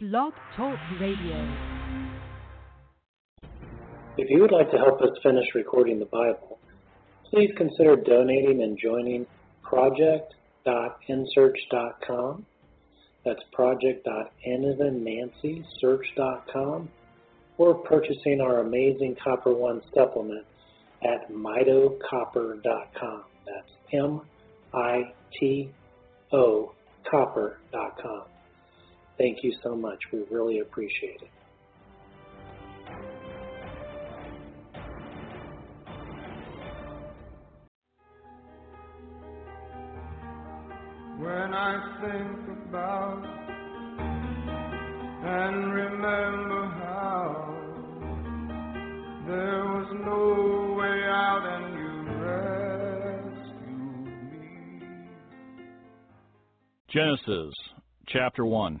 Blog Talk Radio. If you would like to help us finish recording the Bible, please consider donating and joining project.nsearch.com. That's project.nancysearch.com or purchasing our amazing Copper One supplement at mitocopper.com. That's M I T O copper.com. Thank you so much. We really appreciate it. When I think about and remember how there was no way out and you rescued me. Genesis chapter 1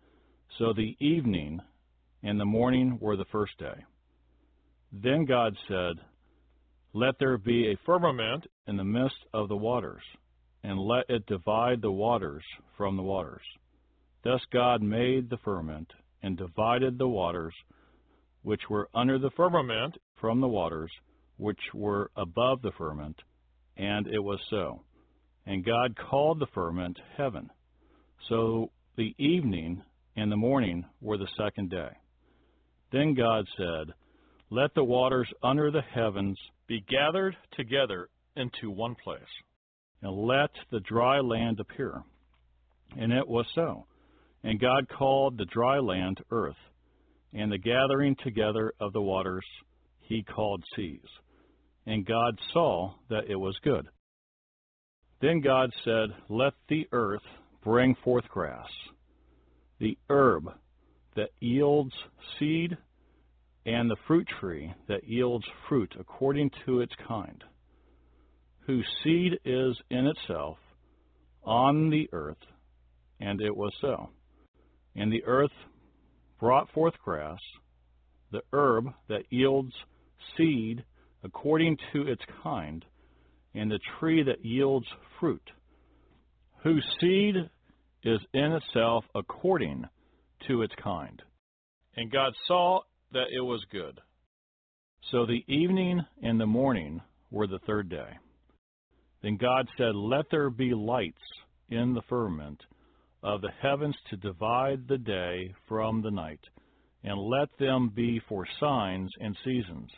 So the evening and the morning were the first day. Then God said, Let there be a firmament in the midst of the waters, and let it divide the waters from the waters. Thus God made the firmament, and divided the waters which were under the firmament from the waters which were above the firmament, and it was so. And God called the firmament heaven. So the evening and the morning were the second day. Then God said, Let the waters under the heavens be gathered together into one place, and let the dry land appear. And it was so. And God called the dry land earth, and the gathering together of the waters he called seas. And God saw that it was good. Then God said, Let the earth bring forth grass, the herb that yields seed, and the fruit tree that yields fruit according to its kind, whose seed is in itself on the earth. And it was so. And the earth brought forth grass, the herb that yields seed according to its kind, and the tree that yields fruit, whose seed is in itself according to its kind. And God saw that it was good. So the evening and the morning were the third day. Then God said, Let there be lights in the firmament of the heavens to divide the day from the night, and let them be for signs and seasons,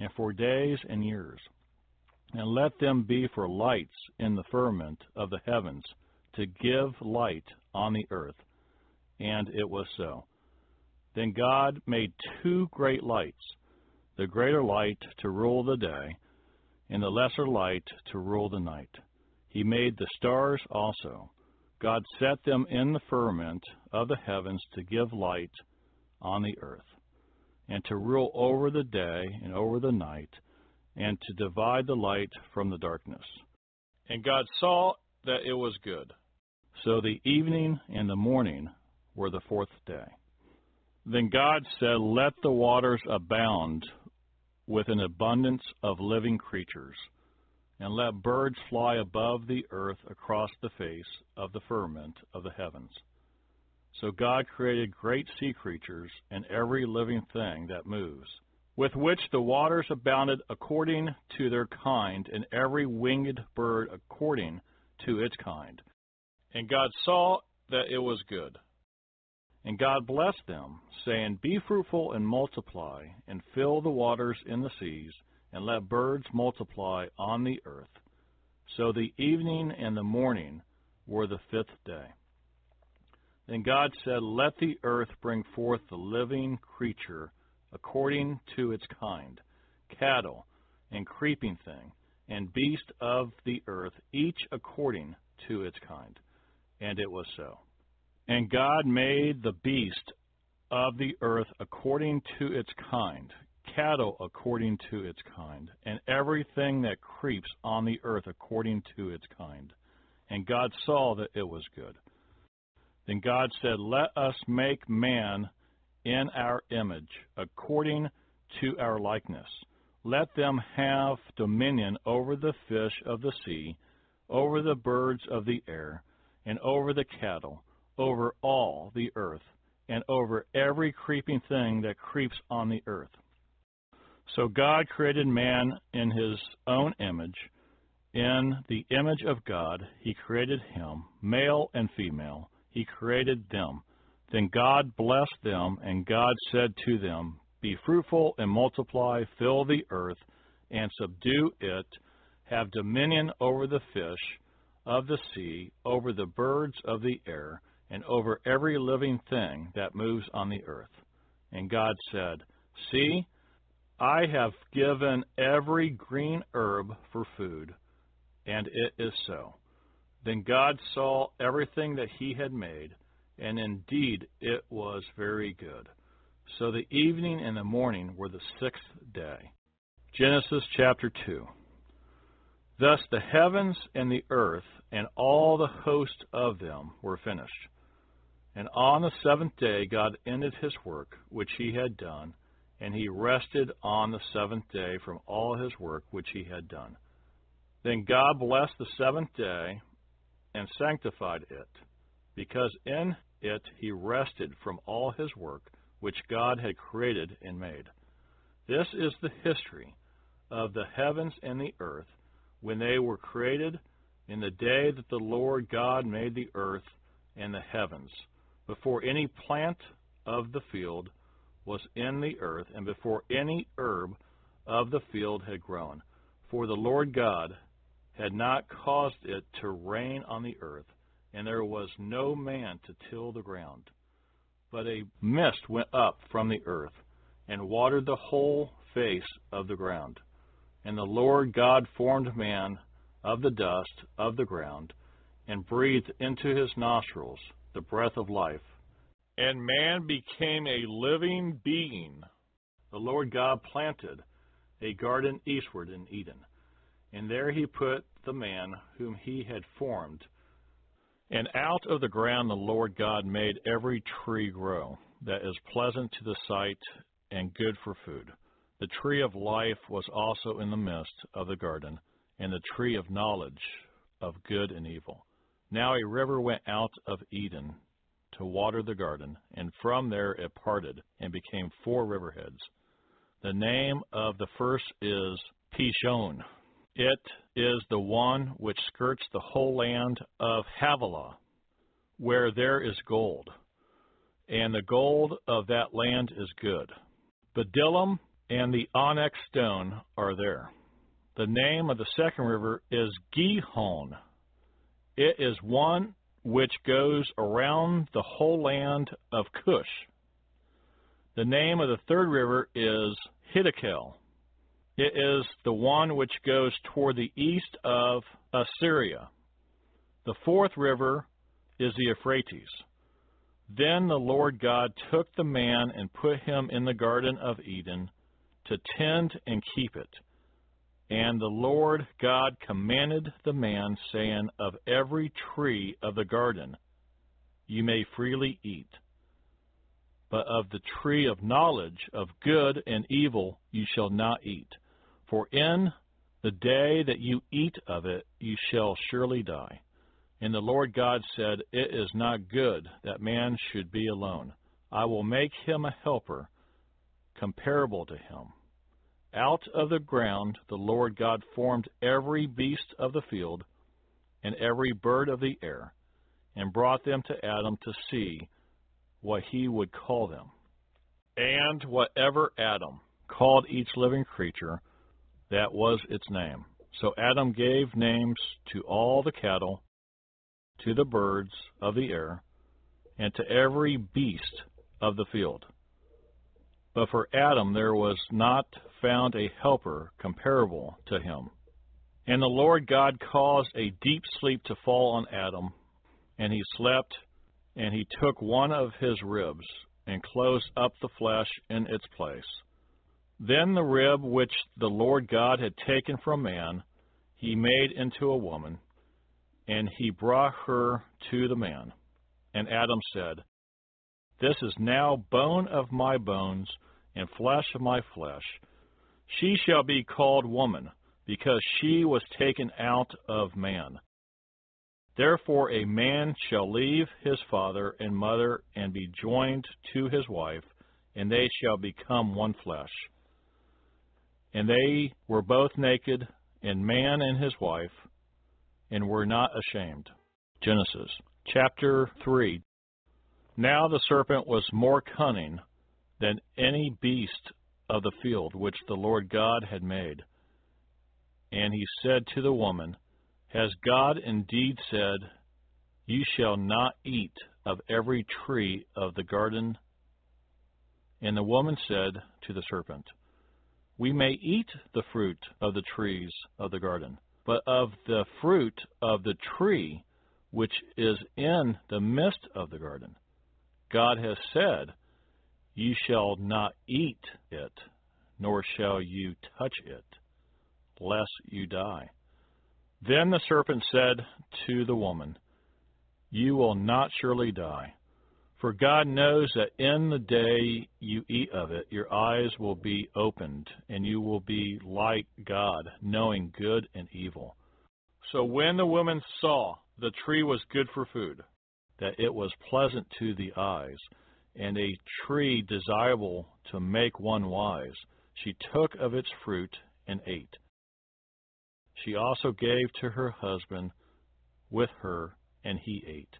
and for days and years. And let them be for lights in the firmament of the heavens, to give light on the earth. And it was so. Then God made two great lights, the greater light to rule the day, and the lesser light to rule the night. He made the stars also. God set them in the firmament of the heavens to give light on the earth, and to rule over the day and over the night, and to divide the light from the darkness. And God saw that it was good. So the evening and the morning were the fourth day. Then God said, Let the waters abound with an abundance of living creatures, and let birds fly above the earth across the face of the firmament of the heavens. So God created great sea creatures and every living thing that moves, with which the waters abounded according to their kind, and every winged bird according to its kind. And God saw that it was good. And God blessed them, saying, Be fruitful and multiply, and fill the waters in the seas, and let birds multiply on the earth. So the evening and the morning were the fifth day. Then God said, Let the earth bring forth the living creature according to its kind, cattle, and creeping thing, and beast of the earth, each according to its kind. And it was so. And God made the beast of the earth according to its kind, cattle according to its kind, and everything that creeps on the earth according to its kind. And God saw that it was good. Then God said, Let us make man in our image, according to our likeness. Let them have dominion over the fish of the sea, over the birds of the air, and over the cattle, over all the earth, and over every creeping thing that creeps on the earth. So God created man in his own image. In the image of God, he created him, male and female, he created them. Then God blessed them, and God said to them, Be fruitful and multiply, fill the earth, and subdue it, have dominion over the fish of the sea, over the birds of the air, and over every living thing that moves on the earth. And God said, See, I have given every green herb for food, and it is so. Then God saw everything that he had made, and indeed it was very good. So the evening and the morning were the sixth day. Genesis chapter 2. Thus the heavens and the earth and all the host of them were finished. And on the seventh day God ended his work which he had done, and he rested on the seventh day from all his work which he had done. Then God blessed the seventh day and sanctified it, because in it he rested from all his work which God had created and made. This is the history of the heavens and the earth when they were created in the day that the Lord God made the earth and the heavens, before any plant of the field was in the earth, and before any herb of the field had grown. For the Lord God had not caused it to rain on the earth, and there was no man to till the ground. But a mist went up from the earth, and watered the whole face of the ground. And the Lord God formed man of the dust of the ground, and breathed into his nostrils the breath of life. And man became a living being. The Lord God planted a garden eastward in Eden and there he put the man whom he had formed. And out of the ground the Lord God made every tree grow that is pleasant to the sight and good for food. The tree of life was also in the midst of the garden, and the tree of knowledge of good and evil. Now a river went out of Eden to water the garden, and from there it parted and became four riverheads. The name of the first is Pishon, it is the one which skirts the whole land of Havilah, where there is gold, and the gold of that land is good. Bdellium and the onyx stone are there. The name of the second river is Gihon. It is one which goes around the whole land of Cush. The name of the third river is Hiddekel. It is the one which goes toward the east of Assyria. The fourth river is the Euphrates. Then the Lord God took the man and put him in the Garden of Eden to tend and keep it. And the Lord God commanded the man, saying, Of every tree of the garden you may freely eat, but of the tree of knowledge of good and evil you shall not eat. For in the day that you eat of it, you shall surely die. And the Lord God said, It is not good that man should be alone. I will make him a helper comparable to him. Out of the ground the Lord God formed every beast of the field and every bird of the air, and brought them to Adam to see what he would call them. And whatever Adam called each living creature, that was its name. So Adam gave names to all the cattle, to the birds of the air, and to every beast of the field. But for Adam there was not found a helper comparable to him. And the Lord God caused a deep sleep to fall on Adam, and he slept, And he took one of his ribs, and closed up the flesh in its place. Then the rib which the Lord God had taken from man, he made into a woman, and he brought her to the man. And Adam said, This is now bone of my bones and flesh of my flesh. She shall be called woman, because she was taken out of man. Therefore a man shall leave his father and mother and be joined to his wife, and they shall become one flesh. And they were both naked, and man and his wife, and were not ashamed. Genesis chapter 3. Now the serpent was more cunning than any beast of the field which the Lord God had made. And he said to the woman, has God indeed said, You shall not eat of every tree of the garden? And the woman said to the serpent, We may eat the fruit of the trees of the garden, but of the fruit of the tree which is in the midst of the garden, God has said, You shall not eat it, nor shall you touch it, lest you die. Then the serpent said to the woman, You will not surely die. For God knows that in the day you eat of it, your eyes will be opened, and you will be like God, knowing good and evil. So when the woman saw the tree was good for food, that it was pleasant to the eyes, and a tree desirable to make one wise, she took of its fruit and ate. She also gave to her husband with her, and he ate.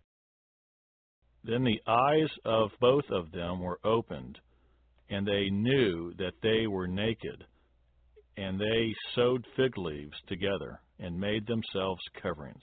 Then the eyes of both of them were opened, and they knew that they were naked. And they sewed fig leaves together, and made themselves coverings.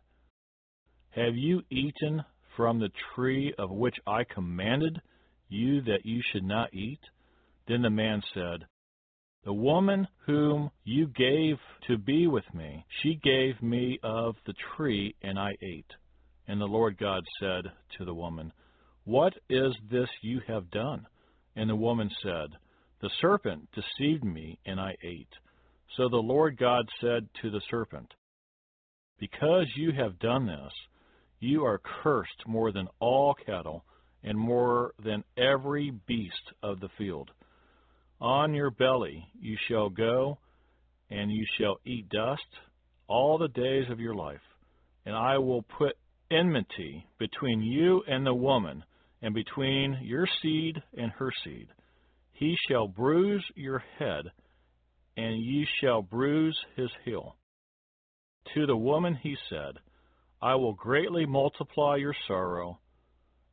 Have you eaten from the tree of which I commanded you that you should not eat? Then the man said, the woman whom you gave to be with me, she gave me of the tree, and I ate. And the Lord God said to the woman, What is this you have done? And the woman said, The serpent deceived me, and I ate. So the Lord God said to the serpent, Because you have done this, you are cursed more than all cattle, and more than every beast of the field. On your belly you shall go, and you shall eat dust all the days of your life. And I will put enmity between you and the woman, and between your seed and her seed. He shall bruise your head, and ye shall bruise his heel. To the woman he said, I will greatly multiply your sorrow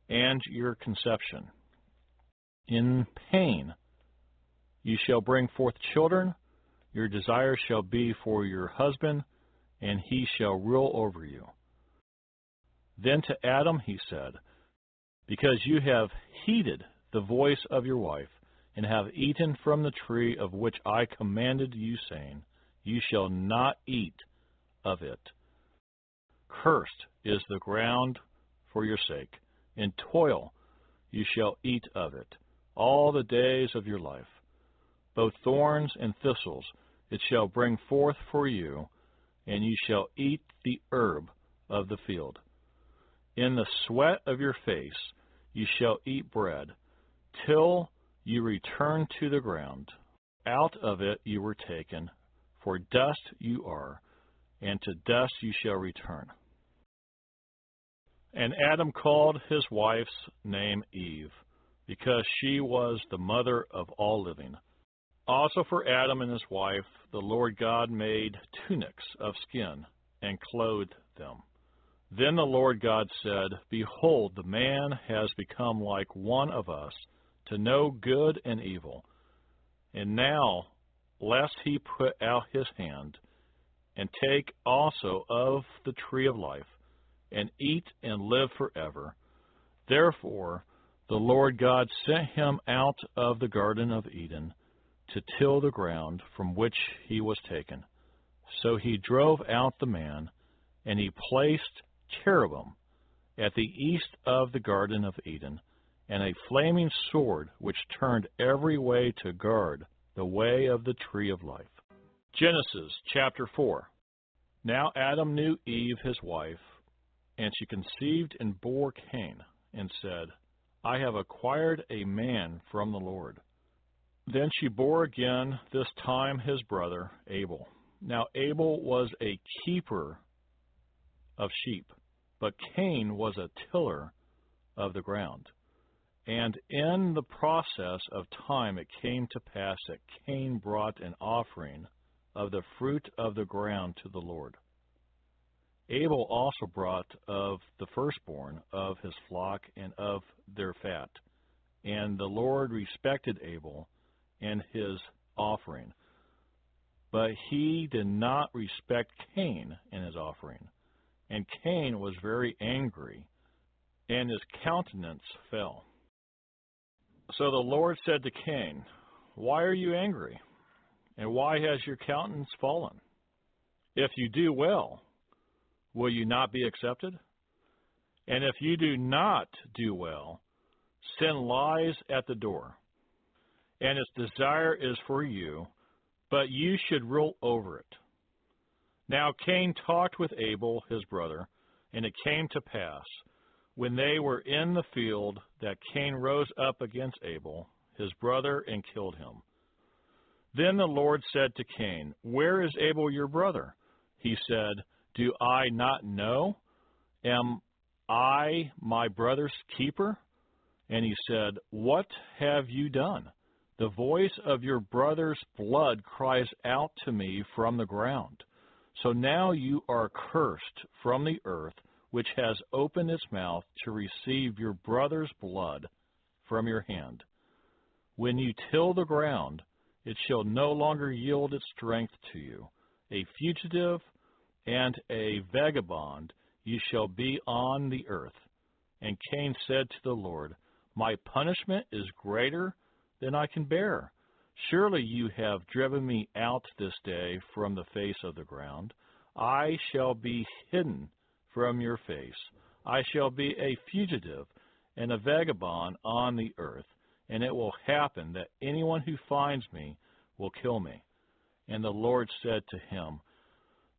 and your conception. In pain you shall bring forth children. Your desire shall be for your husband, and he shall rule over you. Then to Adam he said, Because you have heeded the voice of your wife, and have eaten from the tree of which I commanded you, saying, You shall not eat of it. Cursed is the ground for your sake. In toil you shall eat of it all the days of your life both thorns and thistles it shall bring forth for you, and you shall eat the herb of the field. In the sweat of your face you shall eat bread, till you return to the ground. Out of it you were taken, for dust you are, and to dust you shall return. And Adam called his wife's name Eve, because she was the mother of all living. Also for Adam and his wife, the Lord God made tunics of skin and clothed them. Then the Lord God said, Behold, the man has become like one of us, to know good and evil. And now, lest he put out his hand, and take also of the tree of life, and eat and live forever. Therefore, the Lord God sent him out of the Garden of Eden to till the ground from which he was taken. So he drove out the man, and he placed cherubim at the east of the Garden of Eden, and a flaming sword which turned every way to guard the way of the tree of life. Genesis chapter 4. Now Adam knew Eve his wife, and she conceived and bore Cain, and said, I have acquired a man from the Lord. Then she bore again, this time his brother Abel. Now Abel was a keeper of sheep, but Cain was a tiller of the ground. And in the process of time it came to pass that Cain brought an offering of the fruit of the ground to the Lord. Abel also brought of the firstborn of his flock and of their fat. And the Lord respected Abel and his offering. But he did not respect Cain and his offering. And Cain was very angry, and his countenance fell. So the Lord said to Cain, Why are you angry? And why has your countenance fallen? If you do well, will you not be accepted? And if you do not do well, sin lies at the door, and its desire is for you, but you should rule over it. Now Cain talked with Abel his brother, and it came to pass, when they were in the field, that Cain rose up against Abel his brother and killed him. Then the Lord said to Cain, Where is Abel your brother? He said, Do I not know? Am I my brother's keeper? And he said, What have you done? The voice of your brother's blood cries out to me from the ground. So now you are cursed from the earth, which has opened its mouth to receive your brother's blood from your hand. When you till the ground, it shall no longer yield its strength to you. A fugitive and a vagabond you shall be on the earth. And Cain said to the Lord, My punishment is greater than I can bear. Surely you have driven me out this day from the face of the ground. I shall be hidden from your face. I shall be a fugitive and a vagabond on the earth, and it will happen that anyone who finds me will kill me. And the Lord said to him,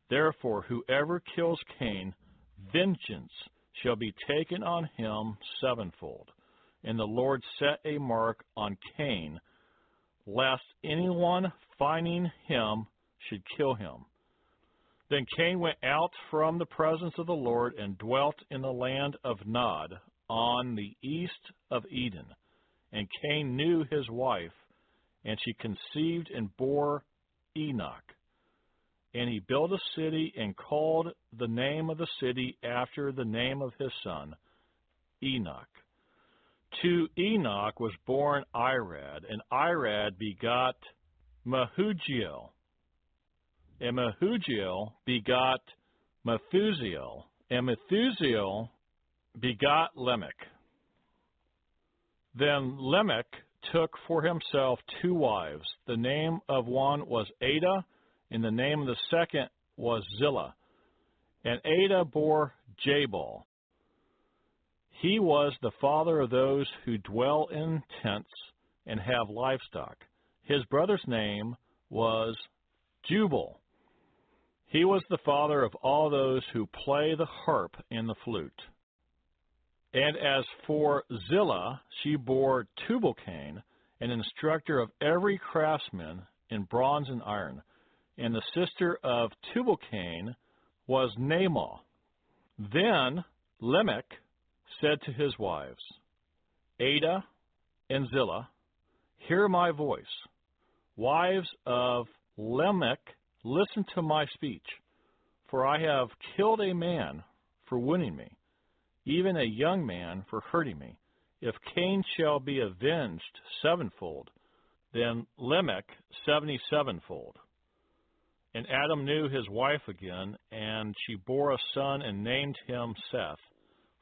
Therefore, whoever kills Cain, vengeance shall be taken on him sevenfold. And the Lord set a mark on Cain lest anyone finding him should kill him. Then Cain went out from the presence of the Lord and dwelt in the land of Nod on the east of Eden. And Cain knew his wife, and she conceived and bore Enoch. And he built a city and called the name of the city after the name of his son, Enoch. To Enoch was born Irad, and Irad begot Mehujael. And Mehujael begot Methusael, and Methusael begot Lamech. Then Lamech took for himself two wives. The name of one was Ada, and the name of the second was Zillah. And Ada bore Jabal. He was the father of those who dwell in tents and have livestock. His brother's name was Jubal. He was the father of all those who play the harp and the flute. And as for Zillah, she bore Tubal-Cain, an instructor of every craftsman in bronze and iron. And the sister of Tubal-Cain was Naamah. Then Lamech said to his wives, Ada and Zillah, hear my voice. Wives of Lamech, listen to my speech. For I have killed a man for wounding me, even a young man for hurting me. If Cain shall be avenged sevenfold, then Lamech seventy sevenfold. And Adam knew his wife again, and she bore a son and named him Seth.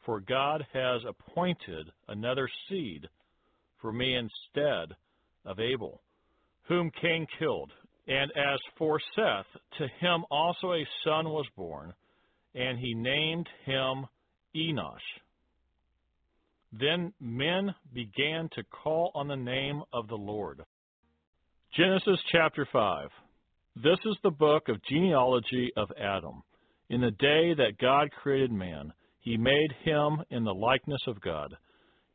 For God has appointed another seed for me instead of Abel, whom Cain killed. And as for Seth, to him also a son was born, and he named him Enosh. Then men began to call on the name of the Lord. Genesis chapter 5. This is the book of genealogy of Adam. In the day that God created man, he made him in the likeness of God.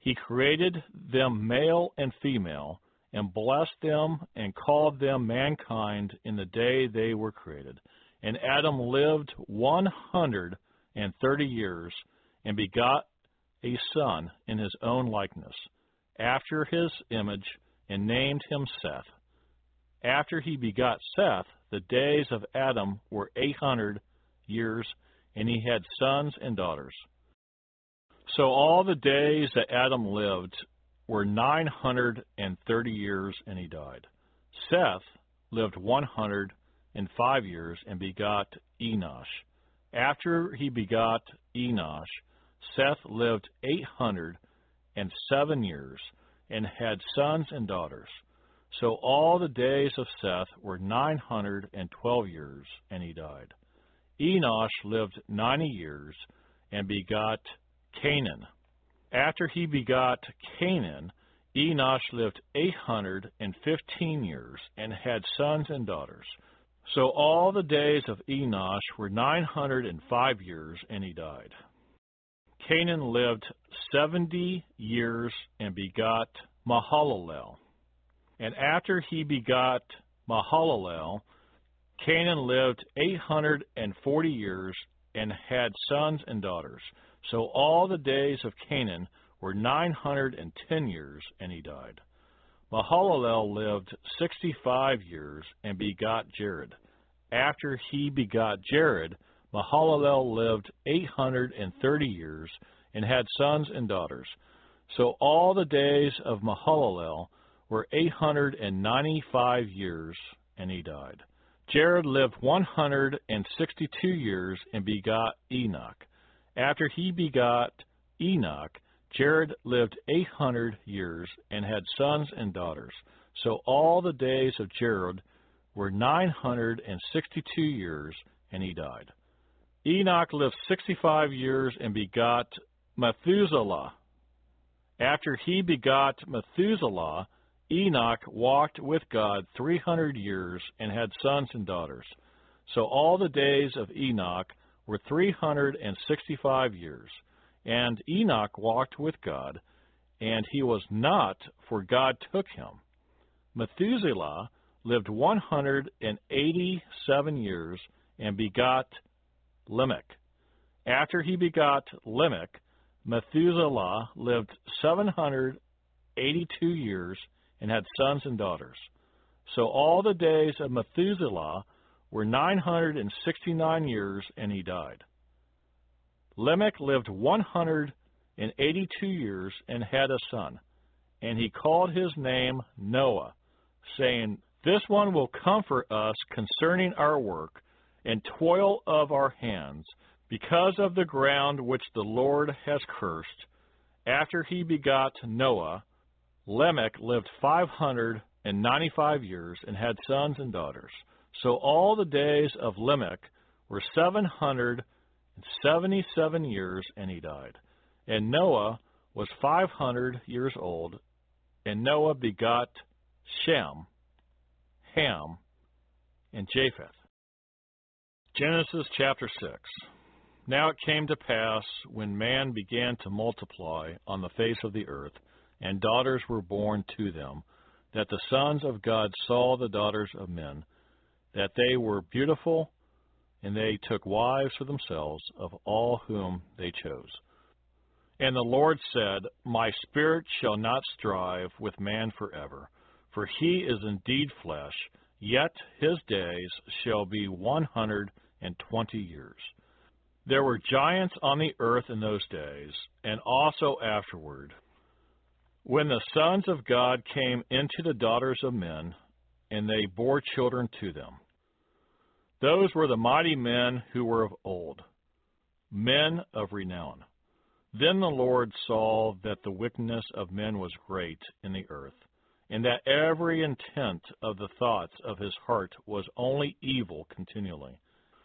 He created them male and female, and blessed them and called them mankind in the day they were created. And Adam lived one hundred and thirty years, and begot a son in his own likeness, after his image, and named him Seth. After he begot Seth, the days of Adam were eight hundred years, and he had sons and daughters. So all the days that Adam lived were nine hundred and thirty years, and he died. Seth lived one hundred and five years, and begot Enosh. After he begot Enosh, Seth lived eight hundred and seven years, and had sons and daughters. So all the days of Seth were nine hundred and twelve years, and he died. Enosh lived ninety years, and begot Cainan. After he begot Cainan, Enosh lived eight hundred and fifteen years, and had sons and daughters. So all the days of Enosh were nine hundred and five years, and he died. Cainan lived seventy years and begot Mahalalel. And after he begot Mahalalel, Cainan lived eight hundred and forty years and had sons and daughters. So all the days of Cainan were nine hundred and ten years, and he died. Mahalalel lived sixty five years and begot Jared. After he begot Jared, Mahalalel lived eight hundred and thirty years and had sons and daughters. So all the days of Mahalalel were eight hundred and ninety five years, and he died. Jared lived one hundred and sixty two years and begot Enoch. After he begot Enoch, Jared lived eight hundred years and had sons and daughters. So all the days of Jared were nine hundred and sixty two years, and he died. Enoch lived sixty five years and begot Methuselah. After he begot Methuselah, Enoch walked with God three hundred years and had sons and daughters. So all the days of Enoch were three hundred and sixty five years. And Enoch walked with God, and he was not, for God took him. Methuselah lived one hundred and eighty seven years and begot Lamech. After he begot Lamech, Methuselah lived seven hundred eighty two years and had sons and daughters. So all the days of Methuselah were 969 years, and he died. Lamech lived 182 years and had a son, and he called his name Noah, saying, This one will comfort us concerning our work and toil of our hands, because of the ground which the Lord has cursed. After he begot Noah, Lamech lived 595 years and had sons and daughters. So all the days of Lamech were seven hundred and seventy seven years, and he died. And Noah was five hundred years old, and Noah begot Shem, Ham, and Japheth. Genesis chapter 6. Now it came to pass, when man began to multiply on the face of the earth, and daughters were born to them, that the sons of God saw the daughters of men, that they were beautiful, and they took wives for themselves of all whom they chose. And the Lord said, My spirit shall not strive with man forever, for he is indeed flesh, yet his days shall be one hundred and twenty years. There were giants on the earth in those days, and also afterward, when the sons of God came into the daughters of men, and they bore children to them. Those were the mighty men who were of old, men of renown. Then the Lord saw that the wickedness of men was great in the earth, and that every intent of the thoughts of his heart was only evil continually.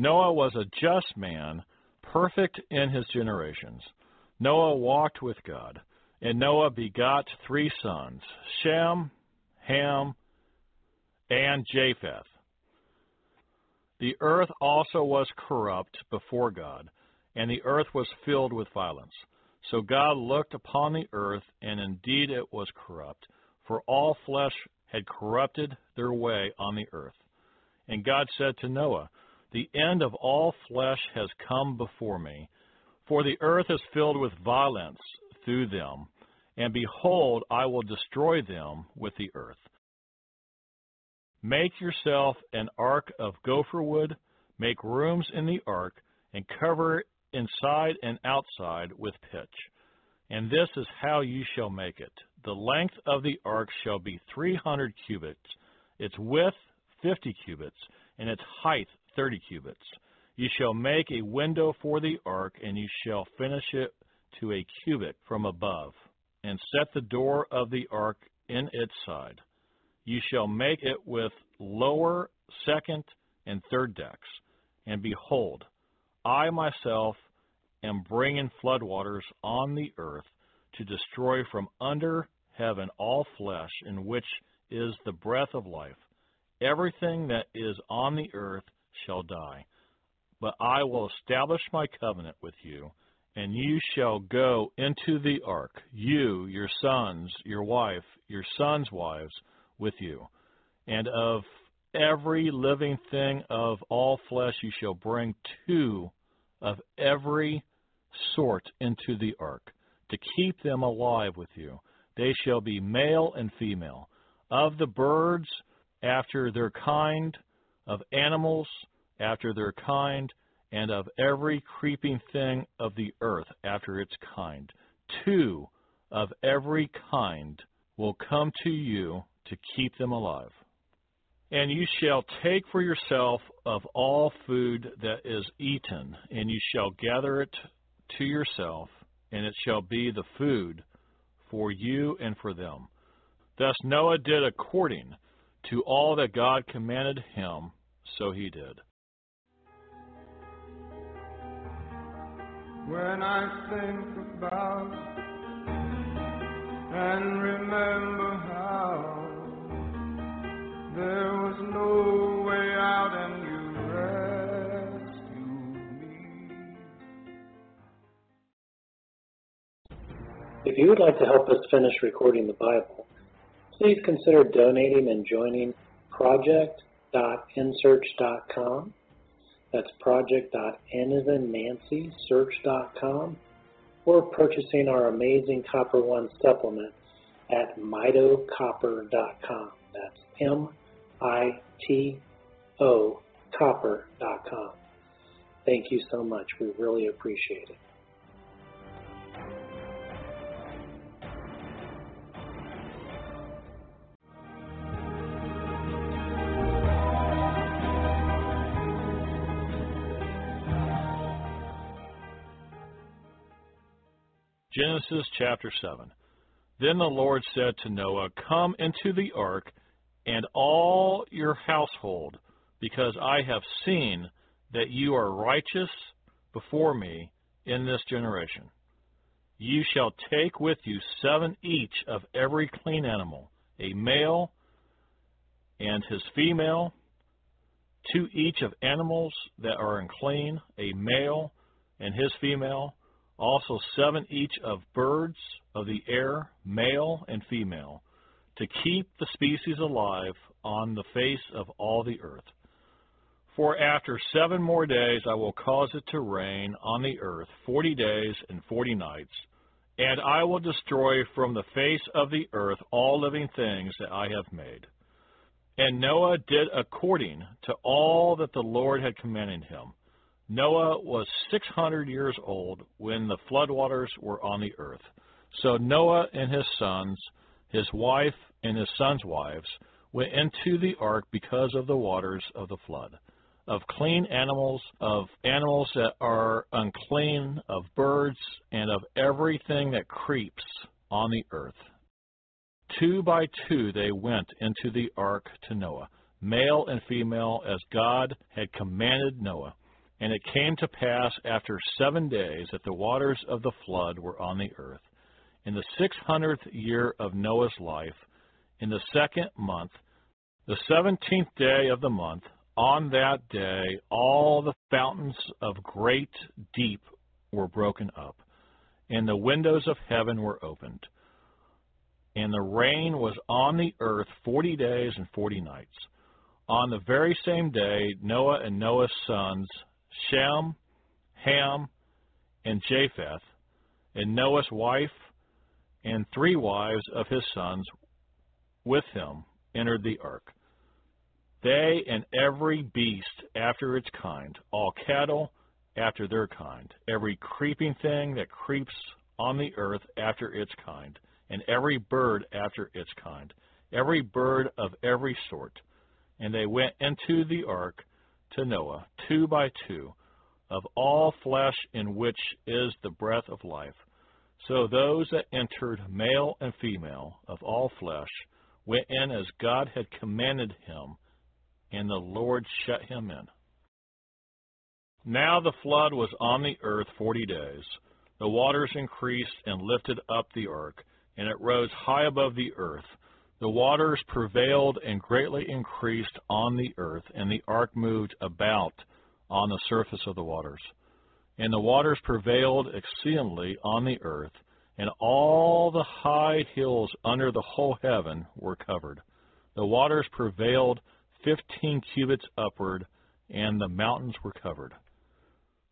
Noah was a just man, perfect in his generations. Noah walked with God. And Noah begot three sons Shem, Ham, and Japheth. The earth also was corrupt before God, and the earth was filled with violence. So God looked upon the earth, and indeed it was corrupt, for all flesh had corrupted their way on the earth. And God said to Noah, The end of all flesh has come before me, for the earth is filled with violence through them, and behold, I will destroy them with the earth. Make yourself an ark of gopher wood, make rooms in the ark, and cover inside and outside with pitch. And this is how you shall make it. The length of the ark shall be three hundred cubits, its width fifty cubits, and its height thirty cubits. You shall make a window for the ark, and you shall finish it to a cubit from above, and set the door of the ark in its side. You shall make it with lower, second, and third decks. And behold, I myself am bringing floodwaters on the earth to destroy from under heaven all flesh in which is the breath of life. Everything that is on the earth shall die. But I will establish my covenant with you, and you shall go into the ark, you, your sons, your wife, your sons' wives, with you. And of every living thing of all flesh you shall bring two of every sort into the ark, to keep them alive with you. They shall be male and female. Of the birds, after their kind, of animals, after their kind, and of every creeping thing of the earth after its kind. Two of every kind will come to you to keep them alive. And you shall take for yourself of all food that is eaten, and you shall gather it to yourself, and it shall be the food for you and for them. Thus Noah did according to all that God commanded him, so he did. When I think about and remember how there was no way out and you rescued me. If you would like to help us finish recording the Bible, please consider donating and joining project.nsearch.com. That's project.n in Nancy, search.com, or purchasing our amazing Copper One supplement at mitocopper.com. That's M I T O copper.com. Thank you so much. We really appreciate it. Genesis chapter 7. Then the Lord said to Noah, Come into the ark, and all your household, because I have seen that you are righteous before me in this generation. You shall take with you seven each of every clean animal, a male and his female, two each of animals that are unclean, a male and his female, also seven each of birds of the air, male and female, to keep the species alive on the face of all the earth. For after seven more days I will cause it to rain on the earth forty days and forty nights, and I will destroy from the face of the earth all living things that I have made. And Noah did according to all that the Lord had commanded him. Noah was 600 years old when the floodwaters were on the earth. So Noah and his sons, his wife and his sons' wives, went into the ark because of the waters of the flood. Of clean animals, of animals that are unclean, of birds, and of everything that creeps on the earth. Two by two they went into the ark to Noah, male and female, as God had commanded Noah. And it came to pass after seven days that the waters of the flood were on the earth. In the six hundredth year of Noah's life, in the second month, the seventeenth day of the month, on that day all the fountains of great deep were broken up, and the windows of heaven were opened. And the rain was on the earth forty days and forty nights. On the very same day, Noah and Noah's sons Shem, Ham, and Japheth, and Noah's wife and three wives of his sons with him entered the ark. They and every beast after its kind, all cattle after their kind, every creeping thing that creeps on the earth after its kind, and every bird after its kind, every bird of every sort. And they went into the ark to Noah, two by two, of all flesh in which is the breath of life. So those that entered, male and female, of all flesh, went in as God had commanded him, and the Lord shut him in. Now the flood was on the earth forty days. The waters increased and lifted up the ark, and it rose high above the earth. The waters prevailed and greatly increased on the earth, and the ark moved about on the surface of the waters. And the waters prevailed exceedingly on the earth, and all the high hills under the whole heaven were covered. The waters prevailed fifteen cubits upward, and the mountains were covered.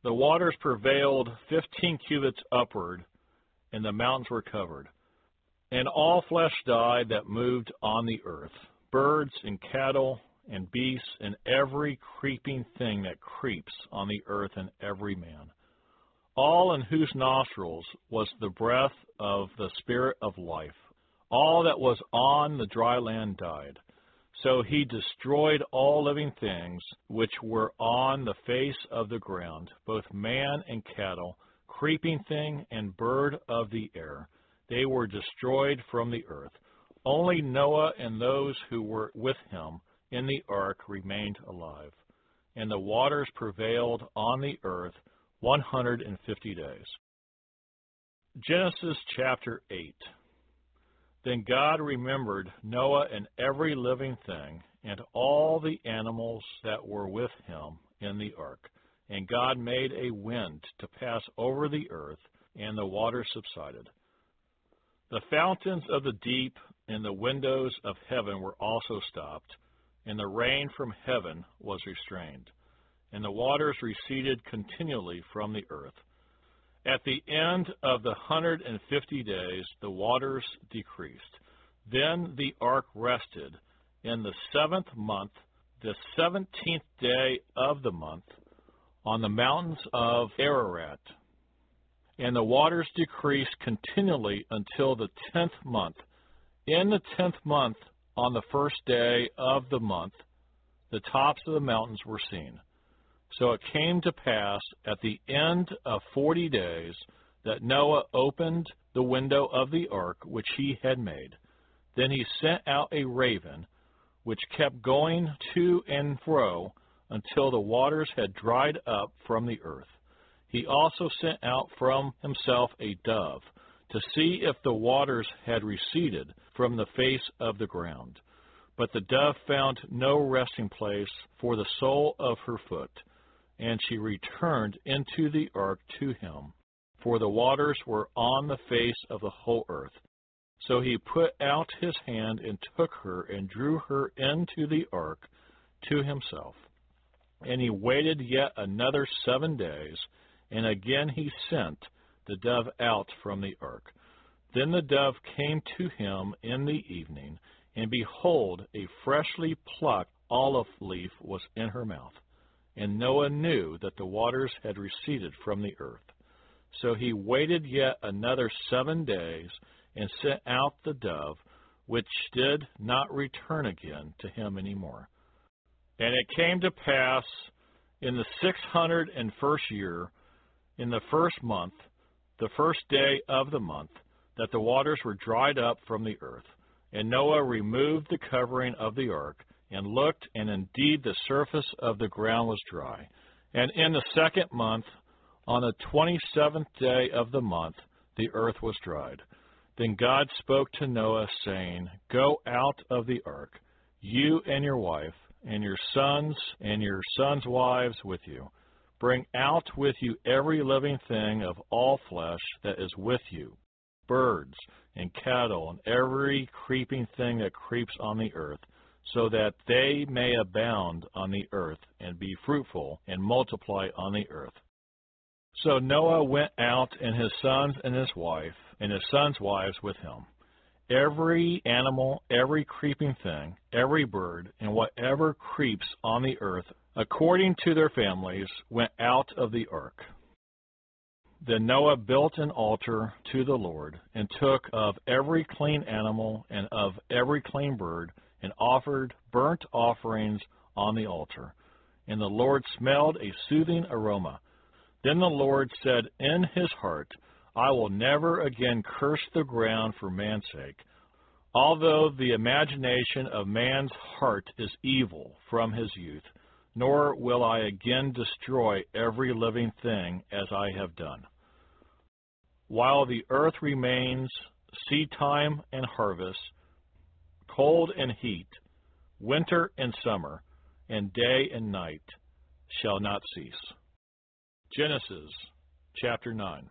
The waters prevailed fifteen cubits upward, and the mountains were covered. And all flesh died that moved on the earth, birds and cattle and beasts and every creeping thing that creeps on the earth and every man. All in whose nostrils was the breath of the Spirit of life. All that was on the dry land died. So he destroyed all living things which were on the face of the ground, both man and cattle, creeping thing and bird of the air they were destroyed from the earth. Only Noah and those who were with him in the ark remained alive. And the waters prevailed on the earth 150 days. Genesis chapter 8. Then God remembered Noah and every living thing, and all the animals that were with him in the ark. And God made a wind to pass over the earth, and the waters subsided. The fountains of the deep and the windows of heaven were also stopped, and the rain from heaven was restrained, and the waters receded continually from the earth. At the end of the hundred and fifty days, the waters decreased. Then the ark rested in the seventh month, the seventeenth day of the month, on the mountains of Ararat and the waters decreased continually until the tenth month. In the tenth month, on the first day of the month, the tops of the mountains were seen. So it came to pass at the end of forty days that Noah opened the window of the ark which he had made. Then he sent out a raven, which kept going to and fro until the waters had dried up from the earth. He also sent out from himself a dove to see if the waters had receded from the face of the ground. But the dove found no resting place for the sole of her foot, and she returned into the ark to him. for the waters were on the face of the whole earth. So he put out his hand and took her and drew her into the ark to himself. And he waited yet another seven days, and again he sent the dove out from the ark. Then the dove came to him in the evening, and behold, a freshly plucked olive leaf was in her mouth. And Noah knew that the waters had receded from the earth. So he waited yet another seven days, and sent out the dove, which did not return again to him any more. And it came to pass in the six hundred and first year, in the first month, the first day of the month, that the waters were dried up from the earth. And Noah removed the covering of the ark, and looked, and indeed the surface of the ground was dry. And in the second month, on the twenty seventh day of the month, the earth was dried. Then God spoke to Noah, saying, Go out of the ark, you and your wife, and your sons and your sons' wives with you. Bring out with you every living thing of all flesh that is with you birds and cattle and every creeping thing that creeps on the earth, so that they may abound on the earth and be fruitful and multiply on the earth. So Noah went out, and his sons and his wife, and his sons' wives with him. Every animal, every creeping thing, every bird, and whatever creeps on the earth, according to their families, went out of the ark. Then Noah built an altar to the Lord, and took of every clean animal and of every clean bird, and offered burnt offerings on the altar. And the Lord smelled a soothing aroma. Then the Lord said in his heart, I will never again curse the ground for man's sake, although the imagination of man's heart is evil from his youth, nor will I again destroy every living thing as I have done. While the earth remains, seed time and harvest, cold and heat, winter and summer, and day and night shall not cease. Genesis chapter 9.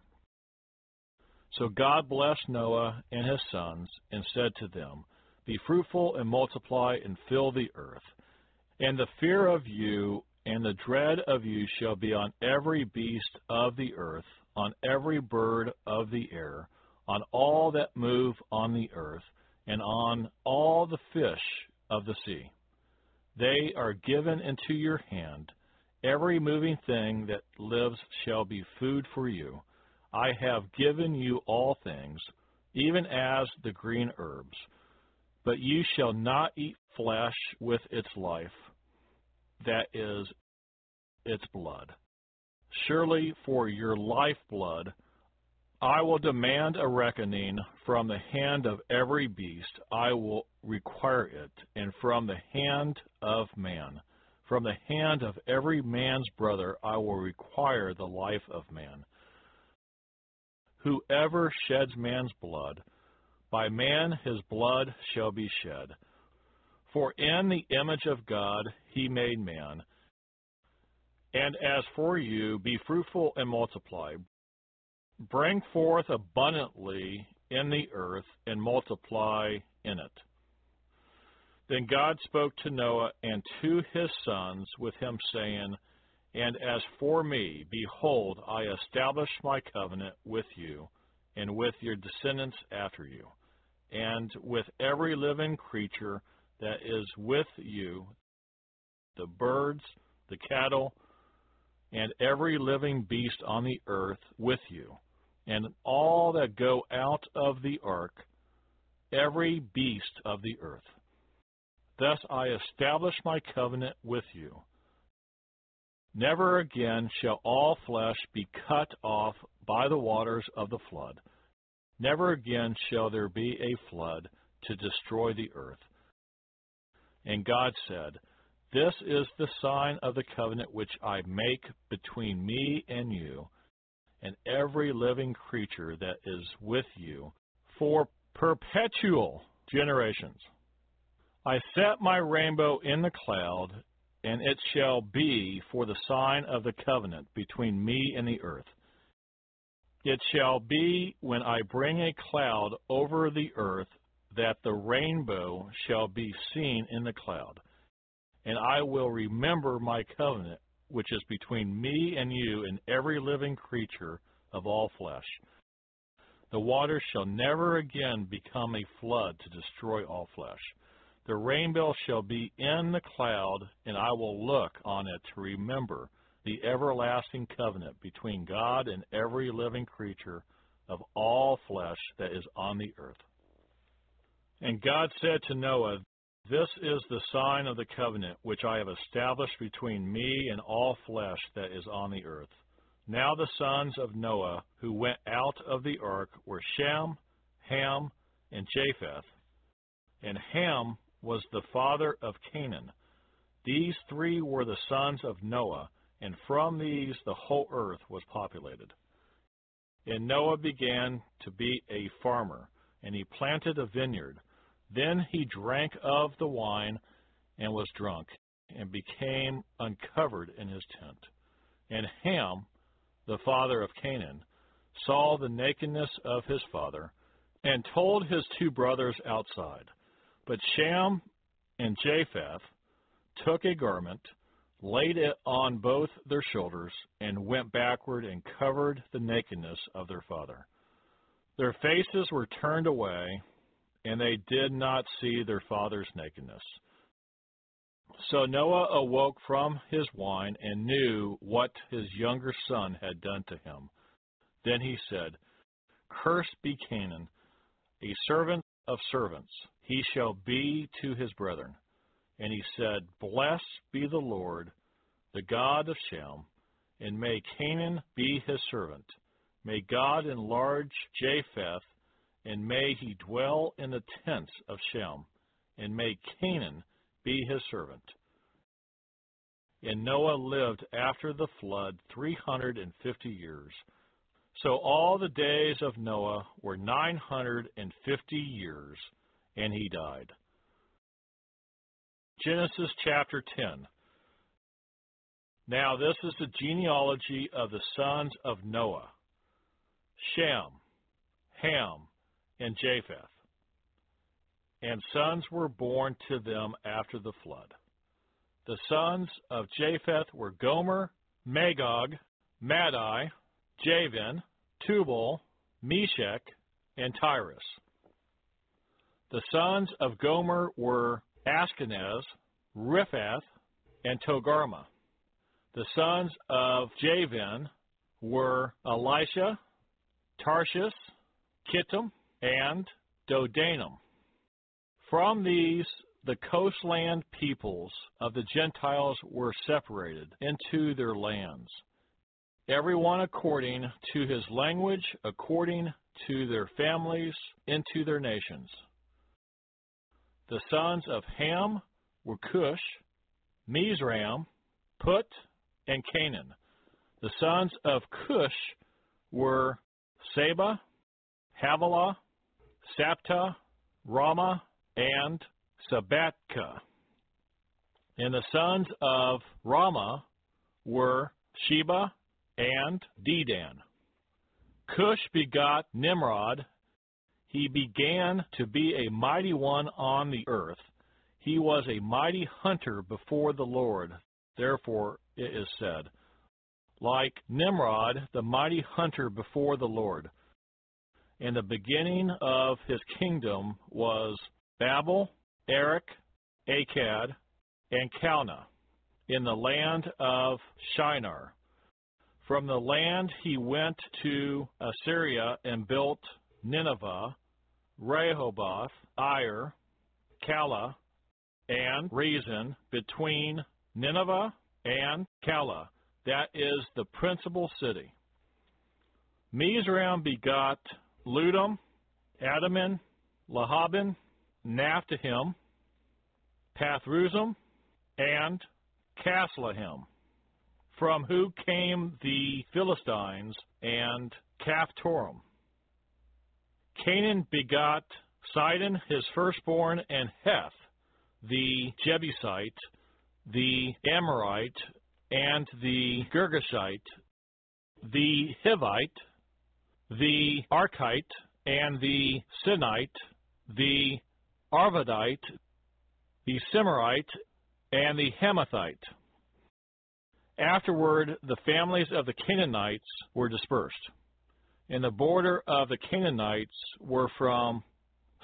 So God blessed Noah and his sons and said to them, Be fruitful and multiply and fill the earth. And the fear of you and the dread of you shall be on every beast of the earth, on every bird of the air, on all that move on the earth, and on all the fish of the sea. They are given into your hand Every moving thing that lives shall be food for you. I have given you all things, even as the green herbs. But you shall not eat flesh with its life, that is, its blood. Surely for your lifeblood I will demand a reckoning from the hand of every beast, I will require it, and from the hand of man. From the hand of every man's brother I will require the life of man. Whoever sheds man's blood, by man his blood shall be shed. For in the image of God he made man. And as for you, be fruitful and multiply. Bring forth abundantly in the earth and multiply in it. Then God spoke to Noah and to his sons with him, saying, And as for me, behold, I establish my covenant with you and with your descendants after you, and with every living creature that is with you, the mm-hmm. birds, the cattle, and every living beast on the earth with you, and all mm-hmm. that go out of the ark, every beast of the earth. Thus I establish my covenant with you. Never again shall all flesh be cut off by the waters of the flood. Never again shall there be a flood to destroy the earth. And God said, This is the sign of the covenant which I make between me and you, and every living creature that is with you, for perpetual generations. I set my rainbow in the cloud, and it shall be for the sign of the covenant between me and the earth. It shall be when I bring a cloud over the earth that the rainbow shall be seen in the cloud. And I will remember my covenant, which is between me and you and every living creature of all flesh. The waters shall never again become a flood to destroy all flesh. The rainbow shall be in the cloud, and I will look on it to remember the everlasting covenant between God and every living creature of all flesh that is on the earth. And God said to Noah, This is the sign of the covenant which I have established between me and all flesh that is on the earth. Now the sons of Noah who went out of the ark were Shem, Ham, and Japheth. And Ham was the father of Canaan. These three were the sons of Noah, and from these the whole earth was populated. And Noah began to be a farmer, and he planted a vineyard. Then he drank of the wine and was drunk, and became uncovered in his tent. And Ham, the father of Canaan, saw the nakedness of his father, and told his two brothers outside. But Shem and Japheth took a garment, laid it on both their shoulders, and went backward and covered the nakedness of their father. Their faces were turned away, and they did not see their father's nakedness. So Noah awoke from his wine and knew what his younger son had done to him. Then he said, Cursed be Canaan, a servant of servants. He shall be to his brethren. And he said, Blessed be the Lord, the God of Shem, and may Canaan be his servant. May God enlarge Japheth, and may he dwell in the tents of Shem, and may Canaan be his servant. And Noah lived after the flood three hundred and fifty years. So all the days of Noah were nine hundred and fifty years, and he died. Genesis chapter 10. Now this is the genealogy of the sons of Noah Shem, Ham, and Japheth. And sons were born to them after the flood. The sons of Japheth were Gomer, Magog, Madai, Javan, Tubal, Meshech, and Tiras. The sons of Gomer were Ashkenaz, Riphath, and Togarmah. The sons of Javan were Elishah, Tarshish, Kittim, and Dodanim. From these, the coastland peoples of the Gentiles were separated into their lands everyone according to his language, according to their families, into their nations. The sons of Ham were Cush, Mizraim, Put, and Canaan. The sons of Cush were Seba, Havilah, Sabtah, Raamah, and Sabtechah. And the sons of Raamah were Sheba, and Dedan. Cush begot Nimrod. He began to be a mighty one on the earth. He was a mighty hunter before the Lord. Therefore it is said, like Nimrod, the mighty hunter before the Lord. And the beginning of his kingdom was Babel, Erech, Accad, and Calneh in the land of Shinar. From the land he went to Assyria and built Nineveh, Rehoboth, Ir, Calah, and Resen between Nineveh and Calah. That is the principal city. Mizraim begot Ludim, Anamim, Lehabim, Naphtuhim, Pathrusim, and Casluhim from who came the Philistines and Caphtorim. Canaan begot Sidon, his firstborn, and Heth, the Jebusite, the Amorite, and the Girgashite, the Hivite, the Arkite, and the Sinite, the Arvadite, the Zemarite, and the Hamathite. Afterward, the families of the Canaanites were dispersed. And the border of the Canaanites were from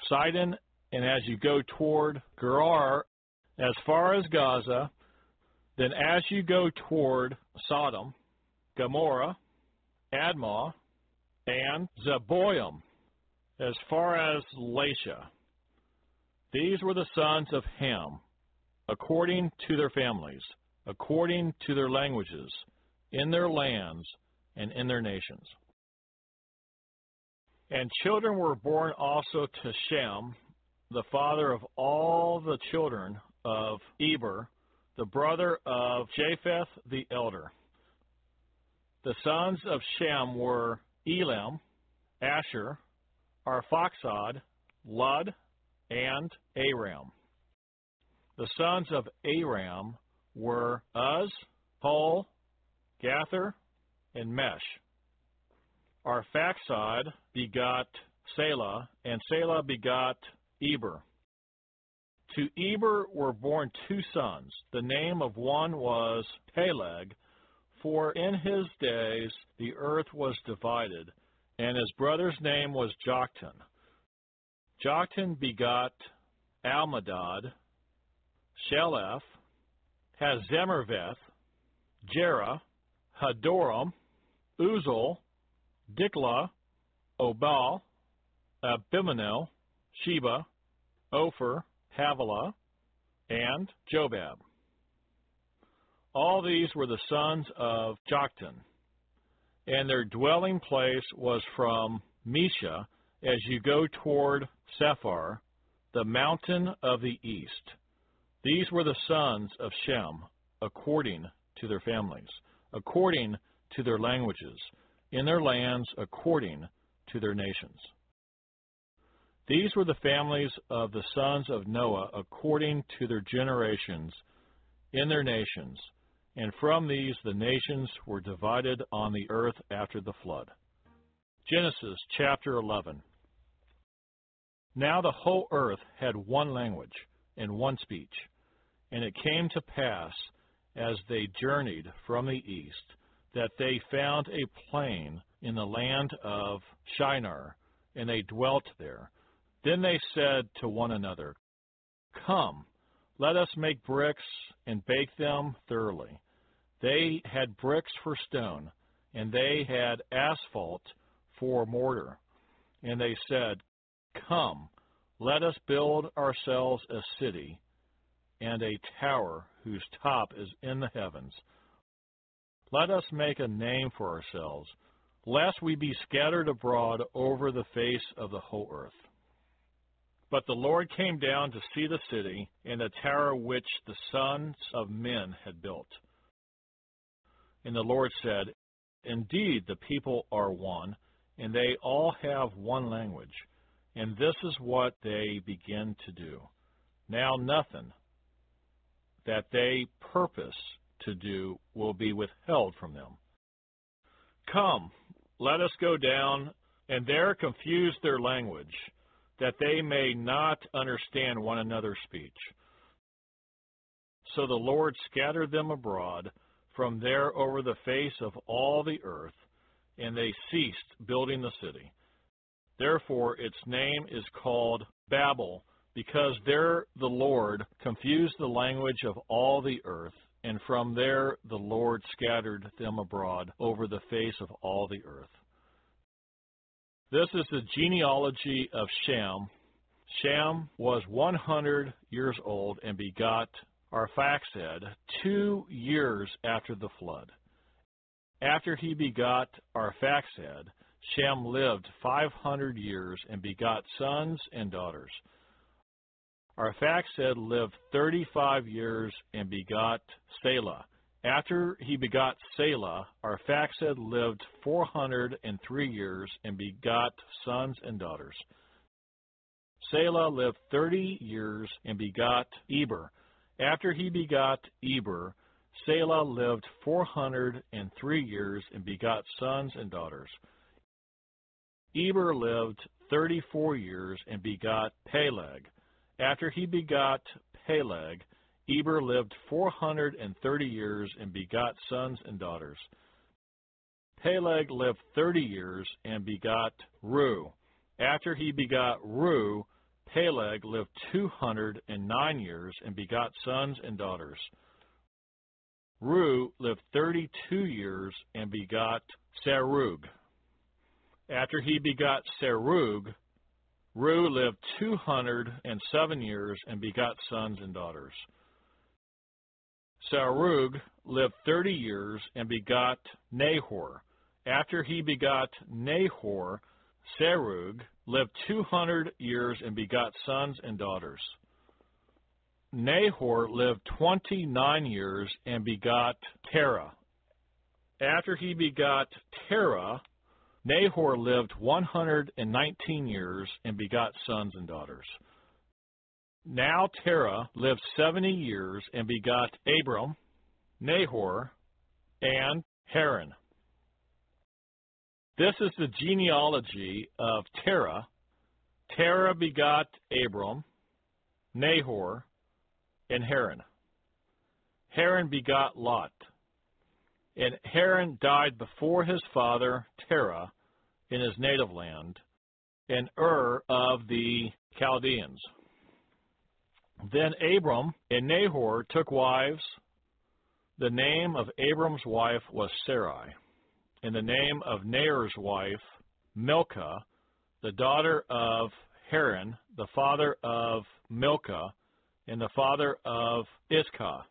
Sidon, and as you go toward Gerar, as far as Gaza, then as you go toward Sodom, Gomorrah, Admah, and Zeboiim, as far as Lasha. These were the sons of Ham, according to their families, according to their languages, in their lands, and in their nations. And children were born also to Shem, the father of all the children of Eber, the brother of Japheth the elder. The sons of Shem were Elam, Asshur, Arphaxad, Lud, and Aram. The sons of Aram were Uz, Hul, Gether, and Mesh. Arphaxad begot Selah, and Selah begot Eber. To Eber were born two sons. The name of one was Peleg, for in his days the earth was divided, and his brother's name was Joktan. Joktan begot Almodad, Sheleph, Hazarmaveth, Jerah, Hadoram, Uzal, Diklah, Obal, Abimael, Sheba, Ophir, Havilah, and Jobab. All these were the sons of Joktan, and their dwelling place was from Mesha as you go toward Sephar, the mountain of the east. These were the sons of Shem, according to their families, according to their languages, in their lands, according to their nations. These were the families of the sons of Noah according to their generations in their nations, and from these the nations were divided on the earth after the flood. Genesis chapter 11. Now the whole earth had one language and one speech, and it came to pass as they journeyed from the east that they found a plain in the land of Shinar, and they dwelt there. Then they said to one another, Come, let us make bricks and bake them thoroughly. They had bricks for stone, and they had asphalt for mortar. And they said, Come, let us build ourselves a city and a tower whose top is in the heavens. Let us make a name for ourselves, lest we be scattered abroad over the face of the whole earth. But the Lord came down to see the city and the tower which the sons of men had built. And the Lord said, Indeed, the people are one, and they all have one language, and this is what they begin to do. Now nothing that they purpose to do will be withheld from them. Come, let us go down and there confuse their language that they may not understand one another's speech. So the Lord scattered them abroad from there over the face of all the earth, and they ceased building the city. Therefore its name is called Babel, because there the Lord confused the language of all the earth, and from there the Lord scattered them abroad over the face of all the earth. This is the genealogy of Shem. Shem was 100 years old and begot Arphaxad two years after the flood. After he begot Arphaxad, Shem lived 500 years and begot sons and daughters. Arphaxad lived 35 years and begot Selah. After he begot Selah, Arphaxad lived 403 years and begot sons and daughters. Selah lived 30 years and begot Eber. After he begot Eber, Selah lived 403 years and begot sons and daughters. Eber lived thirty four years and begot Peleg. After he begot Peleg, Eber lived four hundred and thirty years and begot sons and daughters. Peleg lived thirty years and begot Reu. After he begot Reu, Peleg lived two hundred and nine years and begot sons and daughters. Reu lived thirty two years and begot Serug. After he begot Serug, Reu lived two hundred and seven years and begot sons and daughters. Serug lived thirty years and begot Nahor. After he begot Nahor, Serug lived two hundred years and begot sons and daughters. Nahor lived twenty nine years and begot Terah. After he begot Terah, Nahor lived one hundred and nineteen years and begot sons and daughters. Now Terah lived seventy years and begot Abram, Nahor, and Haran. This is the genealogy of Terah. Terah begot Abram, Nahor, and Haran. Haran begot Lot. And Haran died before his father Terah in his native land, in Ur of the Chaldeans. Then Abram and Nahor took wives. The name of Abram's wife was Sarai in the name of Nahor's wife, Milcah, the daughter of Haran, the father of Milcah, and the father of Iscah.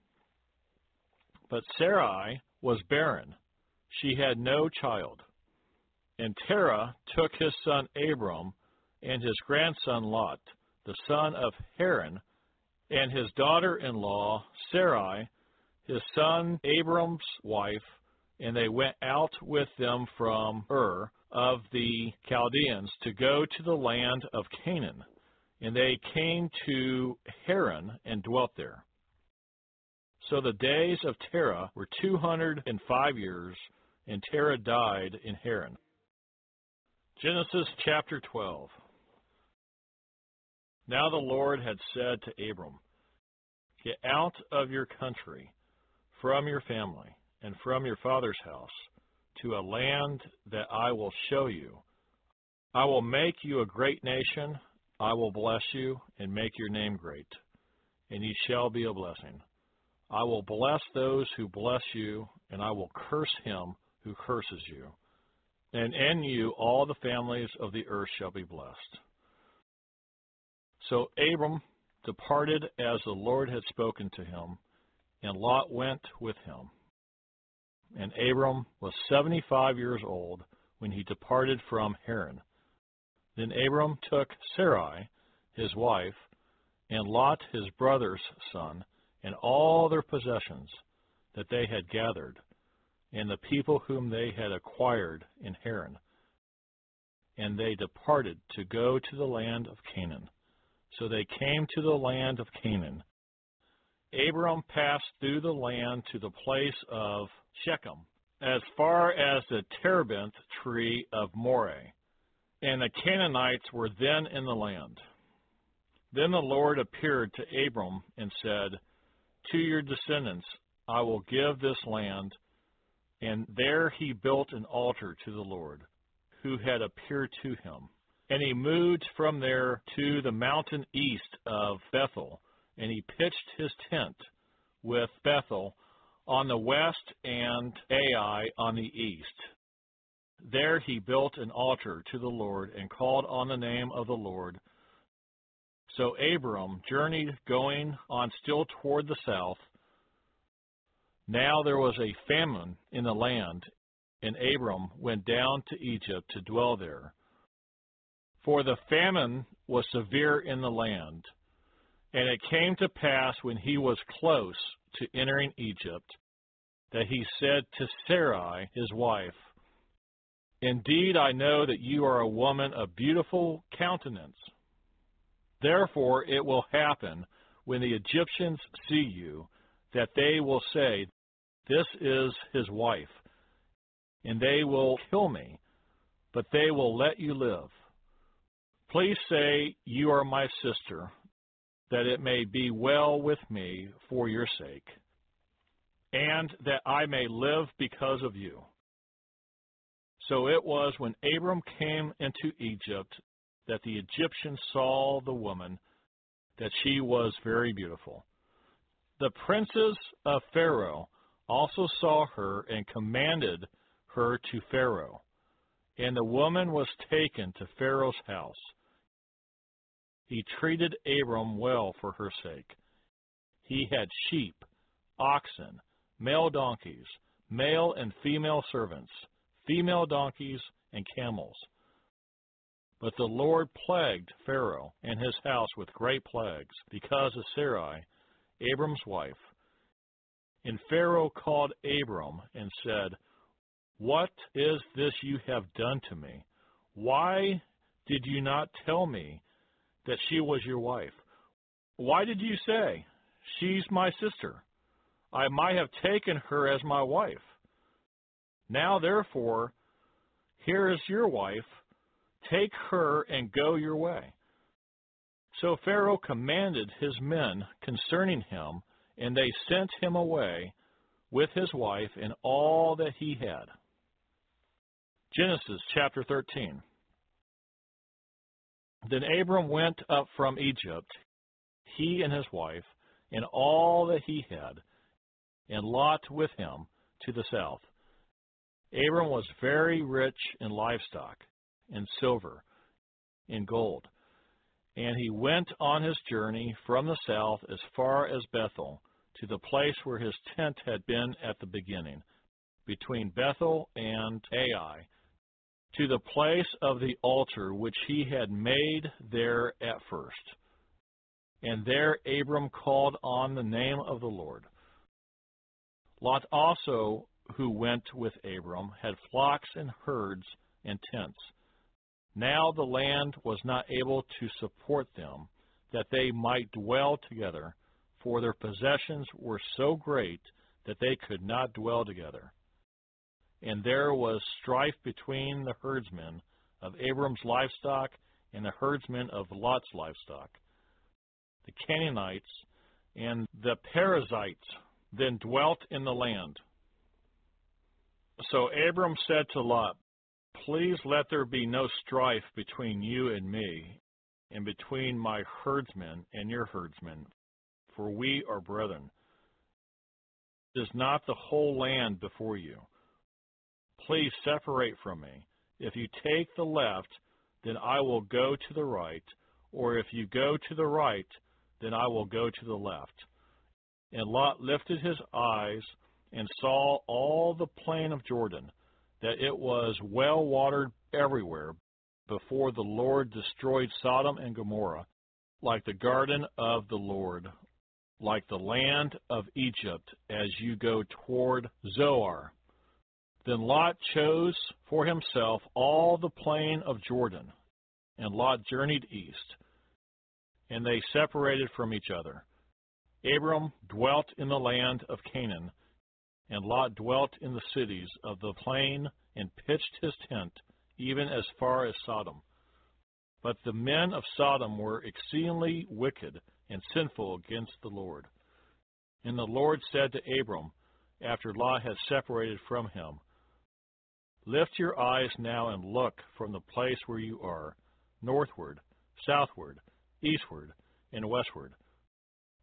But Sarai was barren. She had no child. And Terah took his son Abram and his grandson Lot, the son of Haran, and his daughter in law Sarai, his son Abram's wife, and they went out with them from Ur of the Chaldeans to go to the land of Canaan. And they came to Haran and dwelt there. So the days of Terah were two hundred and five years, and Terah died in Haran. Genesis chapter 12. Now the Lord had said to Abram, Get out of your country, from your family and from your father's house to a land that I will show you. I will make you a great nation. I will bless you and make your name great, and ye shall be a blessing. I will bless those who bless you, and I will curse him who curses you. And in you all the families of the earth shall be blessed. So Abram departed as the Lord had spoken to him, and Lot went with him and Abram was seventy five years old when he departed from Haran. Then Abram took Sarai, his wife, and Lot his brother's son, and all their possessions that they had gathered, and the people whom they had acquired in Haran. And they departed to go to the land of Canaan. So they came to the land of Canaan. Abram passed through the land to the place of Shechem, as far as the terebinth tree of Moreh. And the Canaanites were then in the land. Then the Lord appeared to Abram and said, To your descendants I will give this land. And there he built an altar to the Lord, who had appeared to him. And he moved from there to the mountain east of Bethel, and he pitched his tent with Bethel on the west and Ai on the east. There he built an altar to the Lord and called on the name of the Lord. So Abram journeyed going on still toward the south. Now there was a famine in the land, and Abram went down to Egypt to dwell there. For the famine was severe in the land. And it came to pass when he was close to entering Egypt that he said to Sarai, his wife, Indeed, I know that you are a woman of beautiful countenance. Therefore, it will happen when the Egyptians see you that they will say, This is his wife, and they will kill me. but they will let you live. Please say, You are my sister, that it may be well with me for your sake, and that I may live because of you. So it was when Abram came into Egypt that the Egyptians saw the woman, that she was very beautiful. The princes of Pharaoh also saw her and commanded her to Pharaoh. And the woman was taken to Pharaoh's house. He treated Abram well for her sake. He had sheep, oxen, male donkeys, male and female servants, female donkeys, and camels. But the Lord plagued Pharaoh and his house with great plagues because of Sarai, Abram's wife. And Pharaoh called Abram and said, What is this you have done to me? Why did you not tell me that she was your wife? Why did you say, She's my sister? I might have taken her as my wife. Now, therefore, here is your wife. Take her and go your way. So Pharaoh commanded his men concerning him, and they sent him away with his wife and all that he had. Genesis chapter 13. Then Abram went up from Egypt, he and his wife, and all that he had, and Lot with him to the south. Abram was very rich in livestock, in silver, in gold. And he went on his journey from the south as far as Bethel, to the place where his tent had been at the beginning, between Bethel and Ai, to the place of the altar which he had made there at first. And there Abram called on the name of the Lord. Lot also, who went with Abram, had flocks and herds and tents. Now the land was not able to support them, that they might dwell together, for their possessions were so great that they could not dwell together and there was strife between the herdsmen of Abram's livestock and the herdsmen of Lot's livestock. The Canaanites and the Perizzites then dwelt in the land. So Abram said to Lot, Please let there be no strife between you and me, and between my herdsmen and your herdsmen, for we are brethren. Is not the whole land before you? Please separate from me. If you take the left, then I will go to the right, or if you go to the right, then I will go to the left. And Lot lifted his eyes and saw all the plain of Jordan, that it was well watered everywhere, before the Lord destroyed Sodom and Gomorrah, like the garden of the Lord, like the land of Egypt, as you go toward Zoar. Then Lot chose for himself all the plain of Jordan, and Lot journeyed east, and they separated from each other. Abram dwelt in the land of Canaan, and Lot dwelt in the cities of the plain and pitched his tent, even as far as Sodom. But the men of Sodom were exceedingly wicked and sinful against the Lord. And the Lord said to Abram, after Lot had separated from him, Lift your eyes now and look from the place where you are, northward, southward, eastward, and westward.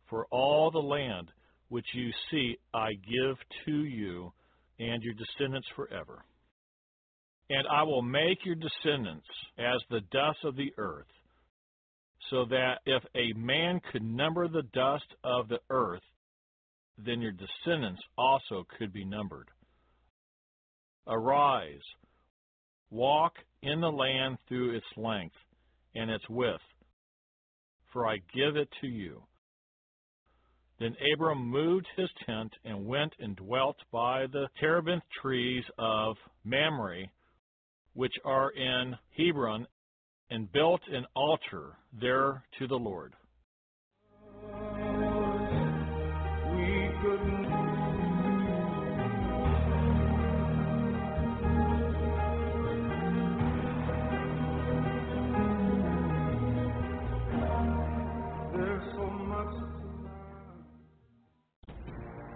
For all the land which you see I give to you and your descendants forever. And I will make your descendants as the dust of the earth, so that if a man could number the dust of the earth, then your descendants also could be numbered. Arise, walk in the land through its length and its width, for I give it to you. Then Abram moved his tent and went and dwelt by the terebinth trees of Mamre, which are in Hebron, and built an altar there to the Lord.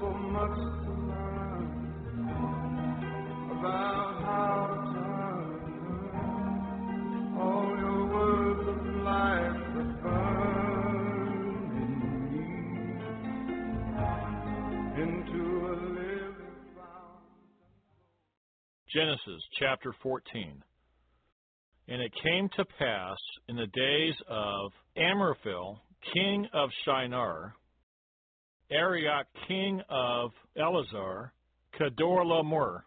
So much to learn about how to turn all your words of life that burn in me into a living. Genesis chapter 14. And it came to pass in the days of Amraphel, king of Shinar, Arioch, king of Ellasar, Chedorlaomer,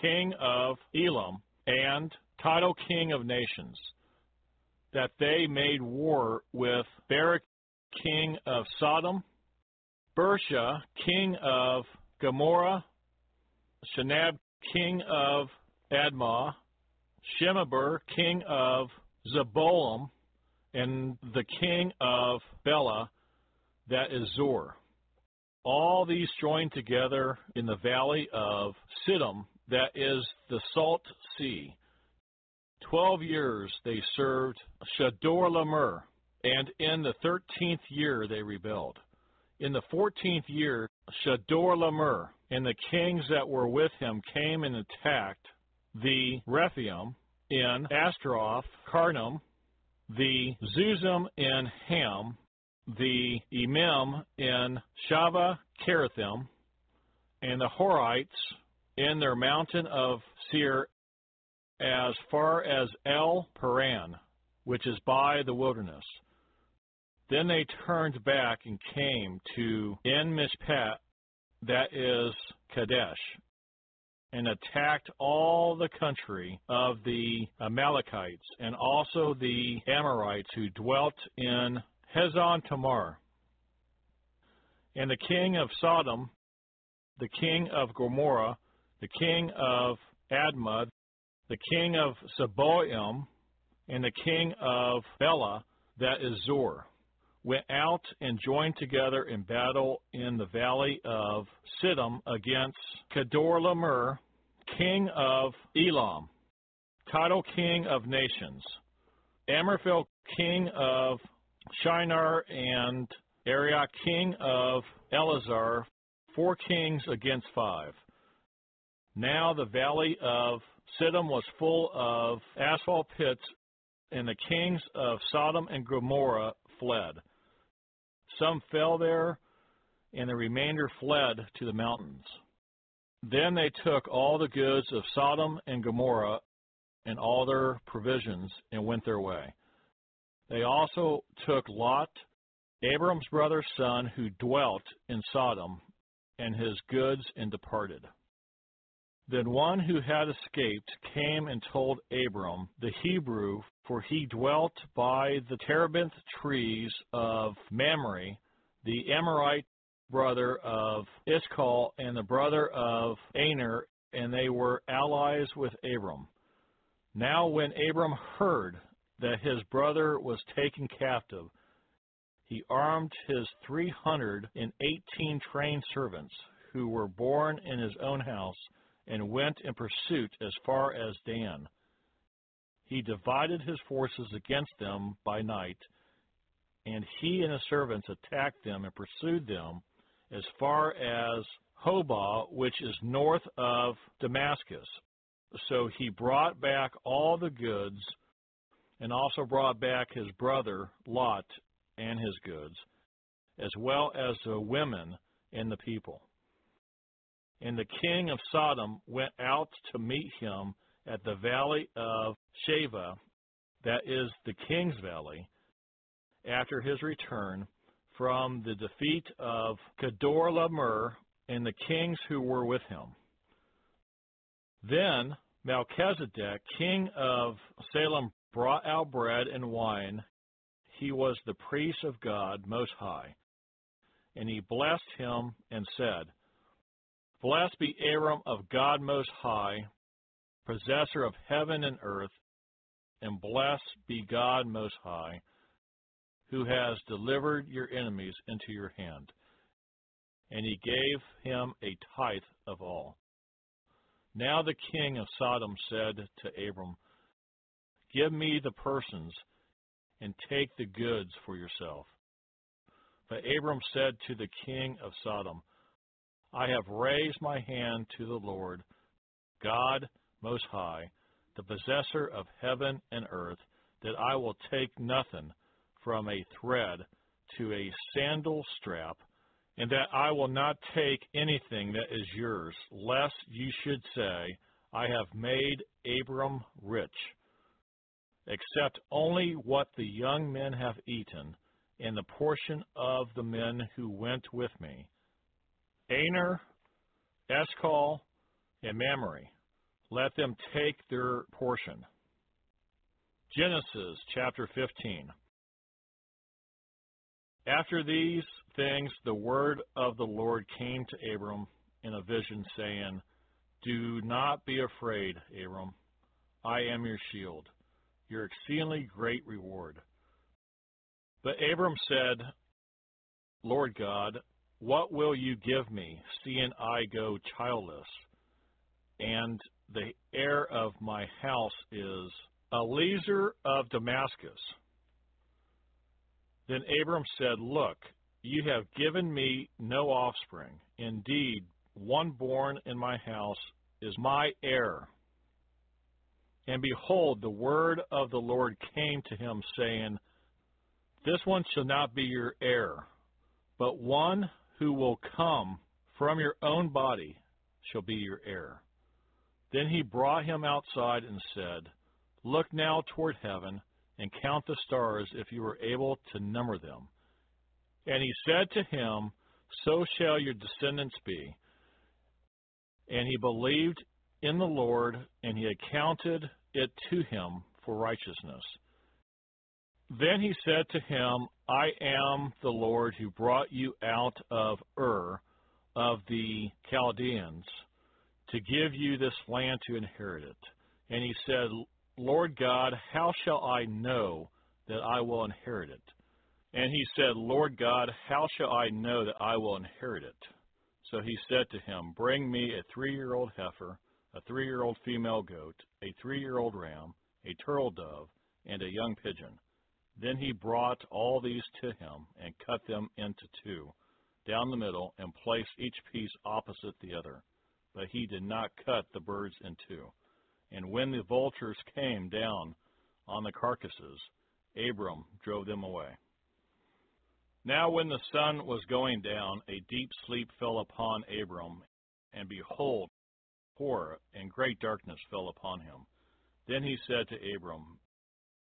king of Elam, and Tidal king of nations, that they made war with Barak, king of Sodom, Birsha, king of Gomorrah, Shinab, king of Admah, Shemeber, king of Zeboiim, and the king of Bela, that is Zoar. All these joined together in the valley of Siddim, that is the Salt Sea. Twelve years they served Shador and in the thirteenth year they rebelled. In the fourteenth year, Shador and the kings that were with him came and attacked the Rephaim in Ashteroth, Karnaim, the Zuzim in Ham, the Emim in Shaveh Kiriathaim, and the Horites in their mountain of Seir as far as El Paran, which is by the wilderness. Then they turned back and came to En Mishpat, that is Kadesh, and attacked all the country of the Amalekites and also the Amorites who dwelt in Hezon Tamar. And the king of Sodom, the king of Gomorrah, the king of Admah, the king of Zeboiim, and the king of Bela, that is Zoar, went out and joined together in battle in the valley of Siddim against Chedorlaomer, king of Elam, Tidal king of nations, Amraphel king of Shinar, and Arioch king of Ellasar, four kings against five. Now the valley of Siddim was full of asphalt pits, and the kings of Sodom and Gomorrah fled. Some fell there, and the remainder fled to the mountains. Then they took all the goods of Sodom and Gomorrah and all their provisions and went their way. They also took Lot, Abram's brother's son, who dwelt in Sodom, and his goods and departed. Then one who had escaped came and told Abram, the Hebrew, for he dwelt by the terebinth trees of Mamre, the Amorite brother of Eshcol and the brother of Aner, and they were allies with Abram. Now when Abram heard that his brother was taken captive, he armed his three hundred and eighteen trained servants, who were born in his own house, and went in pursuit as far as Dan. He divided his forces against them by night, and he and his servants attacked them and pursued them as far as Hobah, which is north of Damascus. So he brought back all the goods and also brought back his brother Lot and his goods, as well as the women and the people. And the king of Sodom went out to meet him at the valley of Shaveh, that is the king's valley, after his return from the defeat of Chedorlaomer and the kings who were with him. Then Melchizedek, king of Salem, brought out bread and wine. he was the priest of God Most High. And he blessed him and said, Blessed be Abram of God Most High, possessor of heaven and earth, and blessed be God Most High, who has delivered your enemies into your hand. And he gave him a tithe of all. Now the king of Sodom said to Abram, Give me the persons and take the goods for yourself. But Abram said to the king of Sodom, I have raised my hand to the Lord, God Most High, the possessor of heaven and earth, that I will take nothing from a thread to a sandal strap, and that I will not take anything that is yours, lest you should say, I have made Abram rich except only what the young men have eaten, and the portion of the men who went with me. Aner, Eshcol, and Mamre, let them take their portion. Genesis chapter 15. After these things, the word of the Lord came to Abram in a vision, saying, Do not be afraid, Abram. I am your shield your exceedingly great reward. But Abram said, Lord God, what will you give me, seeing I go childless, and the heir of my house is Eliezer of Damascus? Then Abram said, Look, you have given me no offspring. Indeed, one born in my house is my heir. And behold, the word of the Lord came to him, saying, This one shall not be your heir, but one who will come from your own body shall be your heir. Then he brought him outside and said, Look now toward heaven and count the stars if you are able to number them. And he said to him, So shall your descendants be. And he believed in the Lord, and he accounted it to him for righteousness. Then he said to him, I am the Lord who brought you out of Ur of the Chaldeans to give you this land to inherit it. And he said, Lord God, how shall I know that I will inherit it? And he said, Lord God, how shall I know that I will inherit it? So he said to him, Bring me a three year old heifer a three year old female goat, a three year old ram, a turtle dove, and a young pigeon. Then he brought all these to him and cut them into two, down the middle, and placed each piece opposite the other. But he did not cut the birds in two. And when the vultures came down on the carcasses, Abram drove them away. Now, when the sun was going down, a deep sleep fell upon Abram, and behold, horror and great darkness fell upon him. Then he said to Abram,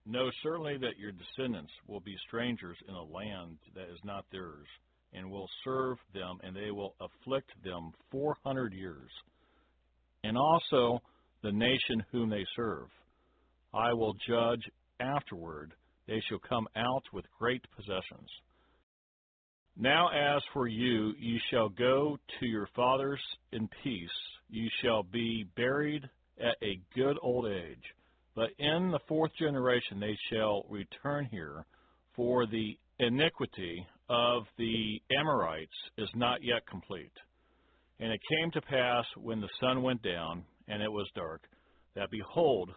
Know certainly that your descendants will be strangers in a land that is not theirs, and will serve them, and they will afflict them four hundred years. And also the nation whom they serve. I will judge afterward. They shall come out with great possessions. Now as for you, you shall go to your fathers in peace. You shall be buried at a good old age. But in the fourth generation they shall return here, for the iniquity of the Amorites is not yet complete. And it came to pass when the sun went down, and it was dark, that behold,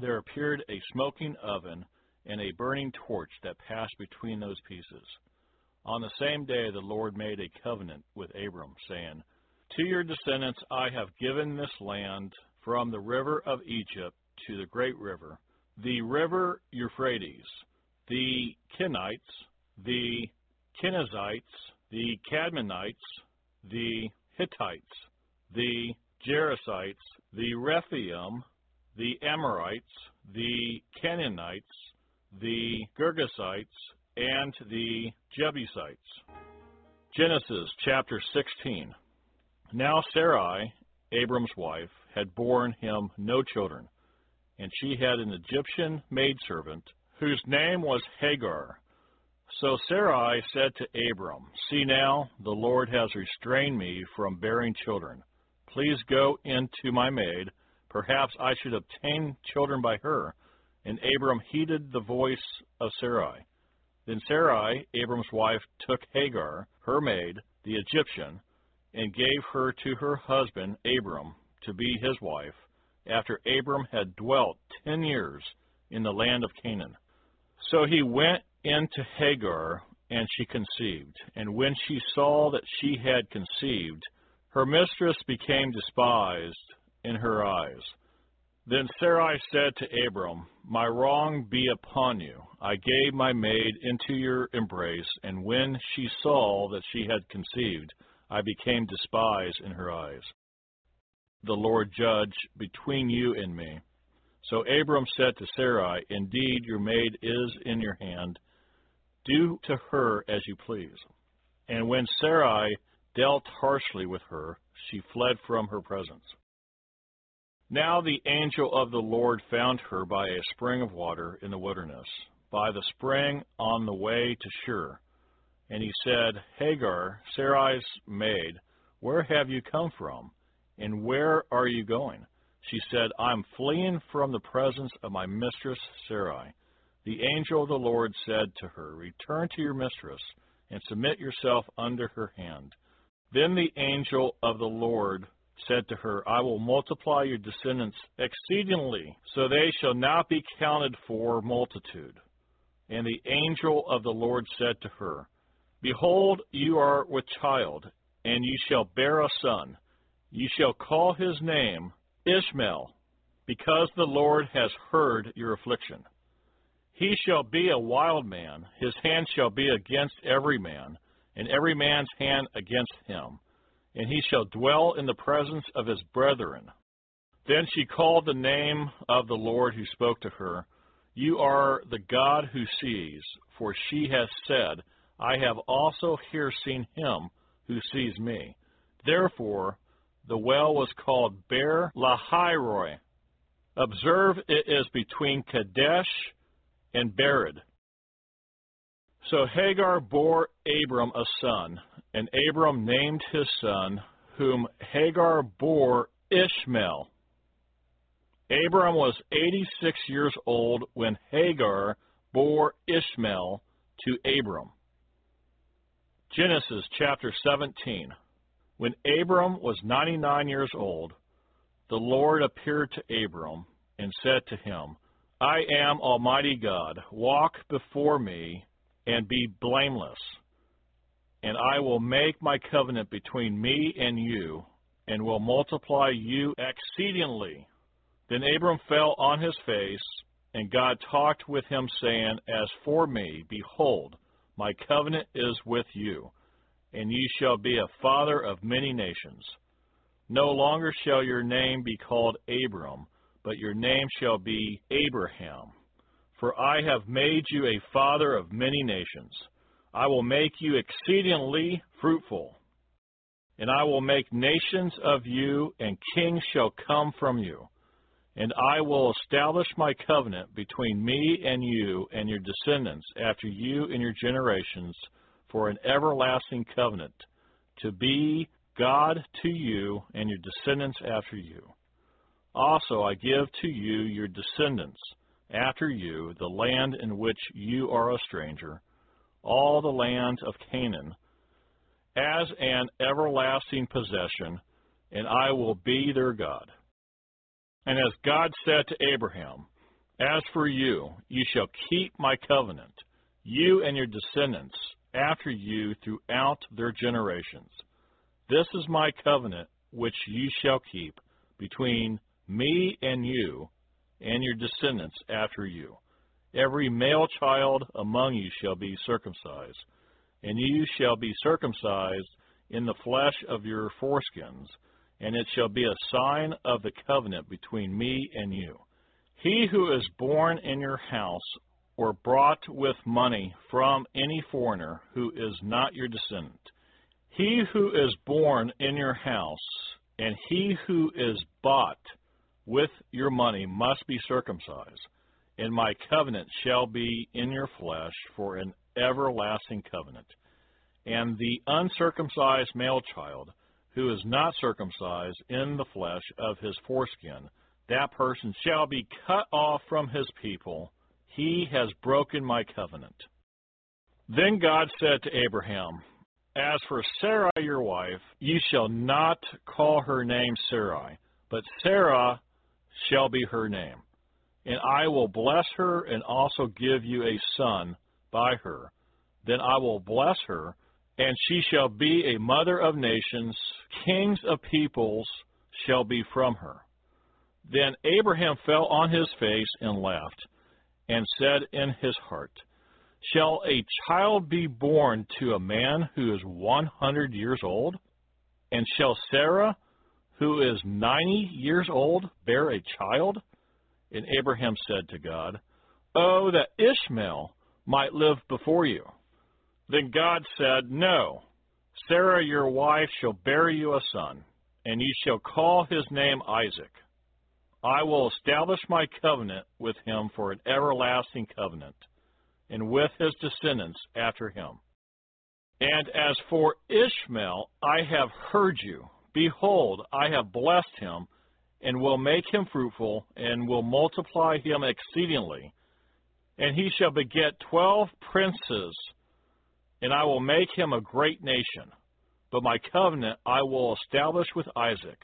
there appeared a smoking oven and a burning torch that passed between those pieces. On the same day the Lord made a covenant with Abram, saying, To your descendants I have given this land from the river of Egypt to the great river, the river Euphrates, the Kenites, the Kenizzites, the Cadmonites, the Hittites, the Jerusites, the Rephaim, the Amorites, the Canaanites, the Girgashites, and the Jebusites. Genesis chapter 16. Now Sarai, Abram's wife, had borne him no children, and she had an Egyptian maidservant whose name was Hagar. So Sarai said to Abram, See now, the Lord has restrained me from bearing children. Please go in to my maid. Perhaps I should obtain children by her. And Abram heeded the voice of Sarai. Then Sarai, Abram's wife, took Hagar, her maid, the Egyptian, and gave her to her husband Abram to be his wife, after Abram had dwelt ten years in the land of Canaan. So he went in to Hagar, and she conceived. And when she saw that she had conceived, her mistress became despised in her eyes. Then Sarai said to Abram, My wrong be upon you. I gave my maid into your embrace, and when she saw that she had conceived, I became despised in her eyes. The Lord judge between you and me. So Abram said to Sarai, Indeed, your maid is in your hand. Do to her as you please. And when Sarai dealt harshly with her, she fled from her presence. Now the angel of the Lord found her by a spring of water in the wilderness, by the spring on the way to Shur. And he said, Hagar, Sarai's maid, where have you come from? And where are you going? She said, I'm fleeing from the presence of my mistress Sarai. The angel of the Lord said to her, Return to your mistress, and submit yourself under her hand. Then the angel of the Lord said to her, I will multiply your descendants exceedingly, so they shall not be counted for multitude. And the angel of the Lord said to her, Behold, you are with child, and you shall bear a son. You shall call his name Ishmael, because the Lord has heard your affliction. He shall be a wild man, his hand shall be against every man, and every man's hand against him and he shall dwell in the presence of his brethren. Then she called the name of the Lord who spoke to her, You are the God who sees, for she has said, I have also here seen him who sees me. Therefore, the well was called Beer Lahairoi. Observe it is between Kadesh and Bered. So Hagar bore Abram a son, and Abram named his son, whom Hagar bore Ishmael. Abram was 86 years old when Hagar bore Ishmael to Abram. Genesis chapter 17. When Abram was 99 years old, the Lord appeared to Abram and said to him, I am Almighty God. Walk before me and be blameless and I will make my covenant between me and you, and will multiply you exceedingly. Then Abram fell on his face, and God talked with him, saying, As for me, behold, my covenant is with you, and ye shall be a father of many nations. No longer shall your name be called Abram, but your name shall be Abraham. For I have made you a father of many nations. I will make you exceedingly fruitful, and I will make nations of you, and kings shall come from you. And I will establish my covenant between me and you and your descendants after you and your generations for an everlasting covenant, to be God to you and your descendants after you. Also, I give to you your descendants after you the land in which you are a stranger all the land of Canaan as an everlasting possession, and I will be their God. And as God said to Abraham, As for you, you shall keep my covenant, you and your descendants after you throughout their generations. This is my covenant which you shall keep between me and you and your descendants after you Every male child among you shall be circumcised, and you shall be circumcised in the flesh of your foreskins, and it shall be a sign of the covenant between me and you. He who is born in your house or brought with money from any foreigner who is not your descendant, he who is born in your house and he who is bought with your money must be circumcised and my covenant shall be in your flesh for an everlasting covenant. And the uncircumcised male child, who is not circumcised in the flesh of his foreskin, that person shall be cut off from his people. He has broken my covenant. Then God said to Abraham, As for Sarai your wife, you shall not call her name Sarai, but Sarah shall be her name. And I will bless her and also give you a son by her. Then I will bless her, and she shall be a mother of nations, kings of peoples shall be from her. Then Abraham fell on his face and laughed, and said in his heart, Shall a child be born to a man who is one hundred years old? And shall Sarah, who is ninety years old, bear a child? And Abraham said to God, Oh, that Ishmael might live before you. Then God said, No, Sarah your wife shall bear you a son, and you shall call his name Isaac. I will establish my covenant with him for an everlasting covenant, and with his descendants after him. And as for Ishmael, I have heard you. Behold, I have blessed him, and will make him fruitful, and will multiply him exceedingly. And he shall beget twelve princes, and I will make him a great nation. But my covenant I will establish with Isaac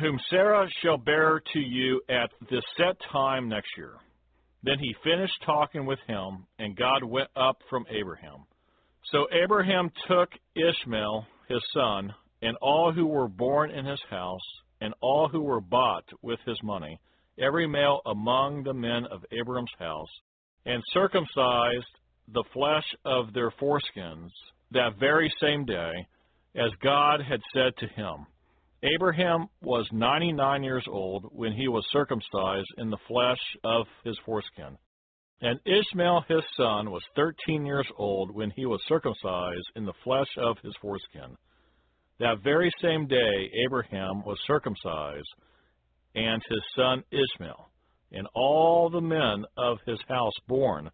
whom Sarah shall bear to you at the set time next year. Then he finished talking with him, and God went up from Abraham. So Abraham took Ishmael, his son, and all who were born in his house, and all who were bought with his money, every male among the men of Abraham's house, and circumcised the flesh of their foreskins that very same day, as God had said to him Abraham was 99 years old when he was circumcised in the flesh of his foreskin. And Ishmael his son was 13 years old when he was circumcised in the flesh of his foreskin. That very same day Abraham was circumcised, and his son Ishmael, and all the men of his house born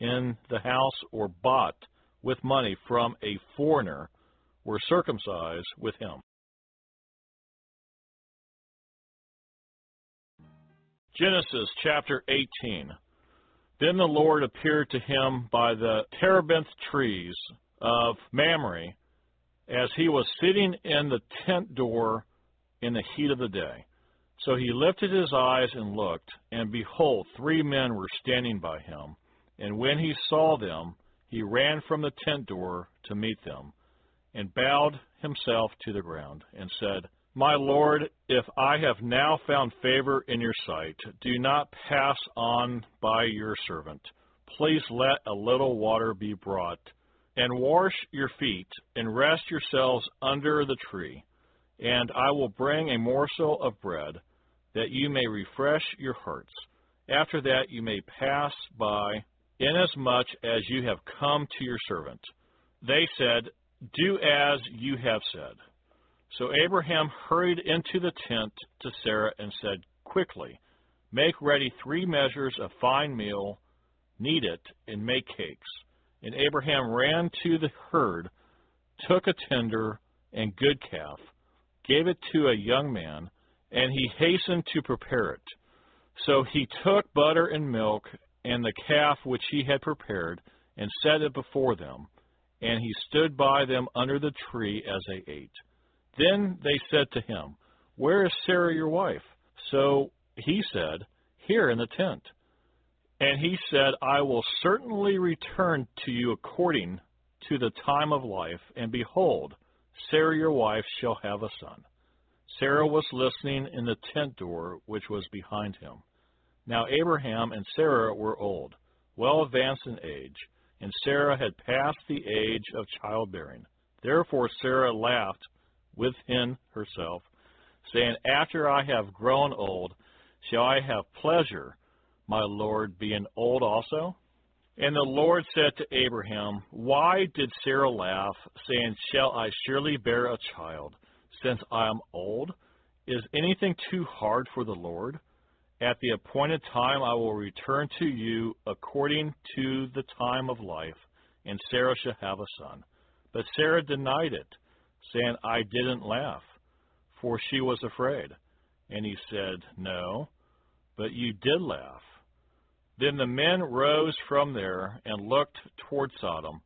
in the house or bought with money from a foreigner were circumcised with him. Genesis chapter 18. Then the Lord appeared to him by the terebinth trees of Mamre as he was sitting in the tent door in the heat of the day. So he lifted his eyes and looked, and behold, three men were standing by him. And when he saw them, he ran from the tent door to meet them, and bowed himself to the ground, and said, my Lord, if I have now found favor in your sight, do not pass on by your servant. Please let a little water be brought, and wash your feet, and rest yourselves under the tree. And I will bring a morsel of bread, that you may refresh your hearts. After that you may pass by, inasmuch as you have come to your servant. They said, Do as you have said. So Abraham hurried into the tent to Sarah and said, Quickly, make ready three measures of fine meal, knead it, and make cakes. And Abraham ran to the herd, took a tender and good calf, gave it to a young man, and he hastened to prepare it. So he took butter and milk and the calf which he had prepared, and set it before them. And he stood by them under the tree as they ate. Then they said to him, Where is Sarah your wife? So he said, Here in the tent. And he said, I will certainly return to you according to the time of life, and behold, Sarah your wife shall have a son. Sarah was listening in the tent door which was behind him. Now Abraham and Sarah were old, well advanced in age, and Sarah had passed the age of childbearing. Therefore Sarah laughed within herself, saying, After I have grown old, shall I have pleasure, my Lord, being old also? And the Lord said to Abraham, Why did Sarah laugh, saying, Shall I surely bear a child, since I am old? Is anything too hard for the Lord? At the appointed time I will return to you according to the time of life, and Sarah shall have a son. But Sarah denied it, saying, I didn't laugh, for she was afraid. And he said, No, but you did laugh. Then the men rose from there and looked toward Sodom,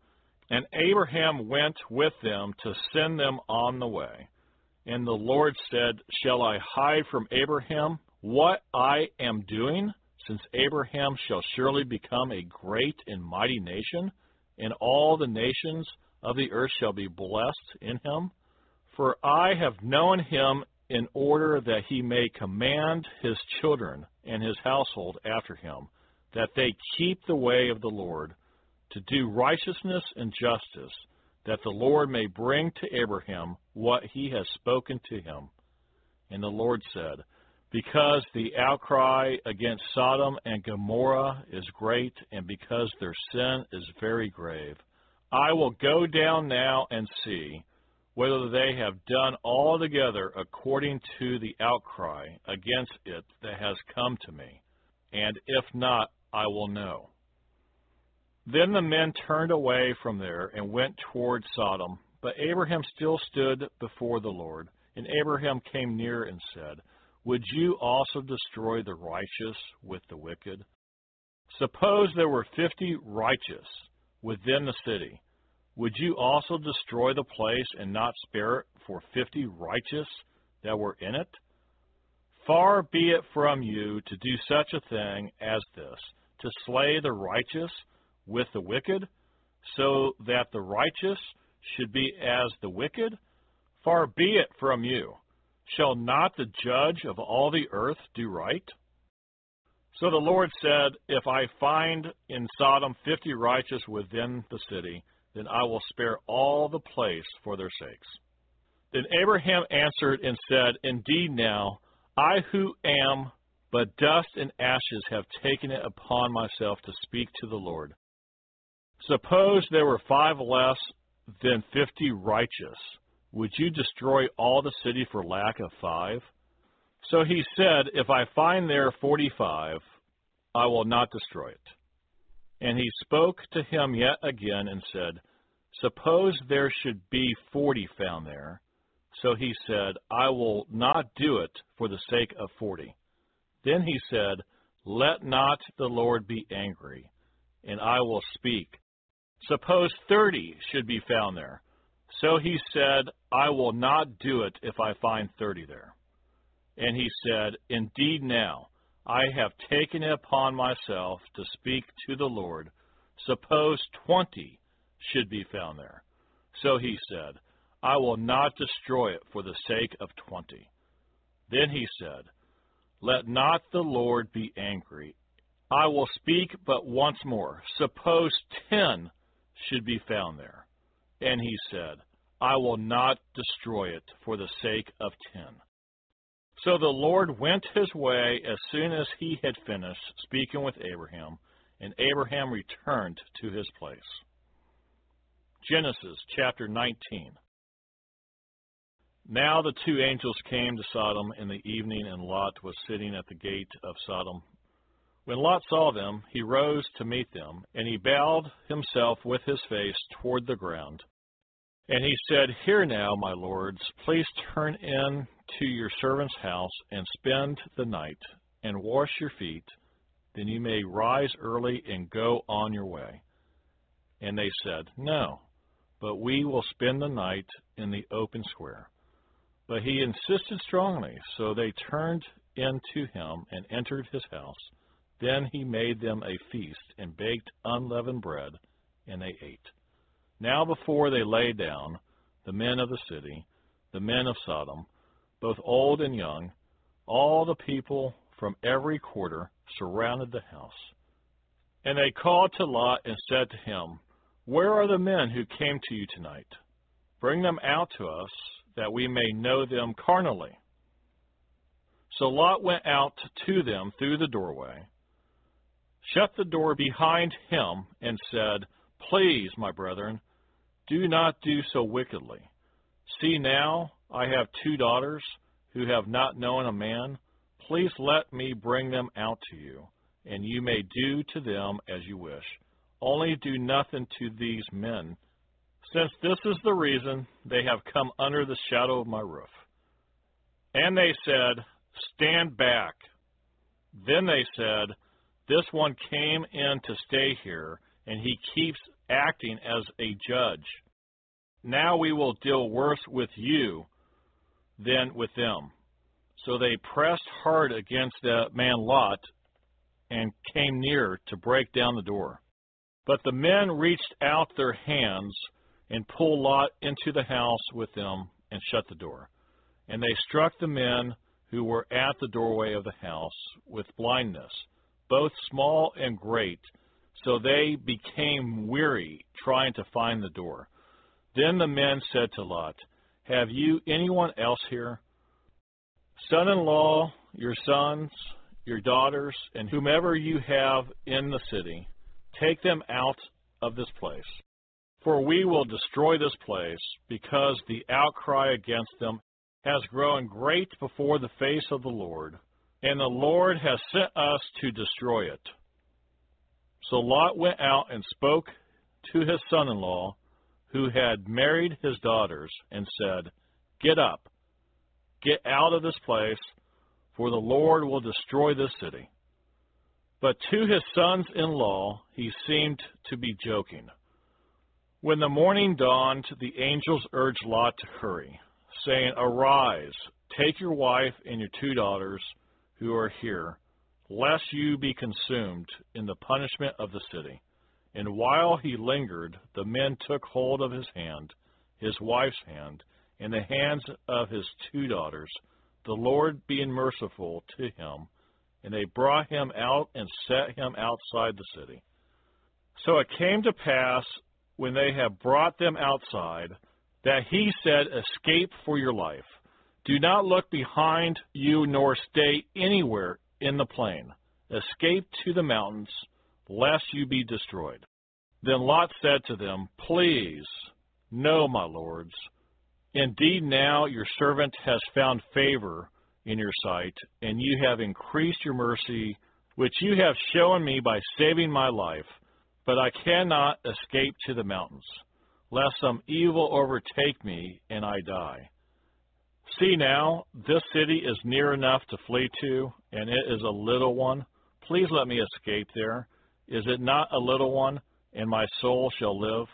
and Abraham went with them to send them on the way. And the Lord said, Shall I hide from Abraham what I am doing, since Abraham shall surely become a great and mighty nation, and all the nations of the earth shall be blessed in him? For I have known him in order that he may command his children and his household after him, that they keep the way of the Lord, to do righteousness and justice, that the Lord may bring to Abraham what he has spoken to him. And the Lord said, Because the outcry against Sodom and Gomorrah is great, and because their sin is very grave, I will go down now and see whether they have done altogether according to the outcry against it that has come to me, and if not, I will know. Then the men turned away from there and went toward Sodom, but Abraham still stood before the Lord. And Abraham came near and said, Would you also destroy the righteous with the wicked? Suppose there were fifty righteous within the city would you also destroy the place and not spare it for fifty righteous that were in it? Far be it from you to do such a thing as this, to slay the righteous with the wicked, so that the righteous should be as the wicked? Far be it from you. Shall not the judge of all the earth do right? So the Lord said, If I find in Sodom fifty righteous within the city, then I will spare all the place for their sakes. Then Abraham answered and said, Indeed, now, I who am but dust and ashes have taken it upon myself to speak to the Lord. Suppose there were five less than fifty righteous. Would you destroy all the city for lack of five? So he said, If I find there forty five, I will not destroy it. And he spoke to him yet again and said, Suppose there should be forty found there. So he said, I will not do it for the sake of forty. Then he said, Let not the Lord be angry, and I will speak. Suppose thirty should be found there. So he said, I will not do it if I find thirty there. And he said, Indeed, now I have taken it upon myself to speak to the Lord. Suppose twenty should be found there. So he said, I will not destroy it for the sake of twenty. Then he said, Let not the Lord be angry. I will speak but once more. Suppose ten should be found there. And he said, I will not destroy it for the sake of ten. So the Lord went his way as soon as he had finished speaking with Abraham, and Abraham returned to his place. Genesis chapter 19. Now the two angels came to Sodom in the evening, and Lot was sitting at the gate of Sodom. When Lot saw them, he rose to meet them, and he bowed himself with his face toward the ground. And he said, Hear now, my lords, please turn in to your servant's house and spend the night, and wash your feet. Then you may rise early and go on your way. And they said, No, but we will spend the night in the open square. But he insisted strongly, so they turned in to him and entered his house. Then he made them a feast and baked unleavened bread, and they ate. Now before they lay down, the men of the city, the men of Sodom, both old and young, all the people from every quarter surrounded the house. And they called to Lot and said to him, where are the men who came to you tonight? Bring them out to us, that we may know them carnally. So Lot went out to them through the doorway, shut the door behind him, and said, Please, my brethren, do not do so wickedly. See now, I have two daughters who have not known a man. Please let me bring them out to you, and you may do to them as you wish. Only do nothing to these men, since this is the reason they have come under the shadow of my roof. And they said, Stand back. Then they said, This one came in to stay here, and he keeps acting as a judge. Now we will deal worse with you than with them. So they pressed hard against the man Lot and came near to break down the door. But the men reached out their hands and pulled Lot into the house with them and shut the door. And they struck the men who were at the doorway of the house with blindness, both small and great, so they became weary trying to find the door. Then the men said to Lot, Have you anyone else here? Son in law, your sons, your daughters, and whomever you have in the city, take them out of this place. For we will destroy this place, because the outcry against them has grown great before the face of the Lord, and the Lord has sent us to destroy it. So Lot went out and spoke to his son in law, who had married his daughters, and said, Get up, get out of this place, for the Lord will destroy this city. But to his sons in law he seemed to be joking. When the morning dawned, the angels urged Lot to hurry saying, Arise, take your wife and your two daughters who are here, lest you be consumed in the punishment of the city. And while he lingered, the men took hold of his hand, his wife's hand, and the hands of his two daughters, the Lord being merciful to him. And they brought him out and set him outside the city. So it came to pass, when they had brought them outside, that he said, Escape for your life. Do not look behind you nor stay anywhere in the plain. Escape to the mountains, lest you be destroyed. Then Lot said to them, Please, no, my lords. Indeed, now your servant has found favor in your sight, and you have increased your mercy, which you have shown me by saving my life. But I cannot escape to the mountains lest some evil overtake me and I die. See now, this city is near enough to flee to, and it is a little one. Please let me escape there. Is it not a little one, and my soul shall live?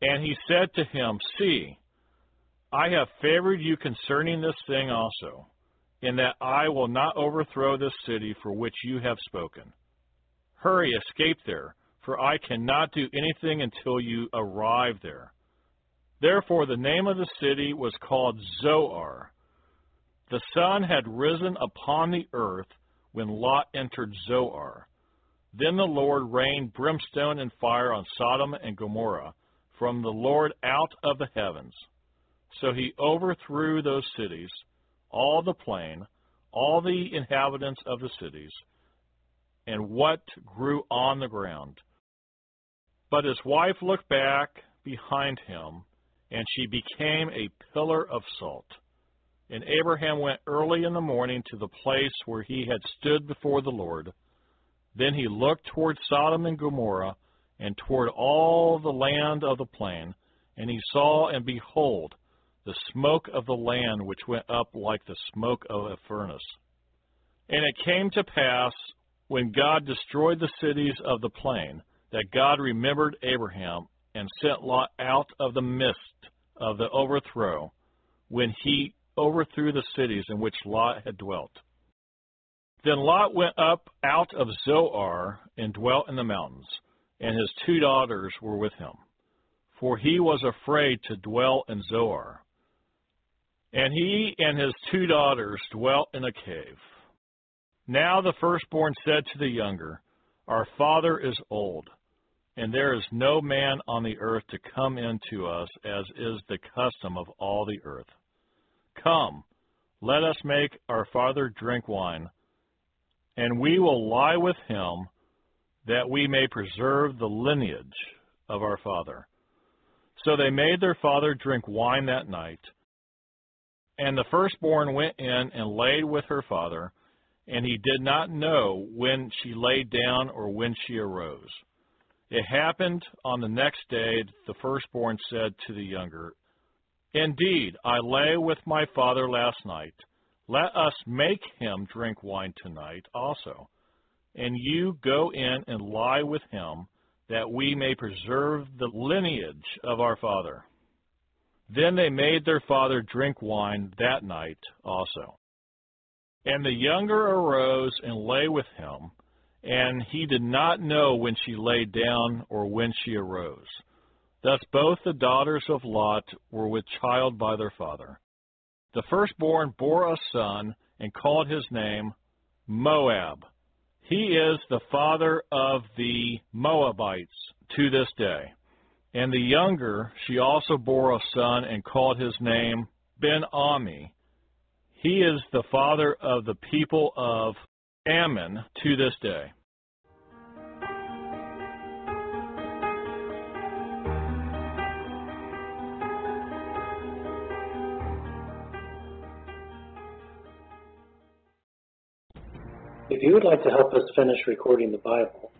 And he said to him, See, I have favored you concerning this thing also, in that I will not overthrow this city for which you have spoken. Hurry, escape there for I cannot do anything until you arrive there. Therefore, the name of the city was called Zoar. The sun had risen upon the earth when Lot entered Zoar. Then the Lord rained brimstone and fire on Sodom and Gomorrah from the Lord out of the heavens. So he overthrew those cities, all the plain, all the inhabitants of the cities, and what grew on the ground but his wife looked back behind him, and she became a pillar of salt. And Abraham went early in the morning to the place where he had stood before the Lord. Then he looked toward Sodom and Gomorrah, and toward all the land of the plain, and he saw, and behold, the smoke of the land which went up like the smoke of a furnace. And it came to pass, when God destroyed the cities of the plain, that God remembered Abraham and sent Lot out of the midst of the overthrow when he overthrew the cities in which Lot had dwelt. Then Lot went up out of Zoar and dwelt in the mountains, and his two daughters were with him. For he was afraid to dwell in Zoar. And he and his two daughters dwelt in a cave. Now the firstborn said to the younger, Our father is old and there is no man on the earth to come in to us, as is the custom of all the earth. Come, let us make our father drink wine, and we will lie with him, that we may preserve the lineage of our father. So they made their father drink wine that night. And the firstborn went in and laid with her father, and he did not know when she lay down or when she arose. It happened on the next day the firstborn said to the younger, Indeed, I lay with my father last night. Let us make him drink wine tonight also. And you go in and lie with him, that we may preserve the lineage of our father. Then they made their father drink wine that night also. And the younger arose and lay with him, and he did not know when she lay down or when she arose. Thus both the daughters of Lot were with child by their father. The firstborn bore a son and called his name Moab. He is the father of the Moabites to this day. And the younger she also bore a son and called his name Ben-Ammi. He is the father of the people of Ammon to this day. If you would like to help us finish recording the Bible,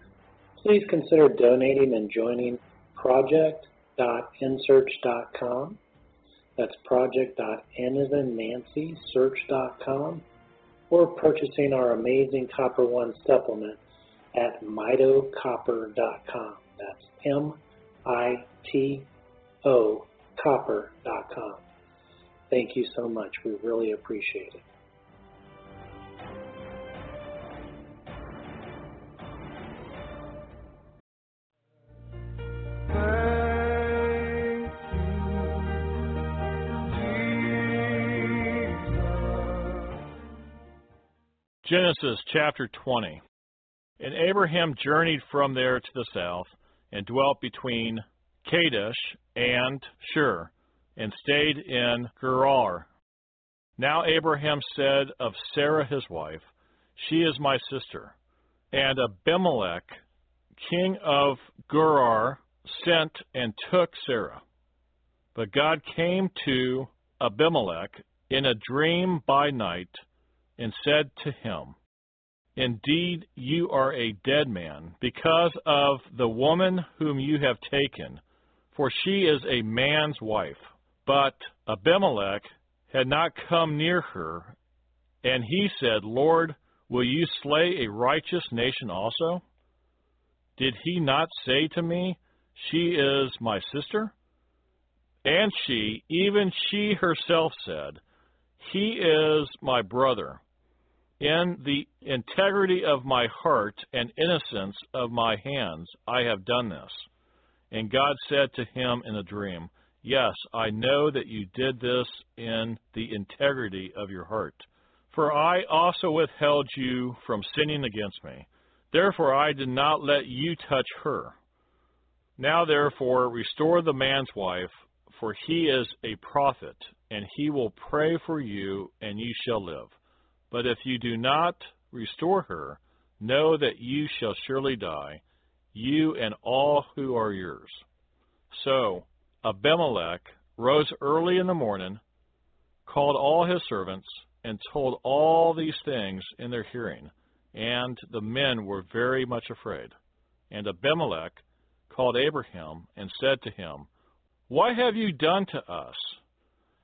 please consider donating and joining project.nsearch.com. That's project.nancy search.com or purchasing our amazing Copper One supplement at mitocopper.com. That's M I T O copper.com. Thank you so much. We really appreciate it. Genesis chapter 20. And Abraham journeyed from there to the south, and dwelt between Kadesh and Shur, and stayed in Gerar. Now Abraham said of Sarah his wife, She is my sister. And Abimelech, king of Gerar, sent and took Sarah. But God came to Abimelech in a dream by night and said to him, Indeed, you are a dead man because of the woman whom you have taken, for she is a man's wife. But Abimelech had not come near her, and he said, Lord, will you slay a righteous nation also? Did he not say to me, She is my sister? And she, even she herself said, He is my brother. In the integrity of my heart and innocence of my hands, I have done this. And God said to him in a dream, Yes, I know that you did this in the integrity of your heart. For I also withheld you from sinning against me. Therefore I did not let you touch her. Now therefore restore the man's wife, for he is a prophet, and he will pray for you, and you shall live. But if you do not restore her, know that you shall surely die, you and all who are yours. So Abimelech rose early in the morning, called all his servants, and told all these things in their hearing. And the men were very much afraid. And Abimelech called Abraham and said to him, What have you done to us?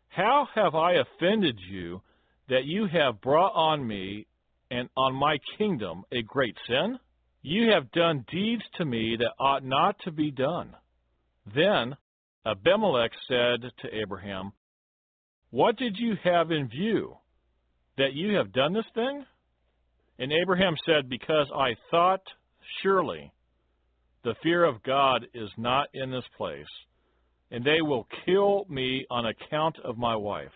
How have I offended you that you have brought on me and on my kingdom a great sin? You have done deeds to me that ought not to be done. Then Abimelech said to Abraham, What did you have in view? That you have done this thing? And Abraham said, Because I thought, surely the fear of God is not in this place, and they will kill me on account of my wife.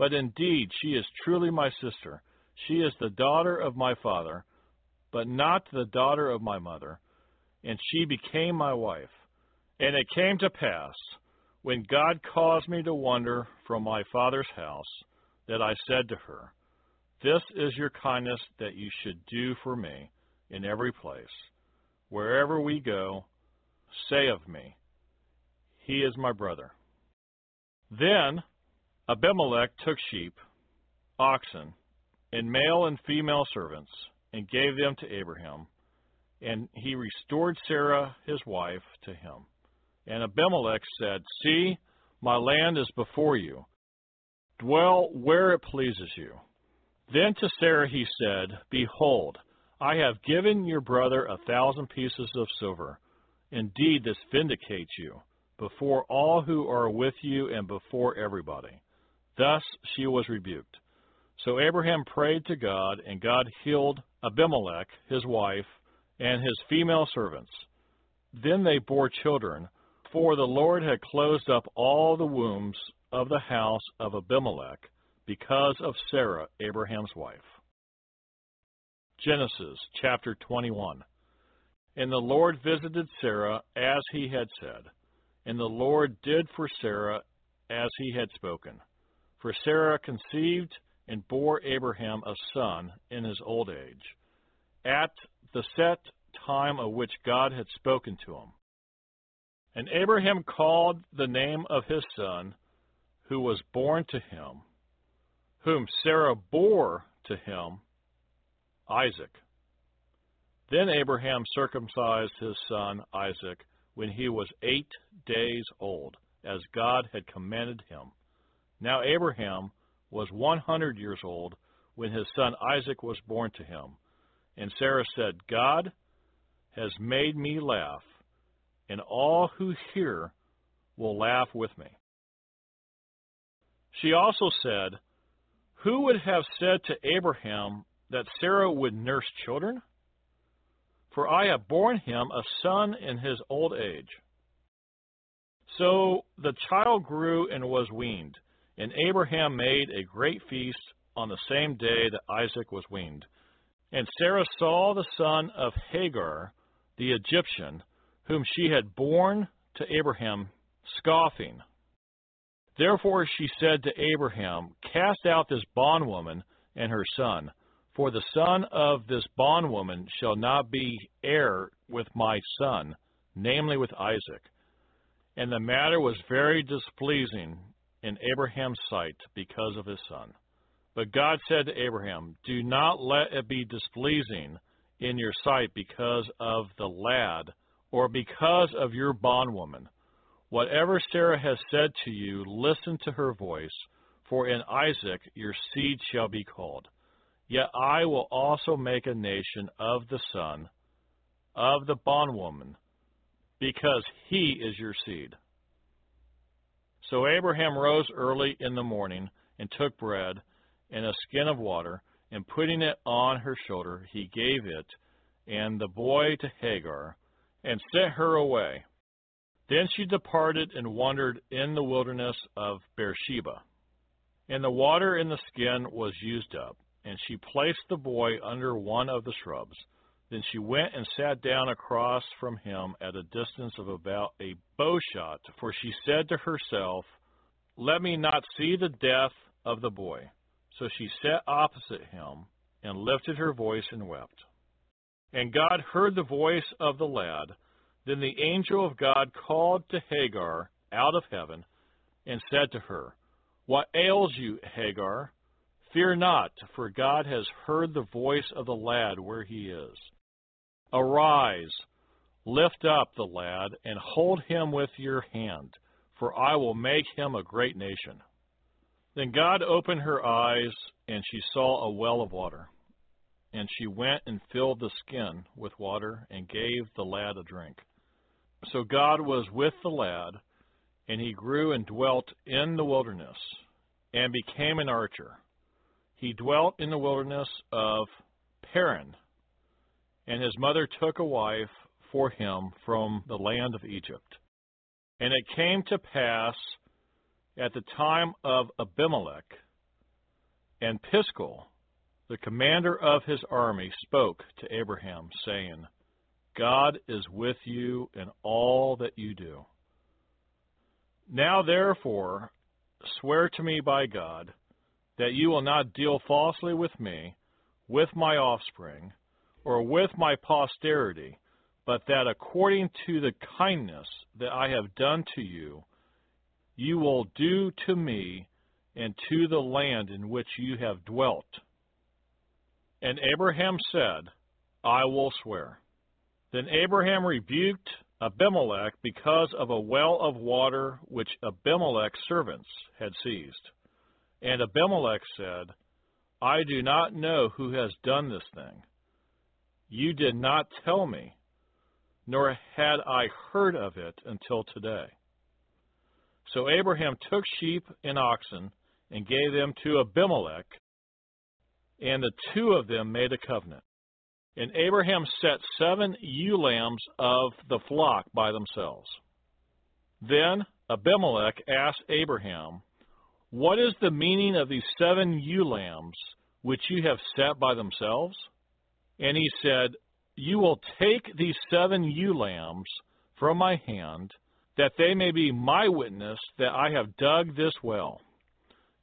But indeed, she is truly my sister. She is the daughter of my father, but not the daughter of my mother. And she became my wife. And it came to pass, when God caused me to wander from my father's house, that I said to her, This is your kindness that you should do for me in every place. Wherever we go, say of me, He is my brother. Then Abimelech took sheep, oxen, and male and female servants, and gave them to Abraham. And he restored Sarah his wife to him. And Abimelech said, See, my land is before you. Dwell where it pleases you. Then to Sarah he said, Behold, I have given your brother a thousand pieces of silver. Indeed, this vindicates you before all who are with you and before everybody. Thus she was rebuked. So Abraham prayed to God, and God healed Abimelech, his wife, and his female servants. Then they bore children, for the Lord had closed up all the wombs of the house of Abimelech because of Sarah, Abraham's wife. Genesis chapter 21. And the Lord visited Sarah as he had said, and the Lord did for Sarah as he had spoken. For Sarah conceived and bore Abraham a son in his old age, at the set time of which God had spoken to him. And Abraham called the name of his son, who was born to him, whom Sarah bore to him, Isaac. Then Abraham circumcised his son Isaac when he was eight days old, as God had commanded him. Now Abraham was 100 years old when his son Isaac was born to him. And Sarah said, God has made me laugh, and all who hear will laugh with me. She also said, Who would have said to Abraham that Sarah would nurse children? For I have borne him a son in his old age. So the child grew and was weaned. And Abraham made a great feast on the same day that Isaac was weaned. And Sarah saw the son of Hagar, the Egyptian, whom she had borne to Abraham, scoffing. Therefore she said to Abraham, Cast out this bondwoman and her son, for the son of this bondwoman shall not be heir with my son, namely with Isaac. And the matter was very displeasing in Abraham's sight because of his son. But God said to Abraham, Do not let it be displeasing in your sight because of the lad, or because of your bondwoman. Whatever Sarah has said to you, listen to her voice, for in Isaac your seed shall be called. Yet I will also make a nation of the son of the bondwoman, because he is your seed. So Abraham rose early in the morning and took bread and a skin of water, and putting it on her shoulder, he gave it and the boy to Hagar, and sent her away. Then she departed and wandered in the wilderness of Beersheba. And the water in the skin was used up, and she placed the boy under one of the shrubs. Then she went and sat down across from him at a distance of about a bow shot, for she said to herself, Let me not see the death of the boy. So she sat opposite him and lifted her voice and wept. And God heard the voice of the lad. Then the angel of God called to Hagar out of heaven and said to her, What ails you, Hagar? Fear not, for God has heard the voice of the lad where he is. Arise, lift up the lad, and hold him with your hand, for I will make him a great nation. Then God opened her eyes, and she saw a well of water. And she went and filled the skin with water, and gave the lad a drink. So God was with the lad, and he grew and dwelt in the wilderness, and became an archer. He dwelt in the wilderness of Paran and his mother took a wife for him from the land of Egypt. And it came to pass at the time of Abimelech, and Phichol, the commander of his army, spoke to Abraham, saying, God is with you in all that you do. Now therefore, swear to me by God that you will not deal falsely with me, with my offspring, or with my posterity, but that according to the kindness that I have done to you, you will do to me and to the land in which you have dwelt. And Abraham said, I will swear. Then Abraham rebuked Abimelech because of a well of water which Abimelech's servants had seized. And Abimelech said, I do not know who has done this thing. You did not tell me, nor had I heard of it until today. So Abraham took sheep and oxen and gave them to Abimelech, and the two of them made a covenant. And Abraham set seven ewe lambs of the flock by themselves. Then Abimelech asked Abraham, What is the meaning of these seven ewe lambs which you have set by themselves? And he said, You will take these seven ewe lambs from my hand, that they may be my witness that I have dug this well.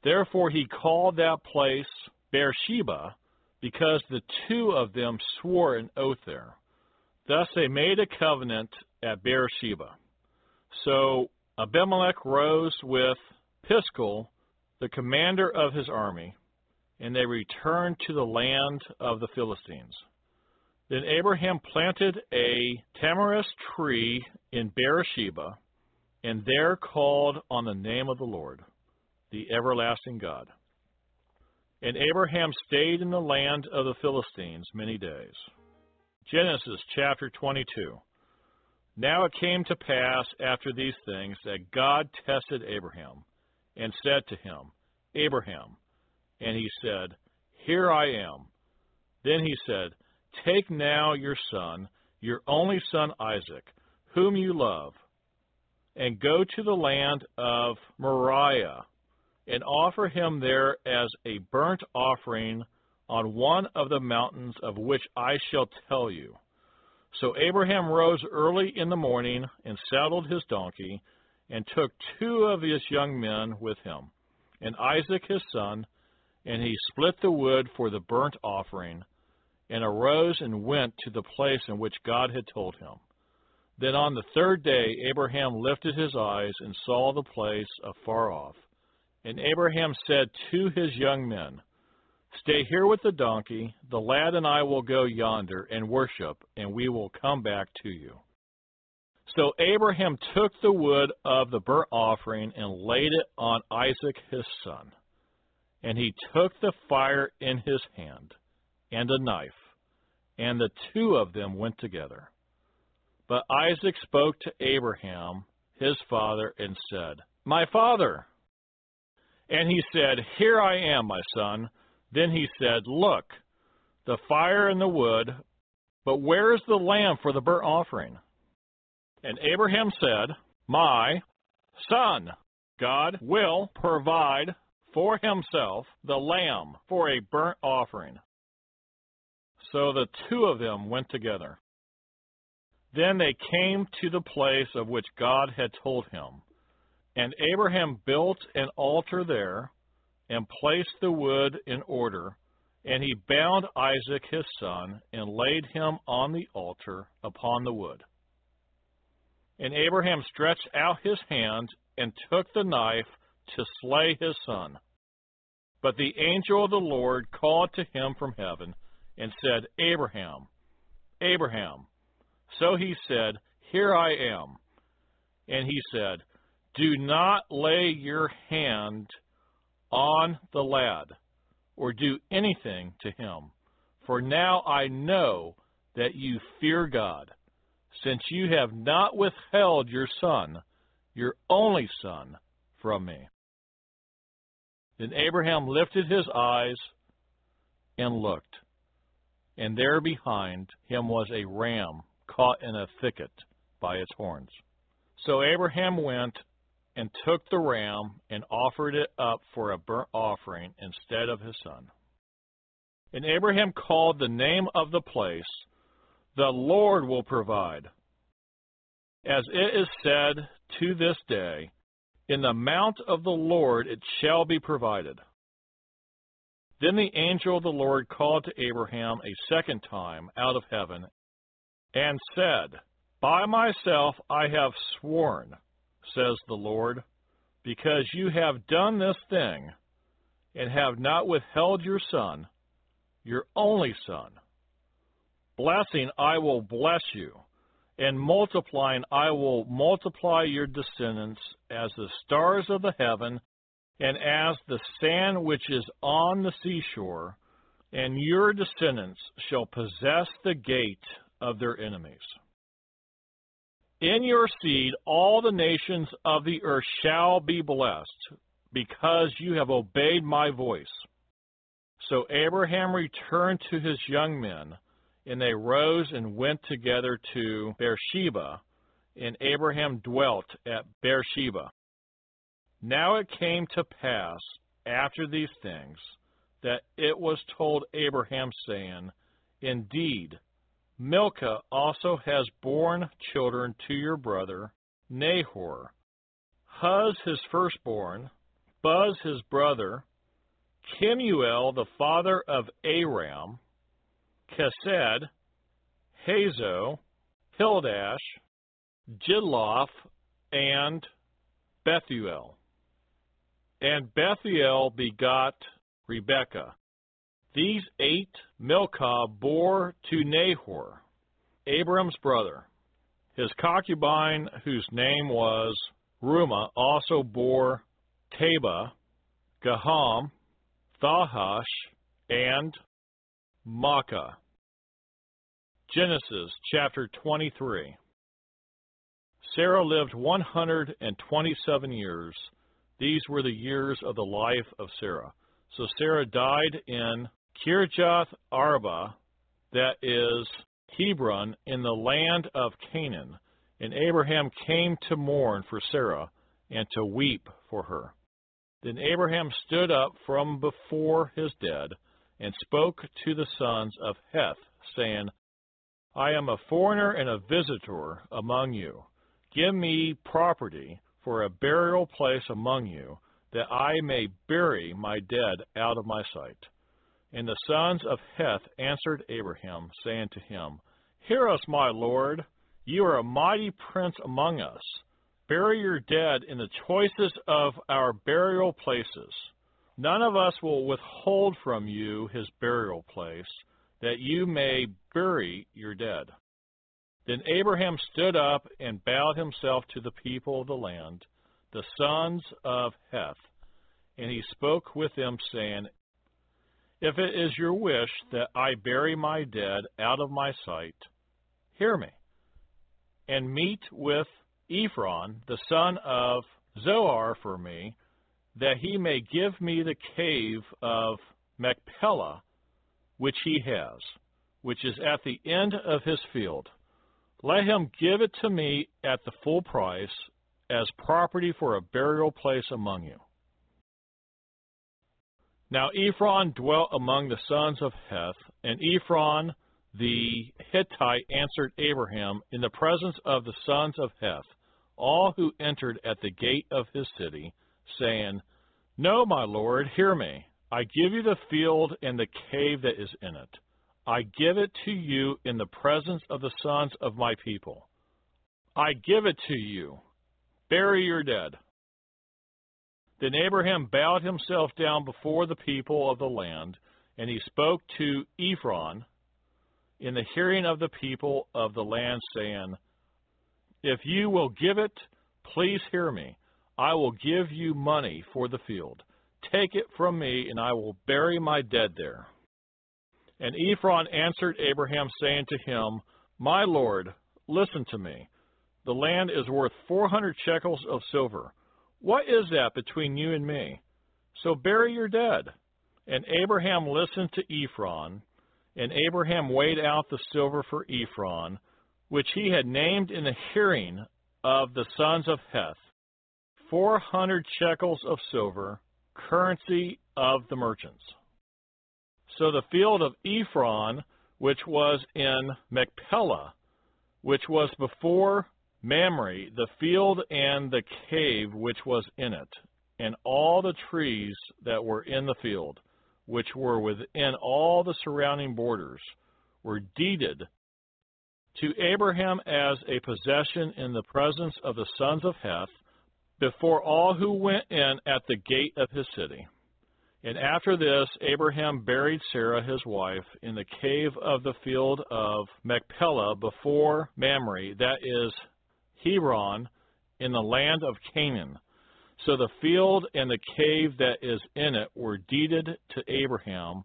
Therefore he called that place Beersheba, because the two of them swore an oath there. Thus they made a covenant at Beersheba. So Abimelech rose with Phichol, the commander of his army, and they returned to the land of the Philistines. Then Abraham planted a tamarisk tree in Beersheba, and there called on the name of the Lord, the everlasting God. And Abraham stayed in the land of the Philistines many days. Genesis chapter 22. Now it came to pass after these things that God tested Abraham and said to him, Abraham. And he said, Here I am. Then he said, Take now your son, your only son Isaac, whom you love, and go to the land of Moriah and offer him there as a burnt offering on one of the mountains of which I shall tell you. So Abraham rose early in the morning and saddled his donkey, and took two of his young men with him, and Isaac his son, and he split the wood for the burnt offering, and arose and went to the place in which God had told him. Then on the third day Abraham lifted his eyes and saw the place afar off. And Abraham said to his young men, Stay here with the donkey, the lad and I will go yonder and worship, and we will come back to you. So Abraham took the wood of the burnt offering and laid it on Isaac his son. And he took the fire in his hand, and a knife, and the two of them went together. But Isaac spoke to Abraham, his father, and said, My father! And he said, Here I am, my son. Then he said, Look, the fire and the wood, but where is the lamb for the burnt offering? And Abraham said, My son, God will provide for himself the lamb for a burnt offering. So the two of them went together. Then they came to the place of which God had told him. And Abraham built an altar there and placed the wood in order. And he bound Isaac his son and laid him on the altar upon the wood. And Abraham stretched out his hand and took the knife to slay his son. But the angel of the Lord called to him from heaven and said, Abraham, Abraham. So he said, Here I am. And he said, do not lay your hand on the lad or do anything to him. For now I know that you fear God, since you have not withheld your son, your only son, from me. Then Abraham lifted his eyes and looked, and there behind him was a ram caught in a thicket by its horns. So Abraham went and took the ram and offered it up for a burnt offering instead of his son. And Abraham called the name of the place, The Lord will provide. As it is said to this day, In the mount of the Lord it shall be provided. Then the angel of the Lord called to Abraham a second time out of heaven and said, By myself I have sworn says the Lord, because you have done this thing, and have not withheld your son, your only son. Blessing, I will bless you, and multiplying, I will multiply your descendants as the stars of the heaven and as the sand which is on the seashore, and your descendants shall possess the gate of their enemies. In your seed all the nations of the earth shall be blessed, because you have obeyed my voice. So Abraham returned to his young men, and they rose and went together to Beersheba, and Abraham dwelt at Beersheba. Now it came to pass after these things that it was told Abraham, saying, Indeed, Milcah also has borne children to your brother Nahor, Huz his firstborn, Buz his brother, Kemuel the father of Aram, Chesed, Hazo, Pildash, Jidlaph, and Bethuel. And Bethuel begot Rebekah. These eight Milcah bore to Nahor, Abram's brother. His concubine, whose name was Reumah, also bore Tebah, Gaham, Thahash, and Maachah. Genesis chapter 23. Sarah lived 127 years. These were the years of the life of Sarah. So Sarah died in Kirjath Arba, that is Hebron, in the land of Canaan. And Abraham came to mourn for Sarah and to weep for her. Then Abraham stood up from before his dead and spoke to the sons of Heth, saying, I am a foreigner and a visitor among you. Give me property for a burial place among you, that I may bury my dead out of my sight. And the sons of Heth answered Abraham, saying to him, Hear us, my lord. You are a mighty prince among us. Bury your dead in the choicest of our burial places. None of us will withhold from you his burial place, that you may bury your dead. Then Abraham stood up and bowed himself to the people of the land, the sons of Heth, and he spoke with them, saying, if it is your wish that I bury my dead out of my sight, hear me, and meet with Ephron, the son of Zohar, for me, that he may give me the cave of Machpelah, which he has, which is at the end of his field. Let him give it to me at the full price, as property for a burial place among you. Now Ephron dwelt among the sons of Heth, and Ephron the Hittite answered Abraham in the presence of the sons of Heth, all who entered at the gate of his city, saying, No, my lord, hear me. I give you the field and the cave that is in it. I give it to you in the presence of the sons of my people. I give it to you. Bury your dead. Then Abraham bowed himself down before the people of the land, and he spoke to Ephron in the hearing of the people of the land, saying, If you will give it, please hear me. I will give you money for the field. Take it from me, and I will bury my dead there. And Ephron answered Abraham, saying to him, My lord, listen to me. The land is worth four hundred shekels of silver. What is that between you and me? So bury your dead. And Abraham listened to Ephron, and Abraham weighed out the silver for Ephron, which he had named in the hearing of the sons of Heth, four hundred shekels of silver, currency of the merchants. So the field of Ephron, which was in Machpelah, which was before Mamre, the field and the cave which was in it, and all the trees that were in the field, which were within all the surrounding borders, were deeded to Abraham as a possession in the presence of the sons of Heth, before all who went in at the gate of his city. And after this, Abraham buried Sarah his wife in the cave of the field of Machpelah before Mamre, that is Hebron, in the land of Canaan. So the field and the cave that is in it were deeded to Abraham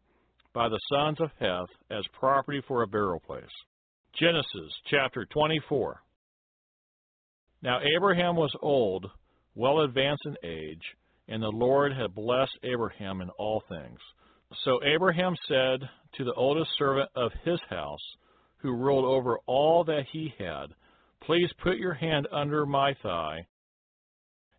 by the sons of Heth as property for a burial place. Genesis chapter 24. Now Abraham was old, well advanced in age, and the Lord had blessed Abraham in all things. So Abraham said to the oldest servant of his house, who ruled over all that he had, Please put your hand under my thigh,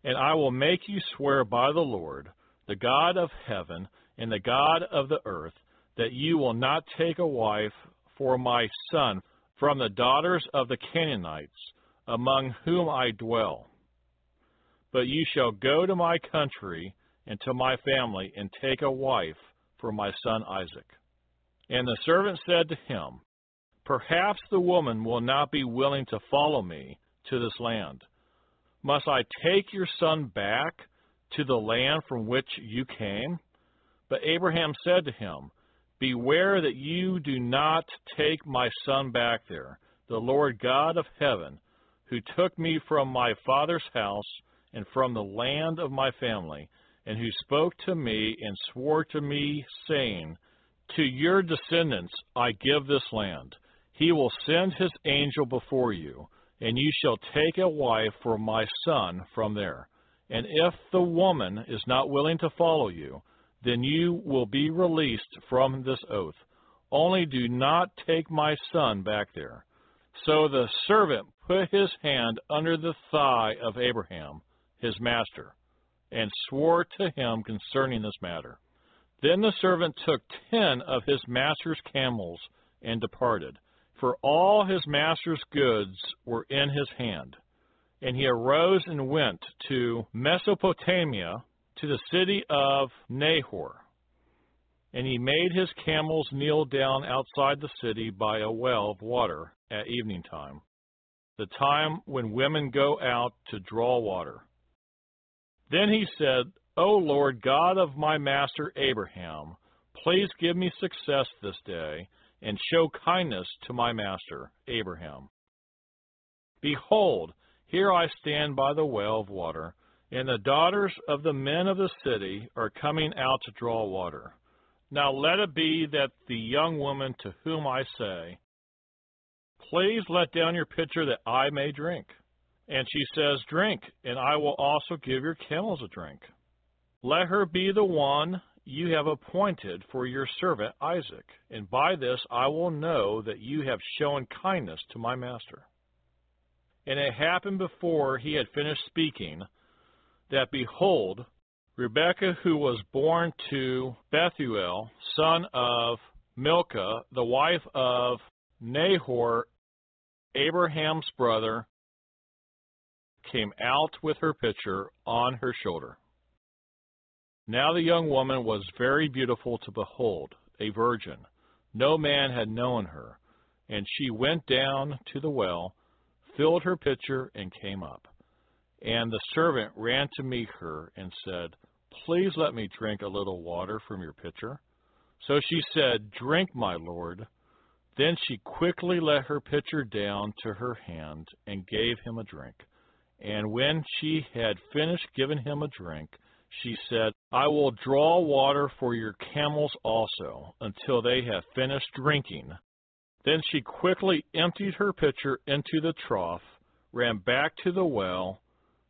and I will make you swear by the Lord, the God of heaven and the God of the earth, that you will not take a wife for my son from the daughters of the Canaanites, among whom I dwell but you shall go to my country and to my family and take a wife for my son Isaac. And the servant said to him, Perhaps the woman will not be willing to follow me to this land. Must I take your son back to the land from which you came? But Abraham said to him, Beware that you do not take my son back there. The Lord God of heaven, who took me from my father's house and from the land of my family, and who spoke to me and swore to me, saying, To your descendants I give this land. He will send his angel before you, and you shall take a wife for my son from there. And if the woman is not willing to follow you, then you will be released from this oath. Only do not take my son back there. So the servant put his hand under the thigh of Abraham his master, and swore to him concerning this matter. Then the servant took ten of his master's camels and departed, for all his master's goods were in his hand. And he arose and went to Mesopotamia, to the city of Nahor. And he made his camels kneel down outside the city by a well of water at evening time, the time when women go out to draw water. Then he said, O Lord God of my master Abraham, please give me success this day, and show kindness to my master Abraham. Behold, here I stand by the well of water, and the daughters of the men of the city are coming out to draw water. Now let it be that the young woman to whom I say, Please let down your pitcher that I may drink. And she says, Drink, and I will also give your camels a drink. Let her be the one you have appointed for your servant Isaac, and by this I will know that you have shown kindness to my master. And it happened before he had finished speaking that, behold, Rebekah, who was born to Bethuel, son of Milcah, the wife of Nahor, Abraham's brother, came out with her pitcher on her shoulder. Now the young woman was very beautiful to behold, a virgin. No man had known her. And she went down to the well, filled her pitcher, and came up. And the servant ran to meet her and said, Please let me drink a little water from your pitcher. So she said, Drink, my lord. Then she quickly let her pitcher down to her hand and gave him a drink. And when she had finished giving him a drink, she said, I will draw water for your camels also, until they have finished drinking. Then she quickly emptied her pitcher into the trough, ran back to the well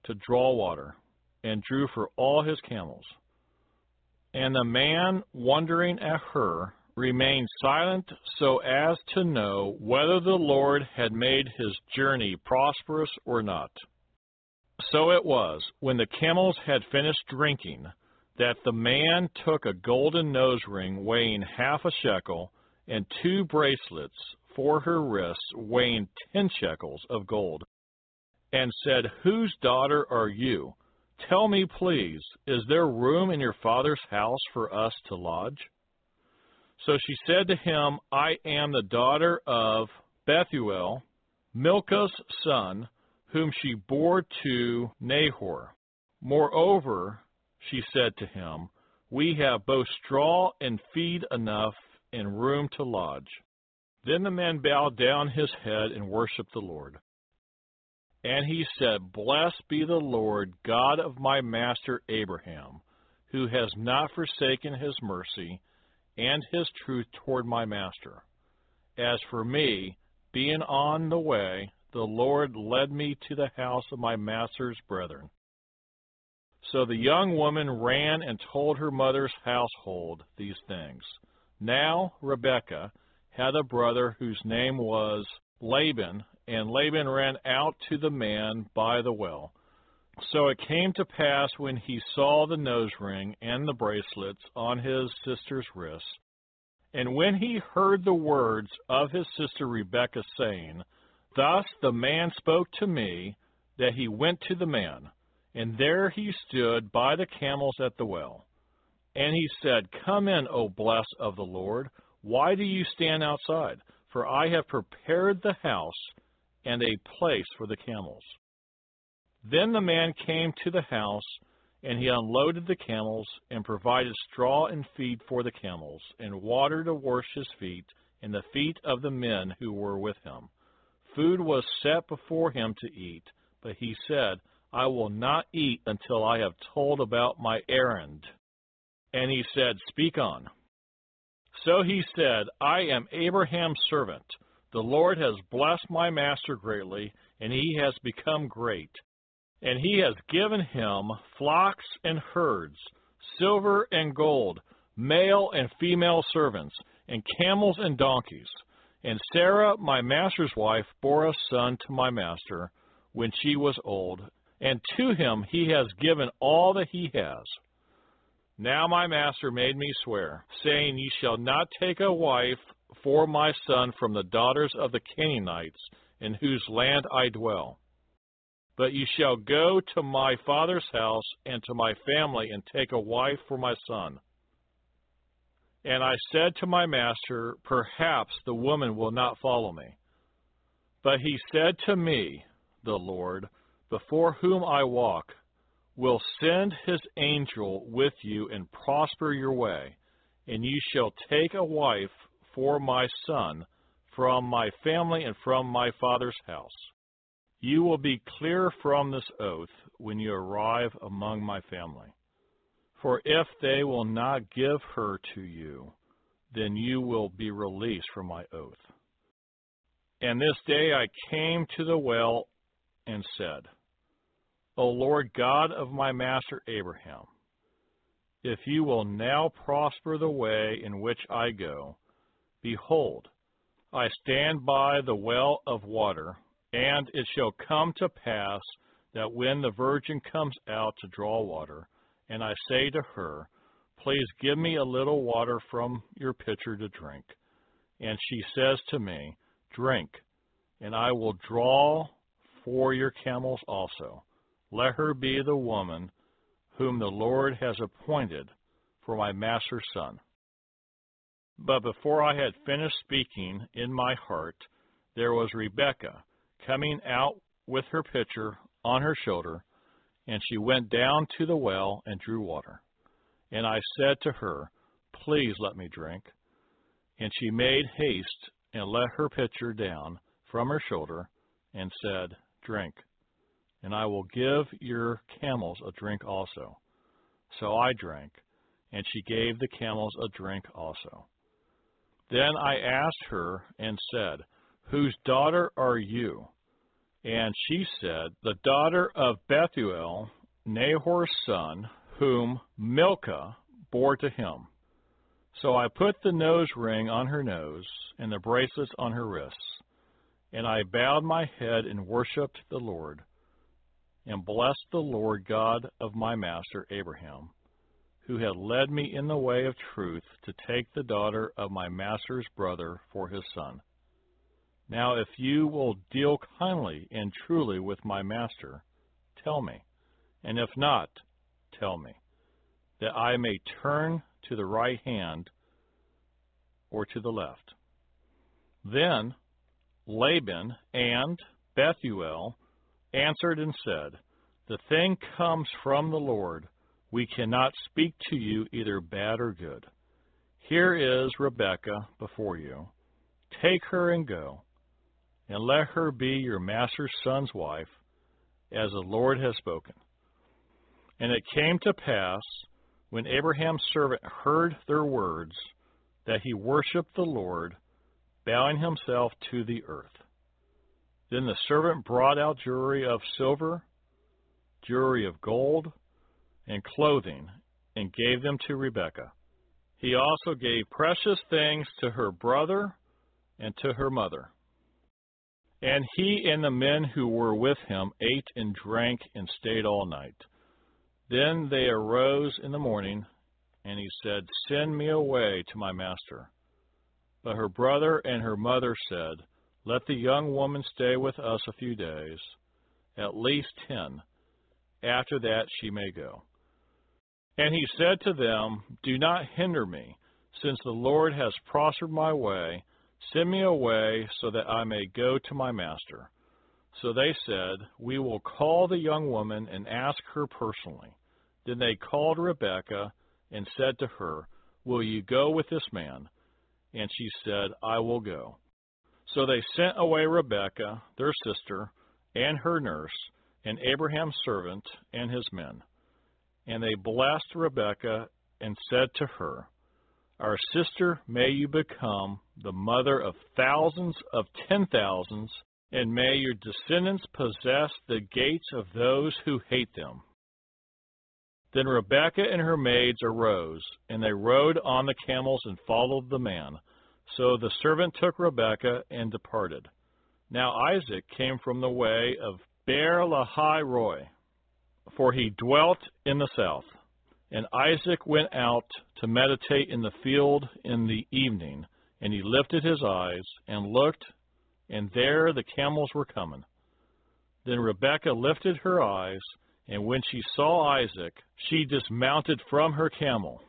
to draw water, and drew for all his camels. And the man, wondering at her, remained silent so as to know whether the Lord had made his journey prosperous or not. So it was, when the camels had finished drinking, that the man took a golden nose ring weighing half a shekel, and two bracelets for her wrists weighing ten shekels of gold, and said, Whose daughter are you? Tell me, please, is there room in your father's house for us to lodge? So she said to him, I am the daughter of Bethuel, Milcah's son, whom she bore to Nahor. Moreover, she said to him, We have both straw and feed enough and room to lodge. Then the man bowed down his head and worshipped the Lord. And he said, Blessed be the Lord, God of my master Abraham, who has not forsaken his mercy and his truth toward my master. As for me, being on the way, the Lord led me to the house of my master's brethren. So the young woman ran and told her mother's household these things. Now Rebekah had a brother whose name was Laban, and Laban ran out to the man by the well. So it came to pass when he saw the nose ring and the bracelets on his sister's wrists, and when he heard the words of his sister Rebekah saying, Thus the man spoke to me, that he went to the man. And there he stood by the camels at the well. And he said, Come in, O blessed of the Lord. Why do you stand outside? For I have prepared the house and a place for the camels. Then the man came to the house, and he unloaded the camels, and provided straw and feed for the camels, and water to wash his feet, and the feet of the men who were with him. Food was set before him to eat, but he said, I will not eat until I have told about my errand. And he said, Speak on. So he said, I am Abraham's servant. The Lord has blessed my master greatly, and he has become great. And he has given him flocks and herds, silver and gold, male and female servants, and camels and donkeys. And Sarah, my master's wife, bore a son to my master when she was old, and to him he has given all that he has. Now my master made me swear, saying, Ye shall not take a wife for my son from the daughters of the Canaanites, in whose land I dwell. But ye shall go to my father's house and to my family, and take a wife for my son. And I said to my master, Perhaps the woman will not follow me. But he said to me, the Lord, before whom I walk, will send his angel with you and prosper your way, and you shall take a wife for my son from my family and from my father's house. You will be clear from this oath when you arrive among my family. For if they will not give her to you, then you will be released from my oath. And this day I came to the well and said, O Lord God of my master Abraham, if you will now prosper the way in which I go, behold, I stand by the well of water, and it shall come to pass that when the virgin comes out to draw water, and I say to her, Please give me a little water from your pitcher to drink, and she says to me, Drink, and I will draw for your camels also let her be the woman whom the Lord has appointed for my master's son. But before I had finished speaking in my heart, there was Rebekah coming out with her pitcher on her shoulder, and she went down to the well and drew water. And I said to her, Please let me drink. And she made haste and let her pitcher down from her shoulder and said, Drink and I will give your camels a drink also. So I drank, and she gave the camels a drink also. Then I asked her and said, Whose daughter are you? And she said, The daughter of Bethuel, Nahor's son, whom Milcah bore to him. So I put the nose ring on her nose and the bracelets on her wrists, and I bowed my head and worshipped the Lord and blessed the Lord God of my master Abraham, who had led me in the way of truth to take the daughter of my master's brother for his son. Now, if you will deal kindly and truly with my master, tell me, and if not, tell me, that I may turn to the right hand or to the left. Then Laban and Bethuel answered and said, The thing comes from the Lord, we cannot speak to you either bad or good. Here is Rebekah before you. Take her and go, and let her be your master's son's wife, as the Lord has spoken. And it came to pass, when Abraham's servant heard their words, that he worshipped the Lord, bowing himself to the earth. Then the servant brought out jewelry of silver, jewelry of gold, and clothing, and gave them to Rebekah. He also gave precious things to her brother and to her mother. And he and the men who were with him ate and drank and stayed all night. Then they arose in the morning, and he said, Send me away to my master. But her brother and her mother said, Let the young woman stay with us a few days, at least ten. After that she may go. And he said to them, Do not hinder me, since the Lord has prospered my way. Send me away so that I may go to my master. So they said, We will call the young woman and ask her personally. Then they called Rebekah and said to her, Will you go with this man? And she said, I will go. So they sent away Rebekah, their sister, and her nurse, and Abraham's servant and his men. And they blessed Rebekah and said to her, Our sister, may you become the mother of thousands of ten thousands, and may your descendants possess the gates of those who hate them. Then Rebekah and her maids arose, and they rode on the camels and followed the man. So the servant took Rebekah and departed. Now Isaac came from the way of Beer Lahai Roi, for he dwelt in the south. And Isaac went out to meditate in the field in the evening, and he lifted his eyes and looked, and there the camels were coming. Then Rebekah lifted her eyes, and when she saw Isaac, she dismounted from her camel.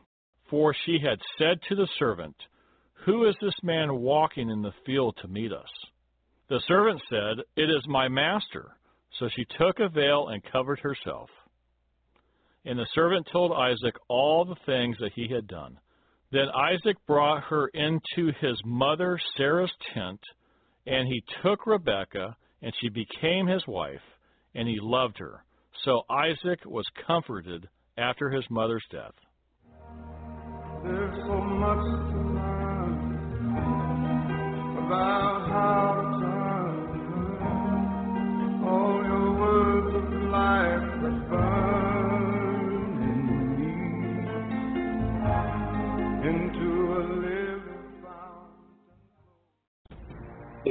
For she had said to the servant, Who is this man walking in the field to meet us? The servant said, It is my master. So she took a veil and covered herself. And the servant told Isaac all the things that he had done. Then Isaac brought her into his mother Sarah's tent, and he took Rebekah, and she became his wife, and he loved her. So Isaac was comforted after his mother's death. There's so much to learn about how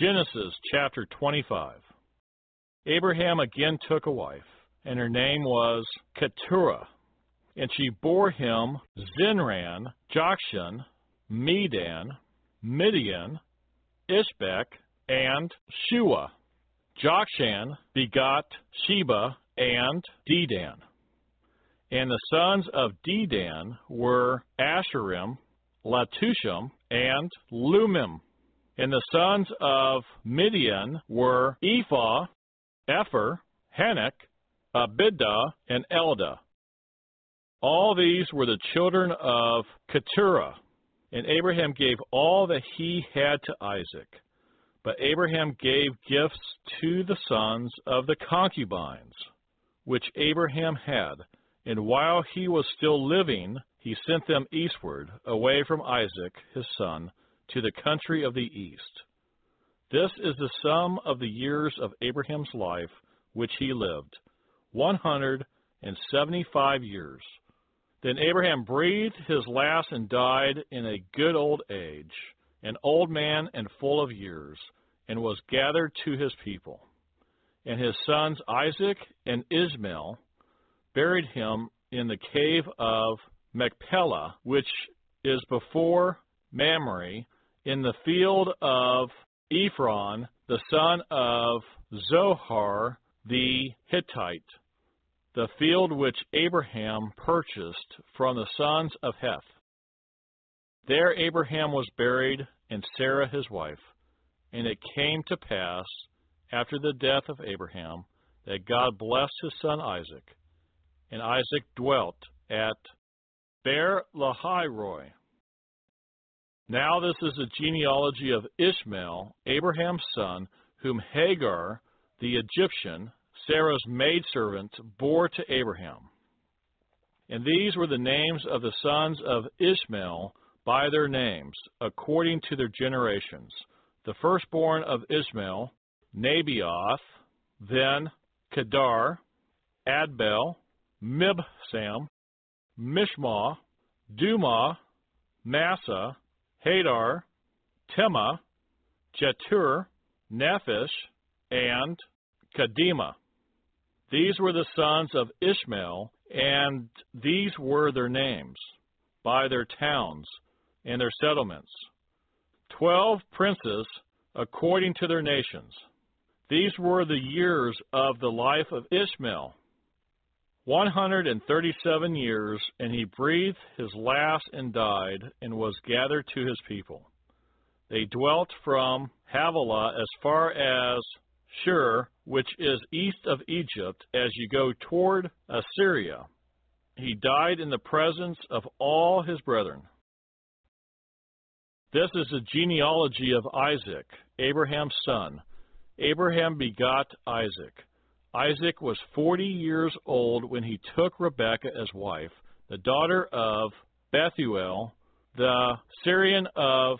Genesis chapter 25. Abraham again took a wife, and her name was Keturah. And she bore him Zimran, Jokshan, Medan, Midian, Ishbak, and Shua. Jokshan begot Sheba and Dedan. And the sons of Dedan were Asshurim, Letushim, and Leummim. And the sons of Midian were Ephah, Epher, Hanoch, Abidah, and Eldaah. All these were the children of Keturah. And Abraham gave all that he had to Isaac. But Abraham gave gifts to the sons of the concubines, which Abraham had. And while he was still living, he sent them eastward, away from Isaac, his son, to the country of the east. This is the sum of the years of Abraham's life which he lived, one hundred and seventy five years. Then Abraham breathed his last and died in a good old age, an old man and full of years, and was gathered to his people. and his sons Isaac and Ishmael buried him in the cave of Machpelah, which is before Mamre, in the field of Ephron, the son of Zohar the Hittite, the field which Abraham purchased from the sons of Heth. There Abraham was buried, and Sarah his wife. And it came to pass, after the death of Abraham, that God blessed his son Isaac. And Isaac dwelt at Beer Lahairoi. Now this is the genealogy of Ishmael, Abraham's son, whom Hagar, the Egyptian, Sarah's maidservant, bore to Abraham. And these were the names of the sons of Ishmael by their names, according to their generations. The firstborn of Ishmael, Nebaioth, then Kedar, Adbeel, Mibsam, Mishma, Dumah, Massa, Hadar, Tema, Jetur, Naphish, and Kedemah. These were the sons of Ishmael, and these were their names, by their towns and their settlements. Twelve princes according to their nations. These were the years of the life of Ishmael. 137 years, and he breathed his last and died, and was gathered to his people. They dwelt from Havilah as far as Shur, which is east of Egypt, as you go toward Assyria. He died in the presence of all his brethren. This is the genealogy of Isaac, Abraham's son. Abraham begot Isaac. Isaac was forty years old when he took Rebekah as wife, the daughter of Bethuel, the Syrian of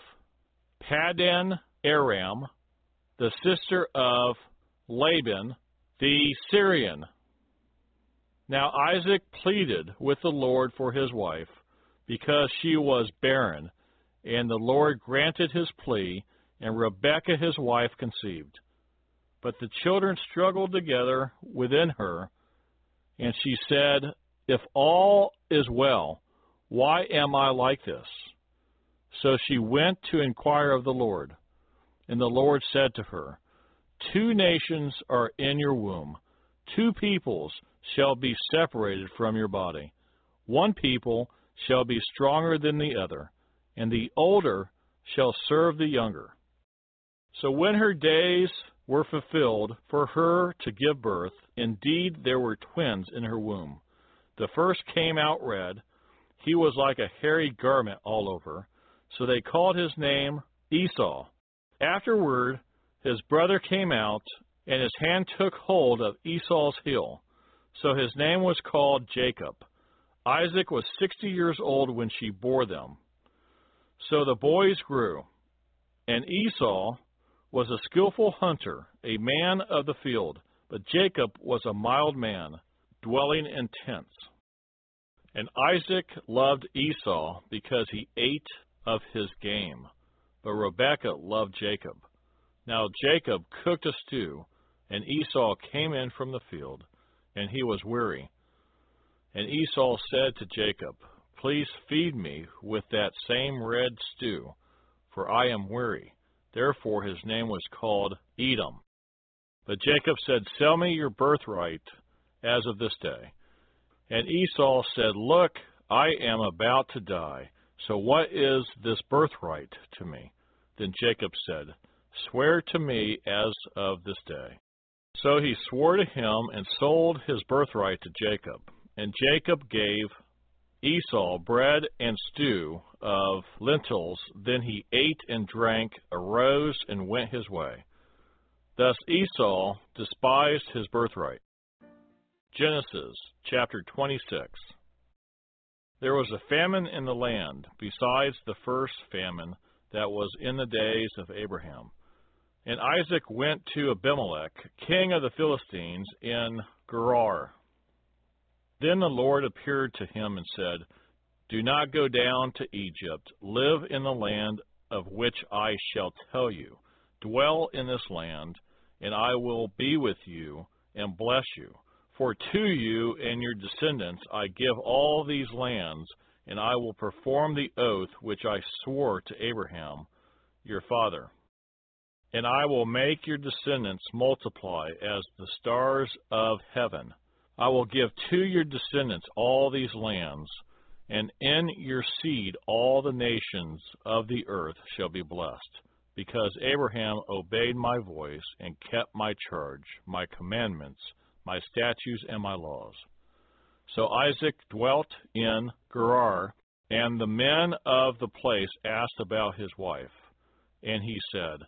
Padan Aram, the sister of Laban, the Syrian. Now Isaac pleaded with the Lord for his wife, because she was barren, and the Lord granted his plea, and Rebekah his wife conceived. But the children struggled together within her, and she said, If all is well, why am I like this? So she went to inquire of the Lord. And the Lord said to her, Two nations are in your womb, two peoples shall be separated from your body. One people shall be stronger than the other, and the older shall serve the younger. So when her days were fulfilled for her to give birth, indeed there were twins in her womb. The first came out red, he was like a hairy garment all over, so they called his name Esau. Afterward, his brother came out, and his hand took hold of Esau's heel. So his name was called Jacob. Isaac was sixty years old when she bore them. So the boys grew, and Esau was a skillful hunter, a man of the field, but Jacob was a mild man, dwelling in tents. And Isaac loved Esau because he ate of his game, but Rebekah loved Jacob. Now Jacob cooked a stew, and Esau came in from the field, and he was weary. And Esau said to Jacob, Please feed me with that same red stew, for I am weary. Therefore his name was called Edom. But Jacob said, Sell me your birthright as of this day. And Esau said, Look, I am about to die. So what is this birthright to me? Then Jacob said, Swear to me as of this day. So he swore to him and sold his birthright to Jacob. And Jacob gave Esau bread and stew of lentils. Then he ate and drank, arose, and went his way. Thus Esau despised his birthright. Genesis chapter 26. There was a famine in the land, besides the first famine that was in the days of Abraham. And Isaac went to Abimelech, king of the Philistines, in Gerar. Then the Lord appeared to him and said, Do not go down to Egypt. Live in the land of which I shall tell you. Dwell in this land, and I will be with you and bless you. For to you and your descendants I give all these lands, and I will perform the oath which I swore to Abraham your father. And I will make your descendants multiply as the stars of heaven. I will give to your descendants all these lands, and in your seed all the nations of the earth shall be blessed, because Abraham obeyed my voice and kept my charge, my commandments, my statutes, and my laws. So Isaac dwelt in Gerar, and the men of the place asked about his wife. And he said,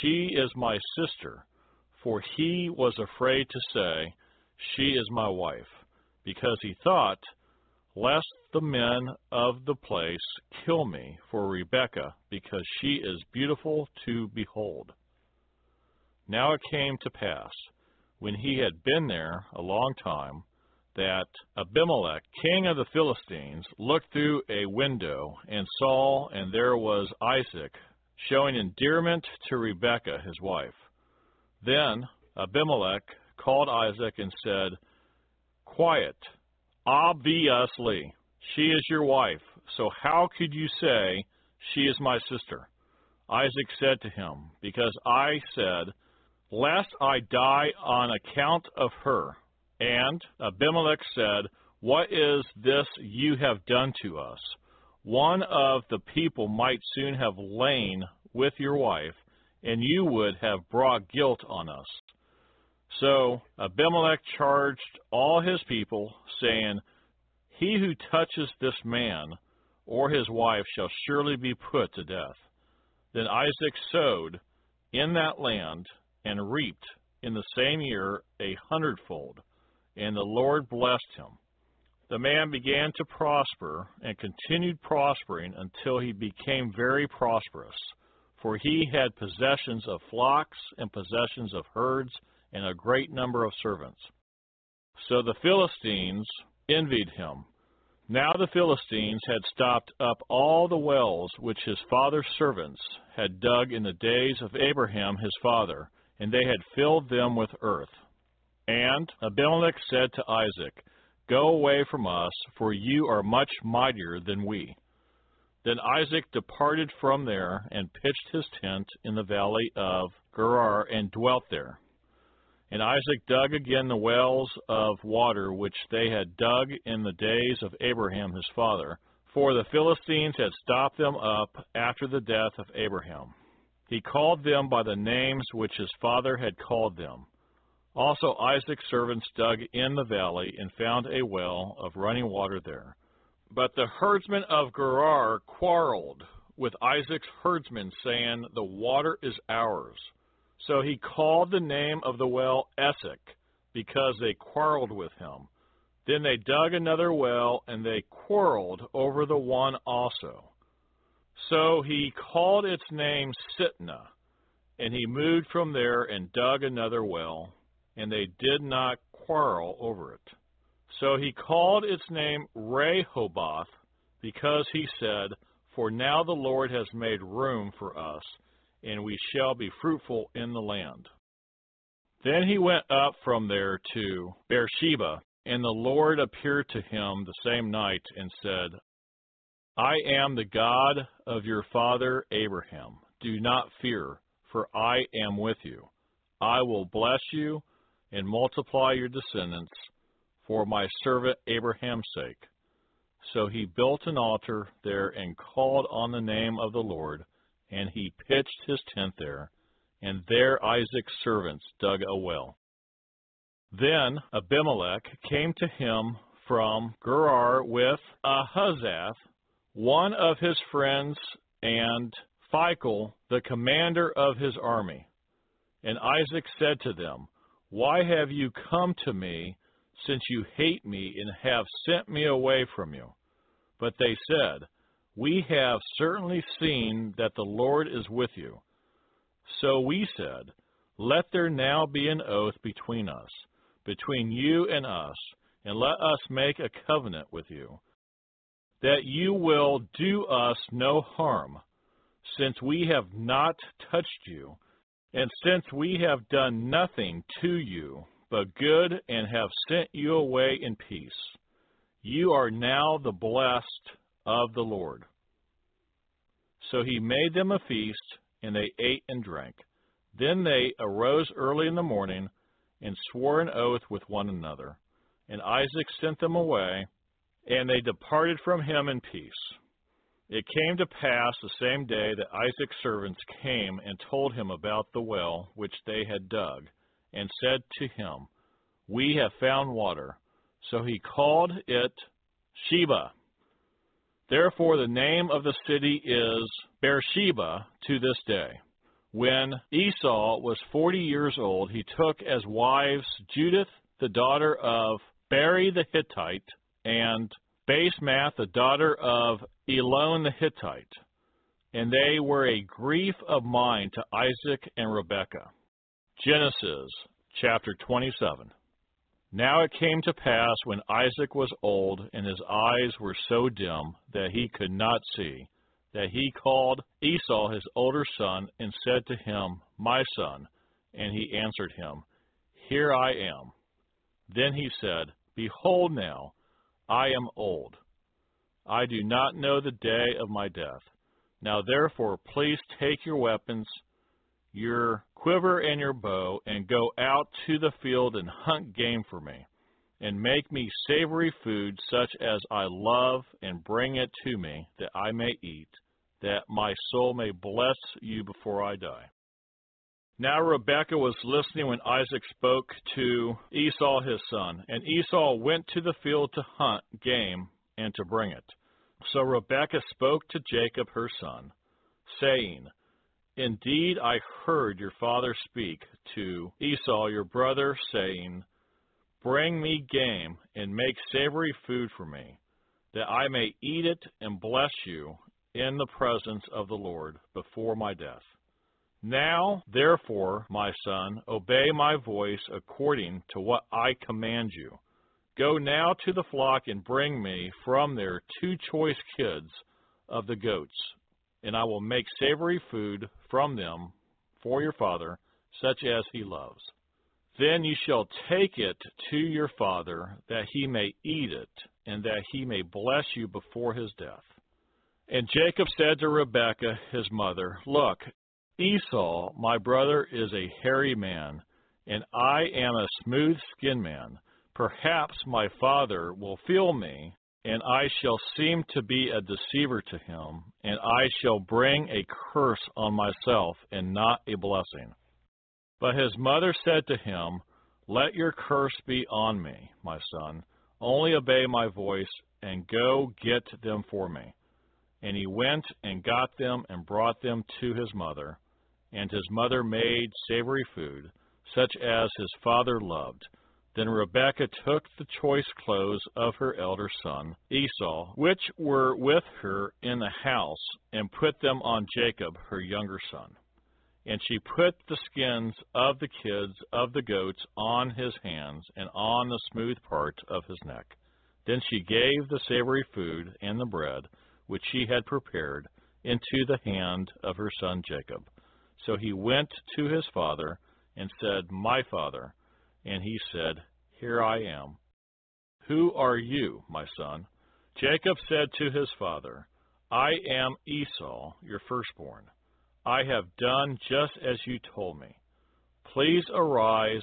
She is my sister. For he was afraid to say, She is my wife, because he thought, Lest the men of the place kill me for Rebekah, because she is beautiful to behold. Now it came to pass, when he had been there a long time, that Abimelech, king of the Philistines, looked through a window and saw, and there was Isaac, showing endearment to Rebekah, his wife. Then Abimelech called Isaac and said, Quiet, obviously, she is your wife, so how could you say, She is my sister? Isaac said to him, Because I said, Lest I die on account of her. And Abimelech said, What is this you have done to us? One of the people might soon have lain with your wife, and you would have brought guilt on us. So Abimelech charged all his people, saying, He who touches this man or his wife shall surely be put to death. Then Isaac sowed in that land and reaped in the same year a hundredfold, and the Lord blessed him. The man began to prosper and continued prospering until he became very prosperous, for he had possessions of flocks and possessions of herds and a great number of servants. So the Philistines envied him. Now the Philistines had stopped up all the wells which his father's servants had dug in the days of Abraham his father, and they had filled them with earth. And Abimelech said to Isaac, Go away from us, for you are much mightier than we. Then Isaac departed from there and pitched his tent in the valley of Gerar and dwelt there. And Isaac dug again the wells of water which they had dug in the days of Abraham his father, for the Philistines had stopped them up after the death of Abraham. He called them by the names which his father had called them. Also Isaac's servants dug in the valley and found a well of running water there. But the herdsmen of Gerar quarreled with Isaac's herdsmen, saying, The water is ours. So he called the name of the well Esek, because they quarreled with him. Then they dug another well, and they quarreled over the one also. So he called its name Sitnah, and he moved from there and dug another well, and they did not quarrel over it. So he called its name Rehoboth, because he said, For now the Lord has made room for us, and we shall be fruitful in the land. Then he went up from there to Beersheba, and the Lord appeared to him the same night and said, I am the God of your father Abraham. Do not fear, for I am with you. I will bless you and multiply your descendants for my servant Abraham's sake. So he built an altar there and called on the name of the Lord, and he pitched his tent there, and there Isaac's servants dug a well. Then Abimelech came to him from Gerar with Ahuzzath, one of his friends, and Phichol, the commander of his army. And Isaac said to them, Why have you come to me, since you hate me and have sent me away from you? But they said, We have certainly seen that the Lord is with you. So we said, Let there now be an oath between us, between you and us, and let us make a covenant with you that you will do us no harm, since we have not touched you, And since we have done nothing to you but good and have sent you away in peace, you are now the blessed of the Lord. So he made them a feast, and they ate and drank. Then they arose early in the morning and swore an oath with one another. And Isaac sent them away, and they departed from him in peace. It came to pass the same day that Isaac's servants came and told him about the well which they had dug, and said to him, We have found water. So he called it Shebah. Therefore, the name of the city is Beersheba to this day. When Esau was forty years old, he took as wives Judith, the daughter of Beeri the Hittite, and Basemath, the daughter of Elon the Hittite. And they were a grief of mind to Isaac and Rebekah. Genesis chapter 27. Now it came to pass when Isaac was old and his eyes were so dim that he could not see that he called Esau his older son and said to him, My son. And he answered him, Here I am. Then he said, Behold now, I am old. I do not know the day of my death. Now therefore, please take your weapons, your quiver and your bow, and go out to the field and hunt game for me, and make me savory food such as I love, and bring it to me, that I may eat, that my soul may bless you before I die. Now Rebekah was listening when Isaac spoke to Esau his son, and Esau went to the field to hunt game and to bring it. So Rebekah spoke to Jacob her son, saying, Indeed, I heard your father speak to Esau your brother, saying, Bring me game and make savory food for me, that I may eat it and bless you in the presence of the Lord before my death. Now, therefore, my son, obey my voice according to what I command you. Go now to the flock and bring me from there two choice kids of the goats, and I will make savory food from them for your father, such as he loves. Then you shall take it to your father, that he may eat it, and that he may bless you before his death. And Jacob said to Rebekah, his mother, Look, Esau, my brother, is a hairy man, and I am a smooth skinned man. Perhaps my father will feel me, and I shall seem to be a deceiver to him, and I shall bring a curse on myself and not a blessing. But his mother said to him, Let your curse be on me, my son. Only obey my voice, and go get them for me. And he went and got them and brought them to his mother. And his mother made savory food, such as his father loved then Rebekah took the choice clothes of her elder son, Esau, which were with her in the house, and put them on Jacob, her younger son. And she put the skins of the kids of the goats on his hands and on the smooth part of his neck. Then she gave the savory food and the bread, which she had prepared, into the hand of her son Jacob. So he went to his father and said, My father. And he said, Here I am. Who are you, my son? Jacob said to his father, I am Esau, your firstborn. I have done just as you told me. Please arise,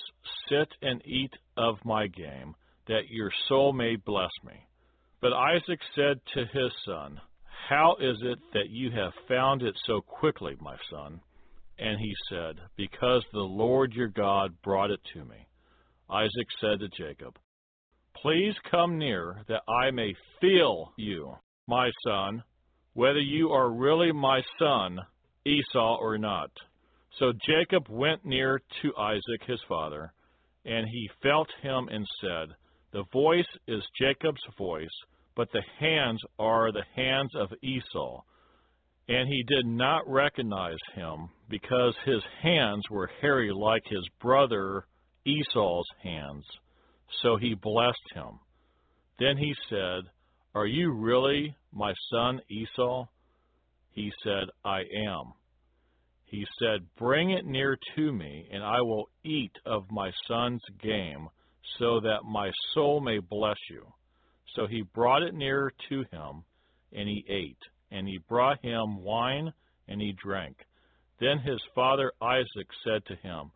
sit and eat of my game, that your soul may bless me. But Isaac said to his son, How is it that you have found it so quickly, my son? And he said, Because the Lord your God brought it to me. Isaac said to Jacob, Please come near, that I may feel you, my son, whether you are really my son, Esau, or not. So Jacob went near to Isaac his father, and he felt him and said, The voice is Jacob's voice, but the hands are the hands of Esau. And he did not recognize him, because his hands were hairy like his brother Esau's hands. So he blessed him. Then he said, Are you really my son Esau? He said, I am. He said, Bring it near to me, and I will eat of my son's game, so that my soul may bless you. So he brought it near to him, and he ate. And he brought him wine, and he drank. Then his father Isaac said to him,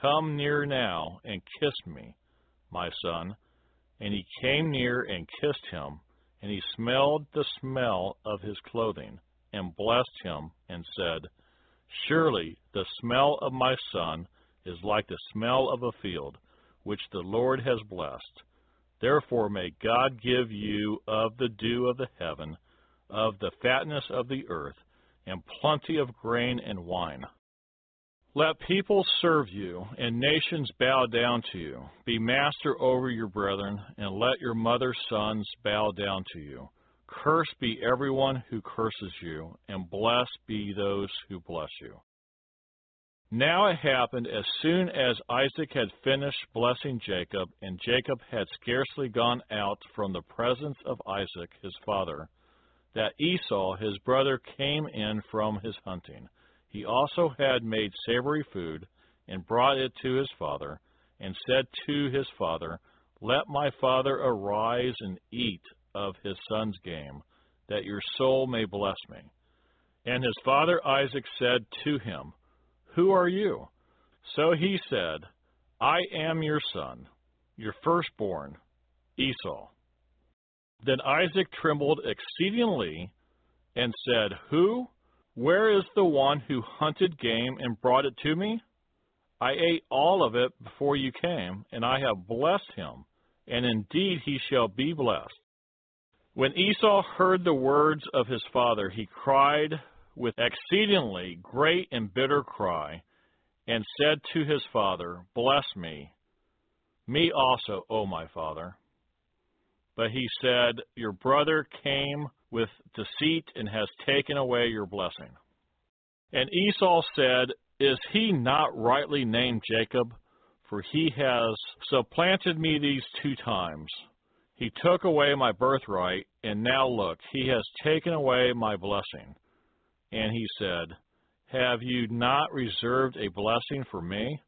Come near now, and kiss me, my son. And he came near and kissed him, and he smelled the smell of his clothing, and blessed him, and said, Surely the smell of my son is like the smell of a field, which the Lord has blessed. Therefore may God give you of the dew of the heaven, of the fatness of the earth, and plenty of grain and wine. Let people serve you, and nations bow down to you. Be master over your brethren, and let your mother's sons bow down to you. Cursed be everyone who curses you, and blessed be those who bless you. Now it happened as soon as Isaac had finished blessing Jacob, and Jacob had scarcely gone out from the presence of Isaac his father, that Esau his brother came in from his hunting. He also had made savory food, and brought it to his father, and said to his father, Let my father arise and eat of his son's game, that your soul may bless me. And his father Isaac said to him, Who are you? So he said, I am your son, your firstborn, Esau. Then Isaac trembled exceedingly and said, Who? Where is the one who hunted game and brought it to me? I ate all of it before you came, and I have blessed him, and indeed he shall be blessed. When Esau heard the words of his father, he cried with exceedingly great and bitter cry, and said to his father, Bless me, me also, O my father. But he said, Your brother came with deceit and has taken away your blessing. And Esau said, Is he not rightly named Jacob? For he has supplanted me these two times. He took away my birthright, and now look, he has taken away my blessing. And he said, Have you not reserved a blessing for me?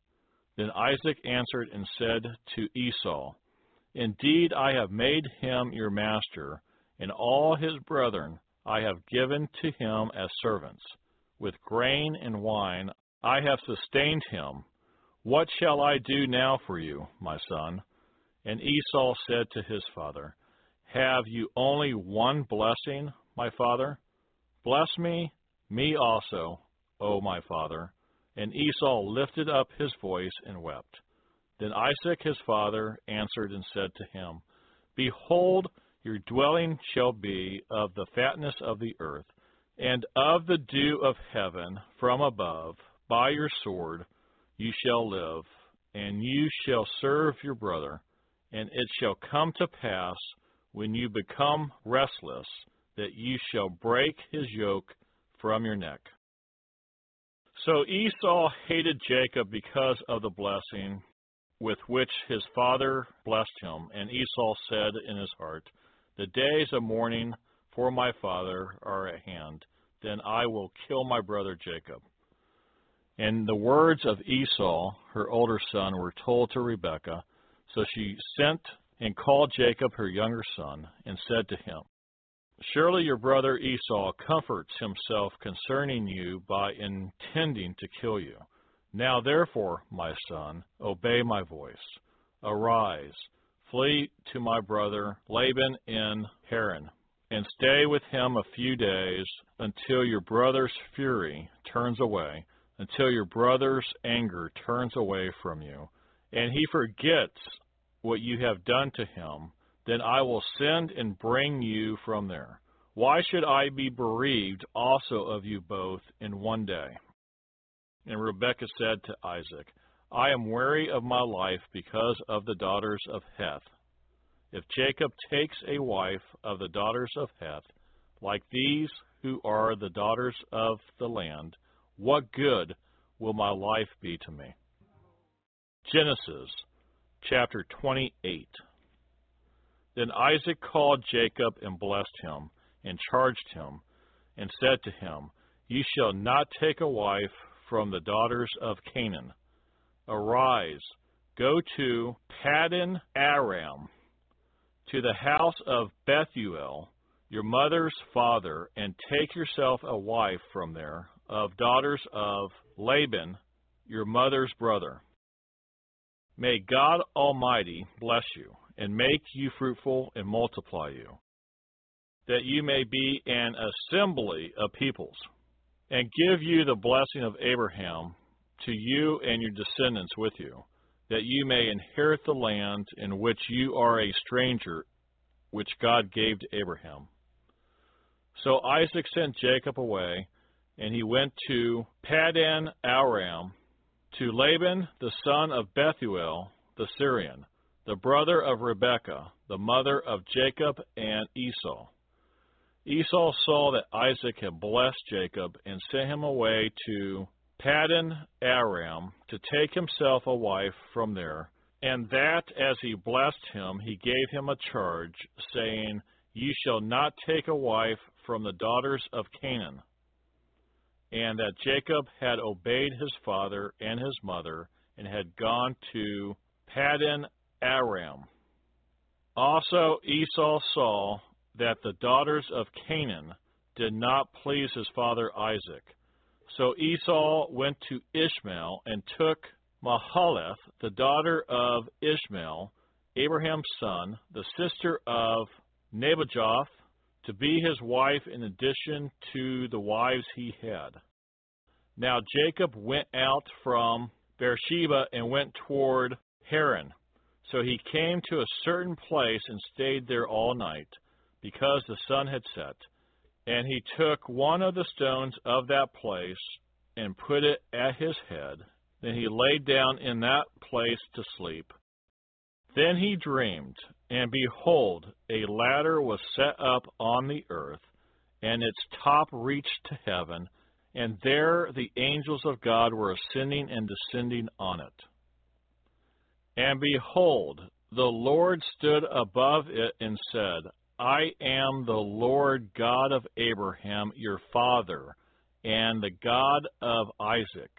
Then Isaac answered and said to Esau, Indeed, I have made him your master, and all his brethren I have given to him as servants. With grain and wine I have sustained him. What shall I do now for you, my son? And Esau said to his father, Have you only one blessing, my father? Bless me, me also, O my father. And Esau lifted up his voice and wept. Then Isaac his father answered and said to him, Behold, your dwelling shall be of the fatness of the earth, and of the dew of heaven from above. By your sword you shall live, and you shall serve your brother. And it shall come to pass, when you become restless, that you shall break his yoke from your neck. So Esau hated Jacob because of the blessing with which his father blessed him. And Esau said in his heart, The days of mourning for my father are at hand. Then I will kill my brother Jacob. And the words of Esau, her older son, were told to Rebekah so she sent and called Jacob her younger son, and said to him, Surely your brother Esau comforts himself concerning you by intending to kill you. Now therefore, my son, obey my voice. Arise, flee to my brother Laban in Haran, and stay with him a few days until your brother's fury turns away, until your brother's anger turns away from you, and he forgets what you have done to him, then I will send and bring you from there. Why should I be bereaved also of you both in one day? And Rebekah said to Isaac, I am weary of my life because of the daughters of Heth. If Jacob takes a wife of the daughters of Heth, like these who are the daughters of the land, what good will my life be to me? Genesis chapter 28. Then Isaac called Jacob and blessed him, and charged him, and said to him, You shall not take a wife from the daughters of Canaan. Arise, go to Paddan Aram, to the house of Bethuel, your mother's father, and take yourself a wife from there, of daughters of Laban, your mother's brother. May God Almighty bless you, and make you fruitful and multiply you, that you may be an assembly of peoples, and give you the blessing of Abraham to you and your descendants with you, that you may inherit the land in which you are a stranger, which God gave to Abraham. So Isaac sent Jacob away, and he went to Padan Aram, to Laban the son of Bethuel the Syrian, the brother of Rebekah, the mother of Jacob and Esau. Esau saw that Isaac had blessed Jacob and sent him away to Paddan Aram to take himself a wife from there, and that as he blessed him, he gave him a charge, saying, Ye shall not take a wife from the daughters of Canaan. And that Jacob had obeyed his father and his mother, and had gone to Paddan Aram. Also Esau saw that the daughters of Canaan did not please his father Isaac. So Esau went to Ishmael and took Mahalath, the daughter of Ishmael, Abraham's son, the sister of Nebajoth, to be his wife in addition to the wives he had. Now Jacob went out from Beersheba and went toward Haran. So he came to a certain place and stayed there all night, because the sun had set. And he took one of the stones of that place and put it at his head. Then he laid down in that place to sleep. Then he dreamed, and behold, a ladder was set up on the earth, and its top reached to heaven, and there the angels of God were ascending and descending on it. And behold, the Lord stood above it and said, I am the Lord God of Abraham your father, and the God of Isaac.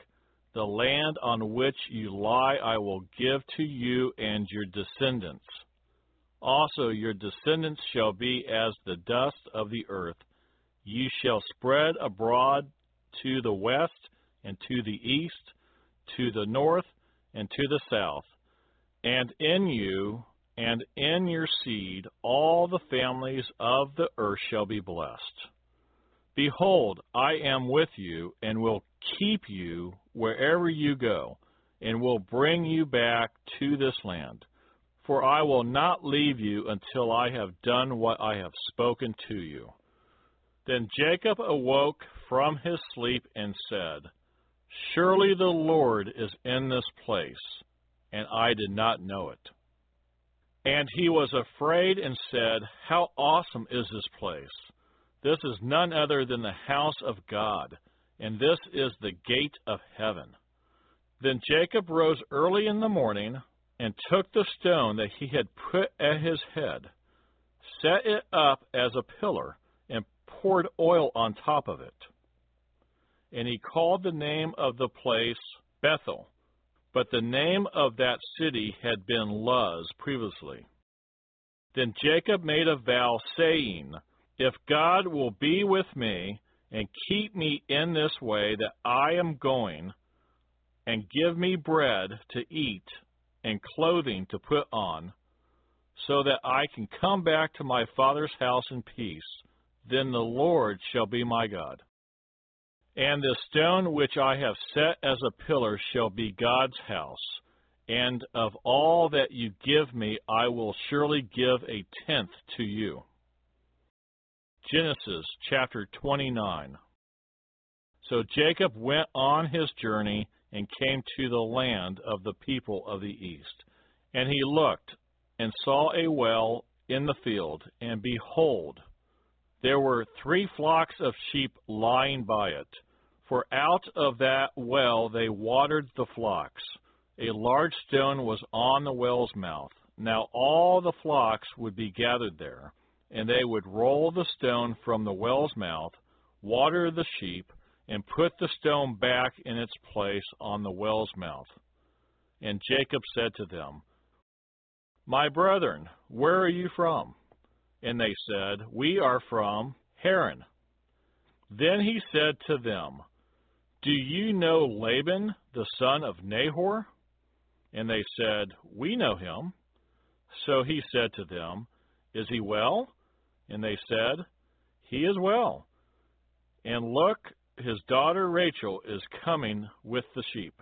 The land on which you lie I will give to you and your descendants. Also your descendants shall be as the dust of the earth. Ye shall spread abroad to the west and to the east, to the north and to the south. And in you and in your seed all the families of the earth shall be blessed. Behold, I am with you, and will keep you wherever you go, and will bring you back to this land. For I will not leave you until I have done what I have spoken to you. Then Jacob awoke from his sleep and said, Surely the Lord is in this place, and I did not know it. And he was afraid and said, How awesome is this place! This is none other than the house of God, and this is the gate of heaven. Then Jacob rose early in the morning and took the stone that he had put at his head, set it up as a pillar, and poured oil on top of it. And he called the name of the place Bethel but the name of that city had been Luz previously. Then Jacob made a vow, saying, If God will be with me and keep me in this way that I am going, and give me bread to eat and clothing to put on, so that I can come back to my father's house in peace, then the Lord shall be my God. And the stone which I have set as a pillar shall be God's house. And of all that you give me, I will surely give a tenth to you. Genesis chapter 29. So Jacob went on his journey and came to the land of the people of the east. And he looked and saw a well in the field, and behold, there were three flocks of sheep lying by it. For out of that well they watered the flocks. A large stone was on the well's mouth. Now all the flocks would be gathered there, and they would roll the stone from the well's mouth, water the sheep, and put the stone back in its place on the well's mouth. And Jacob said to them, My brethren, where are you from? And they said, We are from Haran. Then he said to them, Do you know Laban, the son of Nahor? And they said, We know him. So he said to them, Is he well? And they said, He is well. And look, his daughter Rachel is coming with the sheep.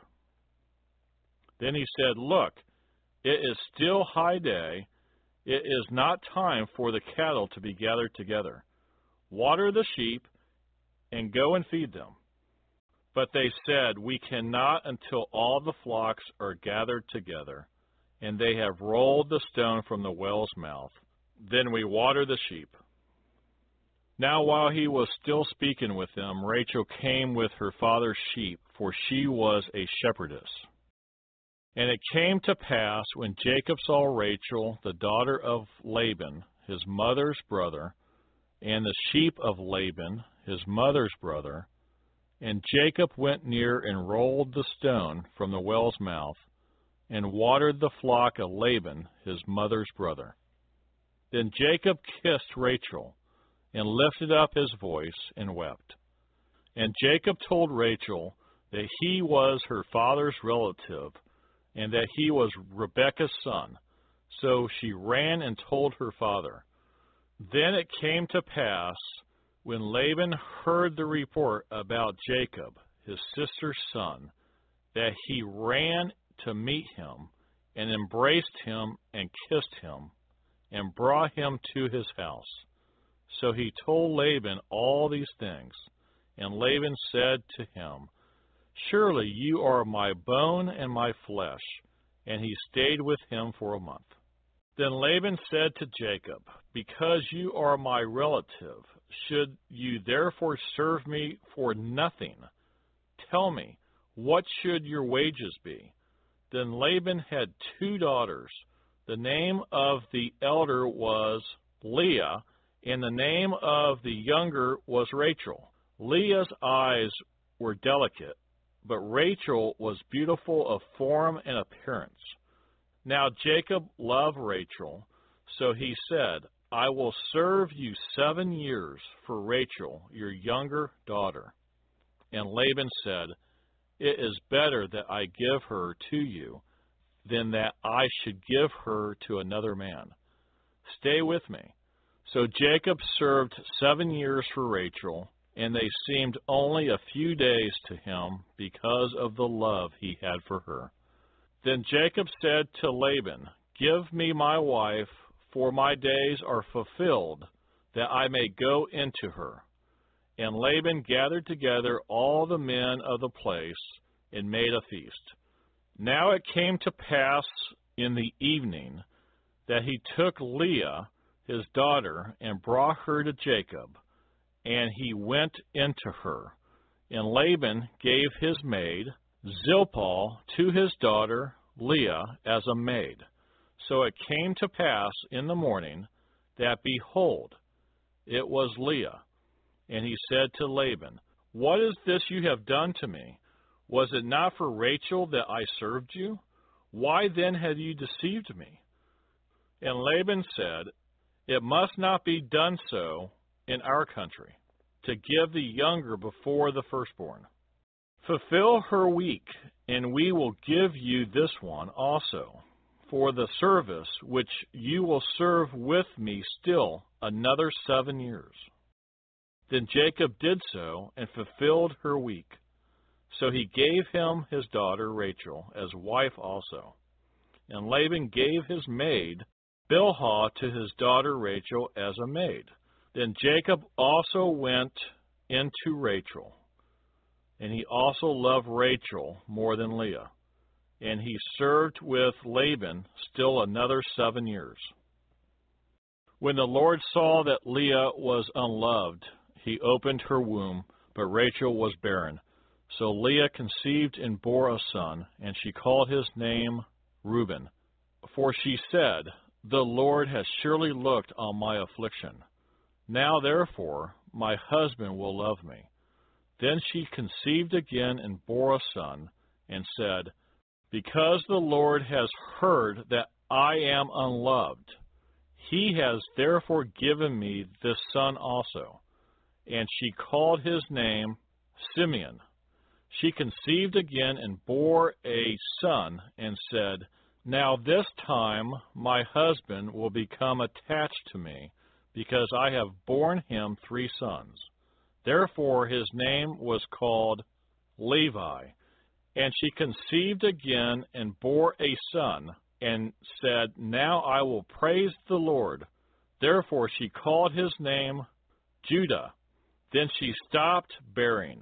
Then he said, Look, it is still high day. It is not time for the cattle to be gathered together. Water the sheep and go and feed them. But they said, We cannot until all the flocks are gathered together, and they have rolled the stone from the well's mouth. Then we water the sheep. Now while he was still speaking with them, Rachel came with her father's sheep, for she was a shepherdess. And it came to pass when Jacob saw Rachel, the daughter of Laban, his mother's brother, and the sheep of Laban, his mother's brother, and Jacob went near and rolled the stone from the well's mouth, and watered the flock of Laban, his mother's brother. Then Jacob kissed Rachel, and lifted up his voice, and wept. And Jacob told Rachel that he was her father's relative, and that he was Rebekah's son. So she ran and told her father. Then it came to pass, when Laban heard the report about Jacob, his sister's son, that he ran to meet him, and embraced him, and kissed him, and brought him to his house. So he told Laban all these things. And Laban said to him, Surely you are my bone and my flesh. And he stayed with him for a month. Then Laban said to Jacob, Because you are my relative, should you therefore serve me for nothing? Tell me, what should your wages be? Then Laban had two daughters. The name of the elder was Leah, and the name of the younger was Rachel. Leah's eyes were delicate, but Rachel was beautiful of form and appearance. Now Jacob loved Rachel, so he said, I will serve you seven years for Rachel, your younger daughter. And Laban said, It is better that I give her to you than that I should give her to another man. Stay with me. So Jacob served seven years for Rachel, and they seemed only a few days to him because of the love he had for her. Then Jacob said to Laban, Give me my wife, for my days are fulfilled, that I may go into her. And Laban gathered together all the men of the place and made a feast. Now it came to pass in the evening that he took Leah, his daughter, and brought her to Jacob, and he went into her. And Laban gave his maid, Zilpah, to his daughter Leah as a maid. So it came to pass in the morning that, behold, it was Leah. And he said to Laban, What is this you have done to me? Was it not for Rachel that I served you? Why then have you deceived me? And Laban said, it must not be done so in our country, to give the younger before the firstborn. Fulfill her week, and we will give you this one also, for the service which you will serve with me still another seven years. Then Jacob did so, and fulfilled her week. So he gave him his daughter Rachel as wife also. And Laban gave his maid Bilhah to his daughter Rachel as a maid. Then Jacob also went into Rachel, and he also loved Rachel more than Leah. And he served with Laban still another seven years. When the Lord saw that Leah was unloved, he opened her womb, but Rachel was barren. So Leah conceived and bore a son, and she called his name Reuben. For she said, the Lord has surely looked on my affliction. Now therefore my husband will love me. Then she conceived again and bore a son, and said, Because the Lord has heard that I am unloved, he has therefore given me this son also. And she called his name Simeon. She conceived again and bore a son, and said, Now this time my husband will become attached to me, because I have borne him three sons. Therefore his name was called Levi. And she conceived again and bore a son, and said, Now I will praise the Lord. Therefore she called his name Judah. Then she stopped bearing.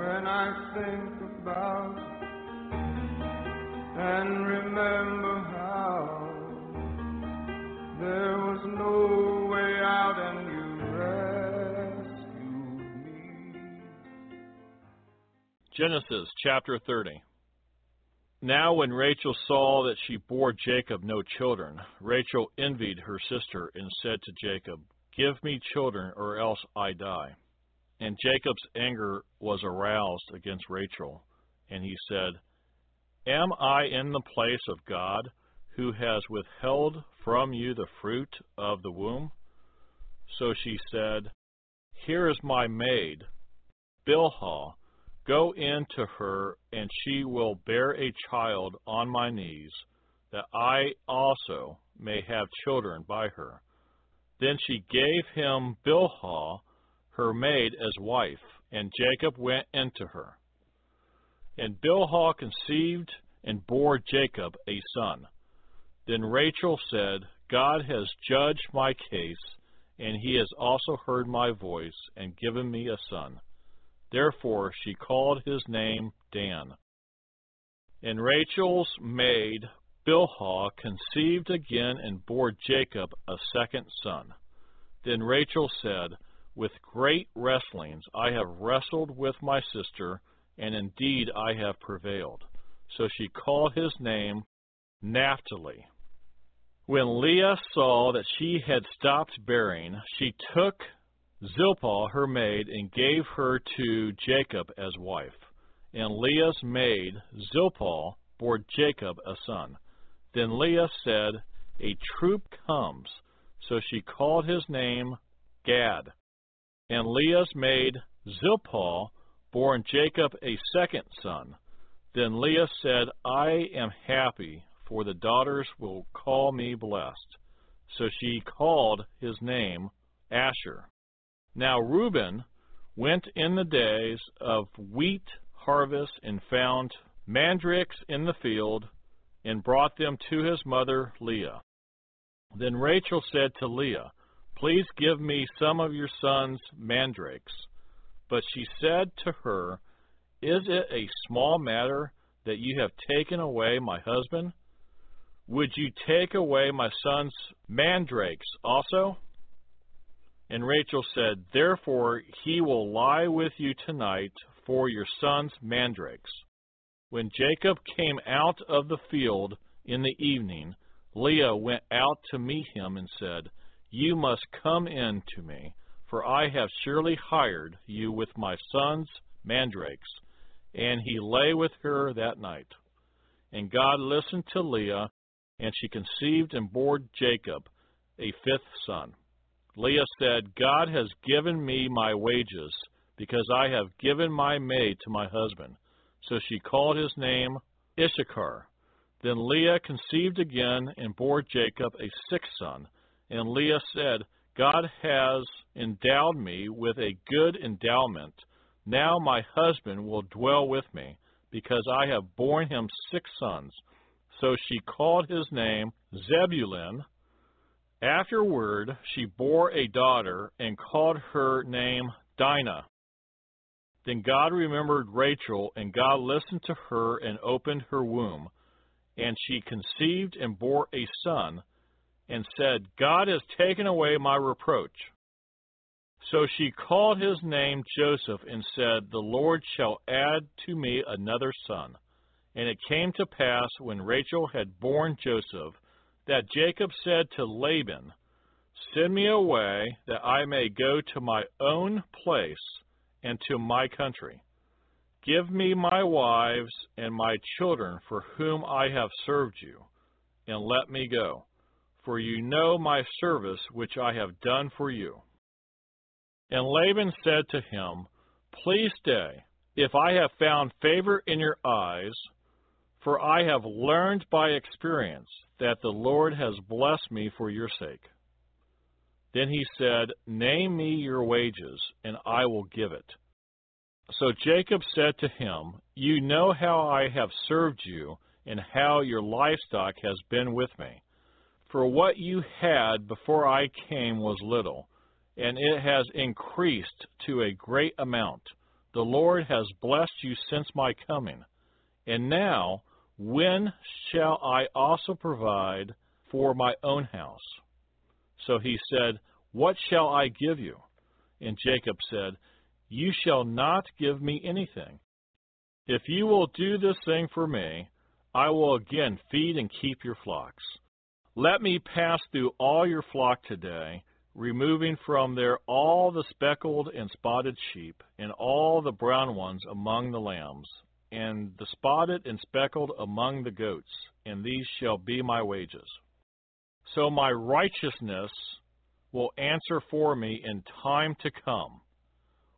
When I think about and remember how there was no way out and you rescued me. Genesis chapter 30. Now, when Rachel saw that she bore Jacob no children, Rachel envied her sister and said to Jacob, Give me children, or else I die. And Jacob's anger was aroused against Rachel, and he said, Am I in the place of God, who has withheld from you the fruit of the womb? So she said, Here is my maid, Bilhah. Go in to her, and she will bear a child on my knees, that I also may have children by her. Then she gave him Bilhah, her maid, as wife, and Jacob went into her. And Bilhah conceived and bore Jacob a son. Then Rachel said, God has judged my case, and he has also heard my voice and given me a son. Therefore she called his name Dan. And Rachel's maid Bilhah conceived again and bore Jacob a second son. Then Rachel said, With great wrestlings I have wrestled with my sister, and indeed I have prevailed. So she called his name Naphtali. When Leah saw that she had stopped bearing, she took Zilpah her maid and gave her to Jacob as wife. And Leah's maid Zilpah bore Jacob a son. Then Leah said, A troop comes. So she called his name Gad. And Leah's maid Zilpah bore Jacob a second son. Then Leah said, I am happy, for the daughters will call me blessed. So she called his name Asher. Now Reuben went in the days of wheat harvest and found mandrakes in the field and brought them to his mother Leah. Then Rachel said to Leah, Please give me some of your son's mandrakes. But she said to her, Is it a small matter that you have taken away my husband? Would you take away my son's mandrakes also? And Rachel said, Therefore he will lie with you tonight for your son's mandrakes. When Jacob came out of the field in the evening, Leah went out to meet him and said, You must come in to me, for I have surely hired you with my son's mandrakes. And he lay with her that night. And God listened to Leah, and she conceived and bore Jacob a fifth son. Leah said, God has given me my wages, because I have given my maid to my husband. So she called his name Issachar. Then Leah conceived again and bore Jacob a sixth son. And Leah said, God has endowed me with a good endowment. Now my husband will dwell with me, because I have borne him six sons. So she called his name Zebulun. Afterward she bore a daughter and called her name Dinah. Then God remembered Rachel, and God listened to her and opened her womb. And she conceived and bore a son, and said, God has taken away my reproach. So she called his name Joseph, and said, The Lord shall add to me another son. And it came to pass, when Rachel had borne Joseph, that Jacob said to Laban, Send me away, that I may go to my own place and to my country. Give me my wives and my children for whom I have served you, and let me go, for you know my service which I have done for you. And Laban said to him, Please stay, if I have found favor in your eyes, for I have learned by experience that the Lord has blessed me for your sake. Then he said, Name me your wages, and I will give it. So Jacob said to him, You know how I have served you, and how your livestock has been with me. For what you had before I came was little, and it has increased to a great amount. The Lord has blessed you since my coming. And now, when shall I also provide for my own house? So he said, What shall I give you? And Jacob said, You shall not give me anything. If you will do this thing for me, I will again feed and keep your flocks. Let me pass through all your flock today, removing from there all the speckled and spotted sheep, and all the brown ones among the lambs, and the spotted and speckled among the goats, and these shall be my wages. So my righteousness will answer for me in time to come,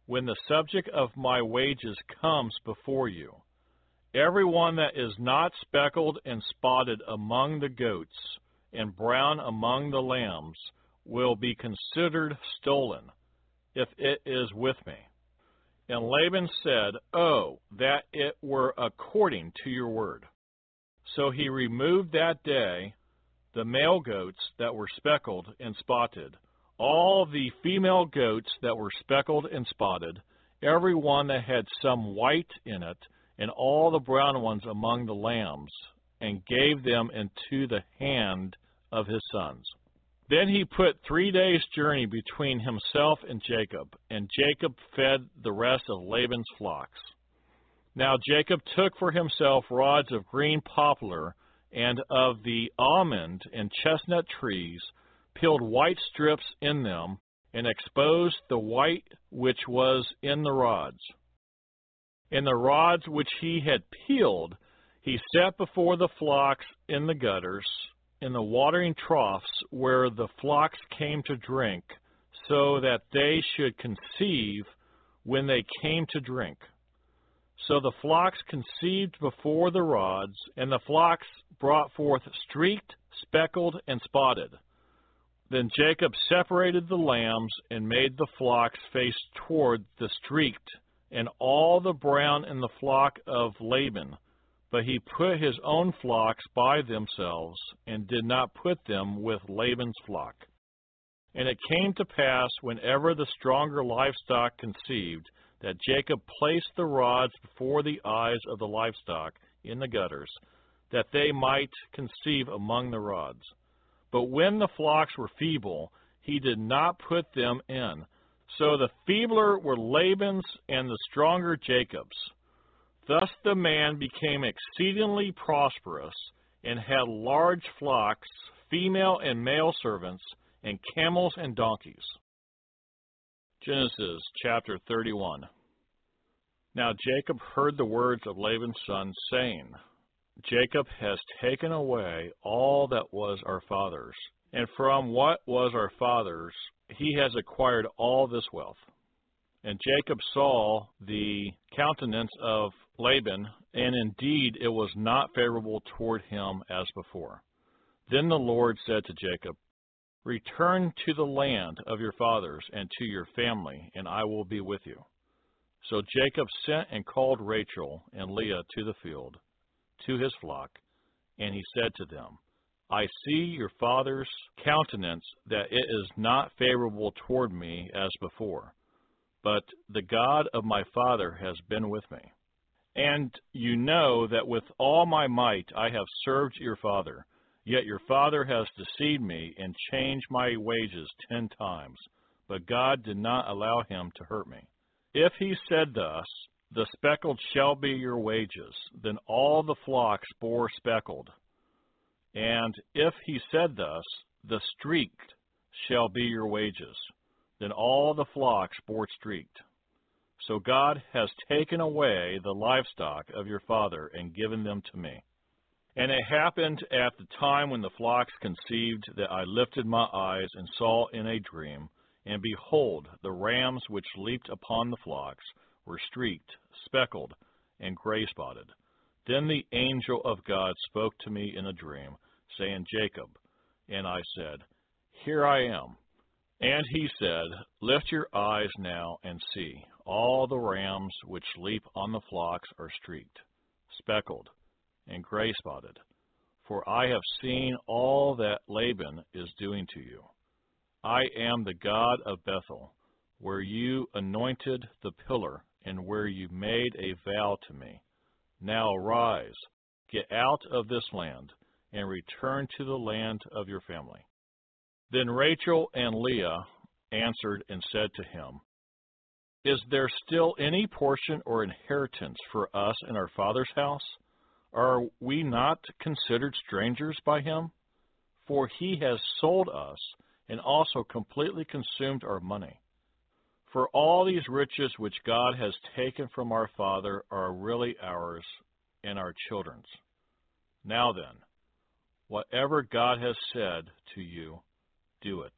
when the subject of my wages comes before you. Every one that is not speckled and spotted among the goats, and brown among the lambs, will be considered stolen, if it is with me. And Laban said, Oh, that it were according to your word. So he removed that day the male goats that were speckled and spotted, all the female goats that were speckled and spotted, every one that had some white in it, and all the brown ones among the lambs, and gave them into the hand of his sons. Then he put three days' journey between himself and Jacob, and Jacob fed the rest of Laban's flocks. Now Jacob took for himself rods of green poplar and of the almond and chestnut trees, peeled white strips in them, and exposed the white which was in the rods. And the rods which he had peeled he set before the flocks in the gutters, in the watering troughs where the flocks came to drink, so that they should conceive when they came to drink. So the flocks conceived before the rods, and the flocks brought forth streaked, speckled, and spotted. Then Jacob separated the lambs and made the flocks face toward the streaked, and all the brown in the flock of Laban but he put his own flocks by themselves, and did not put them with Laban's flock. And it came to pass, whenever the stronger livestock conceived, that Jacob placed the rods before the eyes of the livestock in the gutters, that they might conceive among the rods. But when the flocks were feeble, he did not put them in. So the feebler were Laban's, and the stronger Jacob's. Thus the man became exceedingly prosperous, and had large flocks, female and male servants, and camels and donkeys. Genesis chapter 31. Now Jacob heard the words of Laban's son, saying, Jacob has taken away all that was our father's, and from what was our father's he has acquired all this wealth. And Jacob saw the countenance of Laban, and indeed it was not favorable toward him as before. Then the Lord said to Jacob, Return to the land of your fathers and to your family, and I will be with you. So Jacob sent and called Rachel and Leah to the field, to his flock, and he said to them, I see your father's countenance that it is not favorable toward me as before, but the God of my father has been with me. And you know that with all my might I have served your father Yet your father has deceived me and changed my wages ten times, but God did not allow him to hurt me. If he said thus, The speckled shall be your wages, then all the flocks bore speckled. And if he said thus, The streaked shall be your wages, then all the flocks bore streaked. So God has taken away the livestock of your father and given them to me. And it happened at the time when the flocks conceived that I lifted my eyes and saw in a dream, and behold, the rams which leaped upon the flocks were streaked, speckled, and gray spotted. Then the angel of God spoke to me in a dream, saying, Jacob. And I said, Here I am. And he said, Lift your eyes now and see. All the rams which leap on the flocks are streaked, speckled, and gray spotted, for I have seen all that Laban is doing to you. I am the God of Bethel, where you anointed the pillar and where you made a vow to me. Now arise, get out of this land, and return to the land of your family. Then Rachel and Leah answered and said to him, Is there still any portion or inheritance for us in our father's house? Are we not considered strangers by him? For he has sold us and also completely consumed our money. For all these riches which God has taken from our father are really ours and our children's. Now then, whatever God has said to you, do it.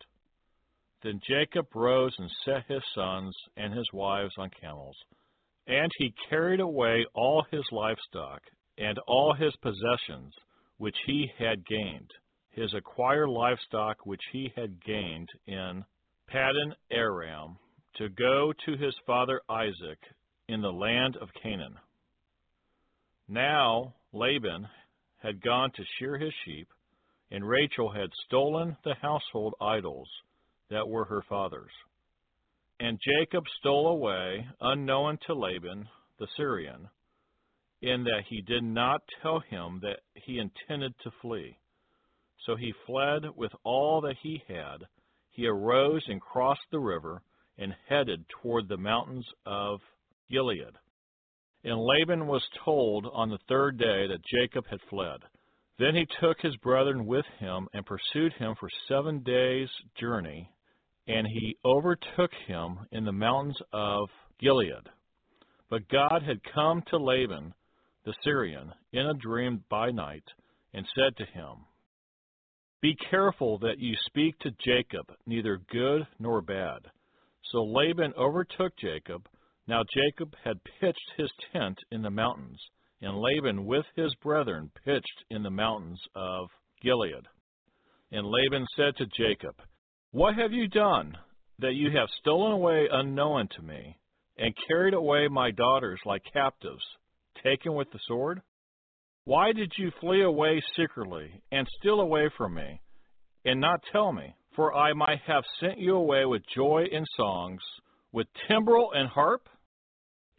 Then Jacob rose and set his sons and his wives on camels, and he carried away all his livestock and all his possessions which he had gained, his acquired livestock which he had gained in Paddan Aram, to go to his father Isaac in the land of Canaan. Now Laban had gone to shear his sheep, and Rachel had stolen the household idols that were her father's. And Jacob stole away, unknown to Laban the Syrian, in that he did not tell him that he intended to flee. So he fled with all that he had. He arose and crossed the river and headed toward the mountains of Gilead. And Laban was told on the third day that Jacob had fled. Then he took his brethren with him and pursued him for seven days' journey, and he overtook him in the mountains of Gilead. But God had come to Laban the Syrian, in a dream by night, and said to him, Be careful that you speak to Jacob neither good nor bad. So Laban overtook Jacob. Now Jacob had pitched his tent in the mountains, and Laban with his brethren pitched in the mountains of Gilead. And Laban said to Jacob, What have you done, that you have stolen away unknown to me, and carried away my daughters like captives? taken with the sword? Why did you flee away secretly and steal away from me, and not tell me? For I might have sent you away with joy and songs, with timbrel and harp,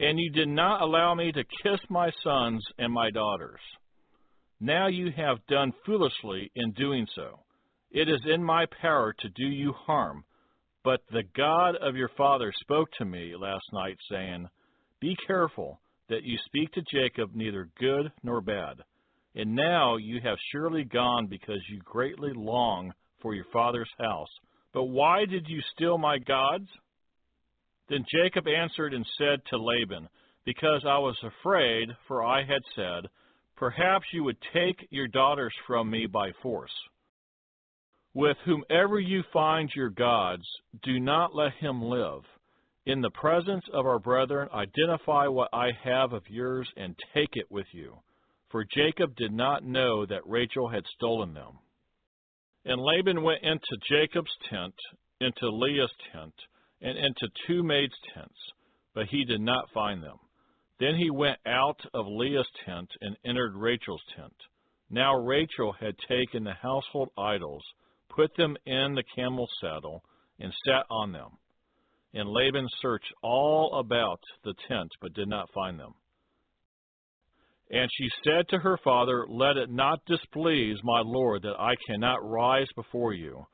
and you did not allow me to kiss my sons and my daughters. Now you have done foolishly in doing so. It is in my power to do you harm. But the God of your father spoke to me last night, saying, Be careful that you speak to Jacob neither good nor bad. And now you have surely gone because you greatly long for your father's house. But why did you steal my gods? Then Jacob answered and said to Laban, Because I was afraid, for I had said, Perhaps you would take your daughters from me by force. With whomever you find your gods, do not let him live. in the presence of our brethren, identify what I have of yours and take it with you. For Jacob did not know that Rachel had stolen them. And Laban went into Jacob's tent, into Leah's tent, and into two maids' tents, but he did not find them. Then he went out of Leah's tent and entered Rachel's tent. Now Rachel had taken the household idols, put them in the camel's saddle, and sat on them. And Laban searched all about the tent, but did not find them. And she said to her father, Let it not displease my lord that I cannot rise before you.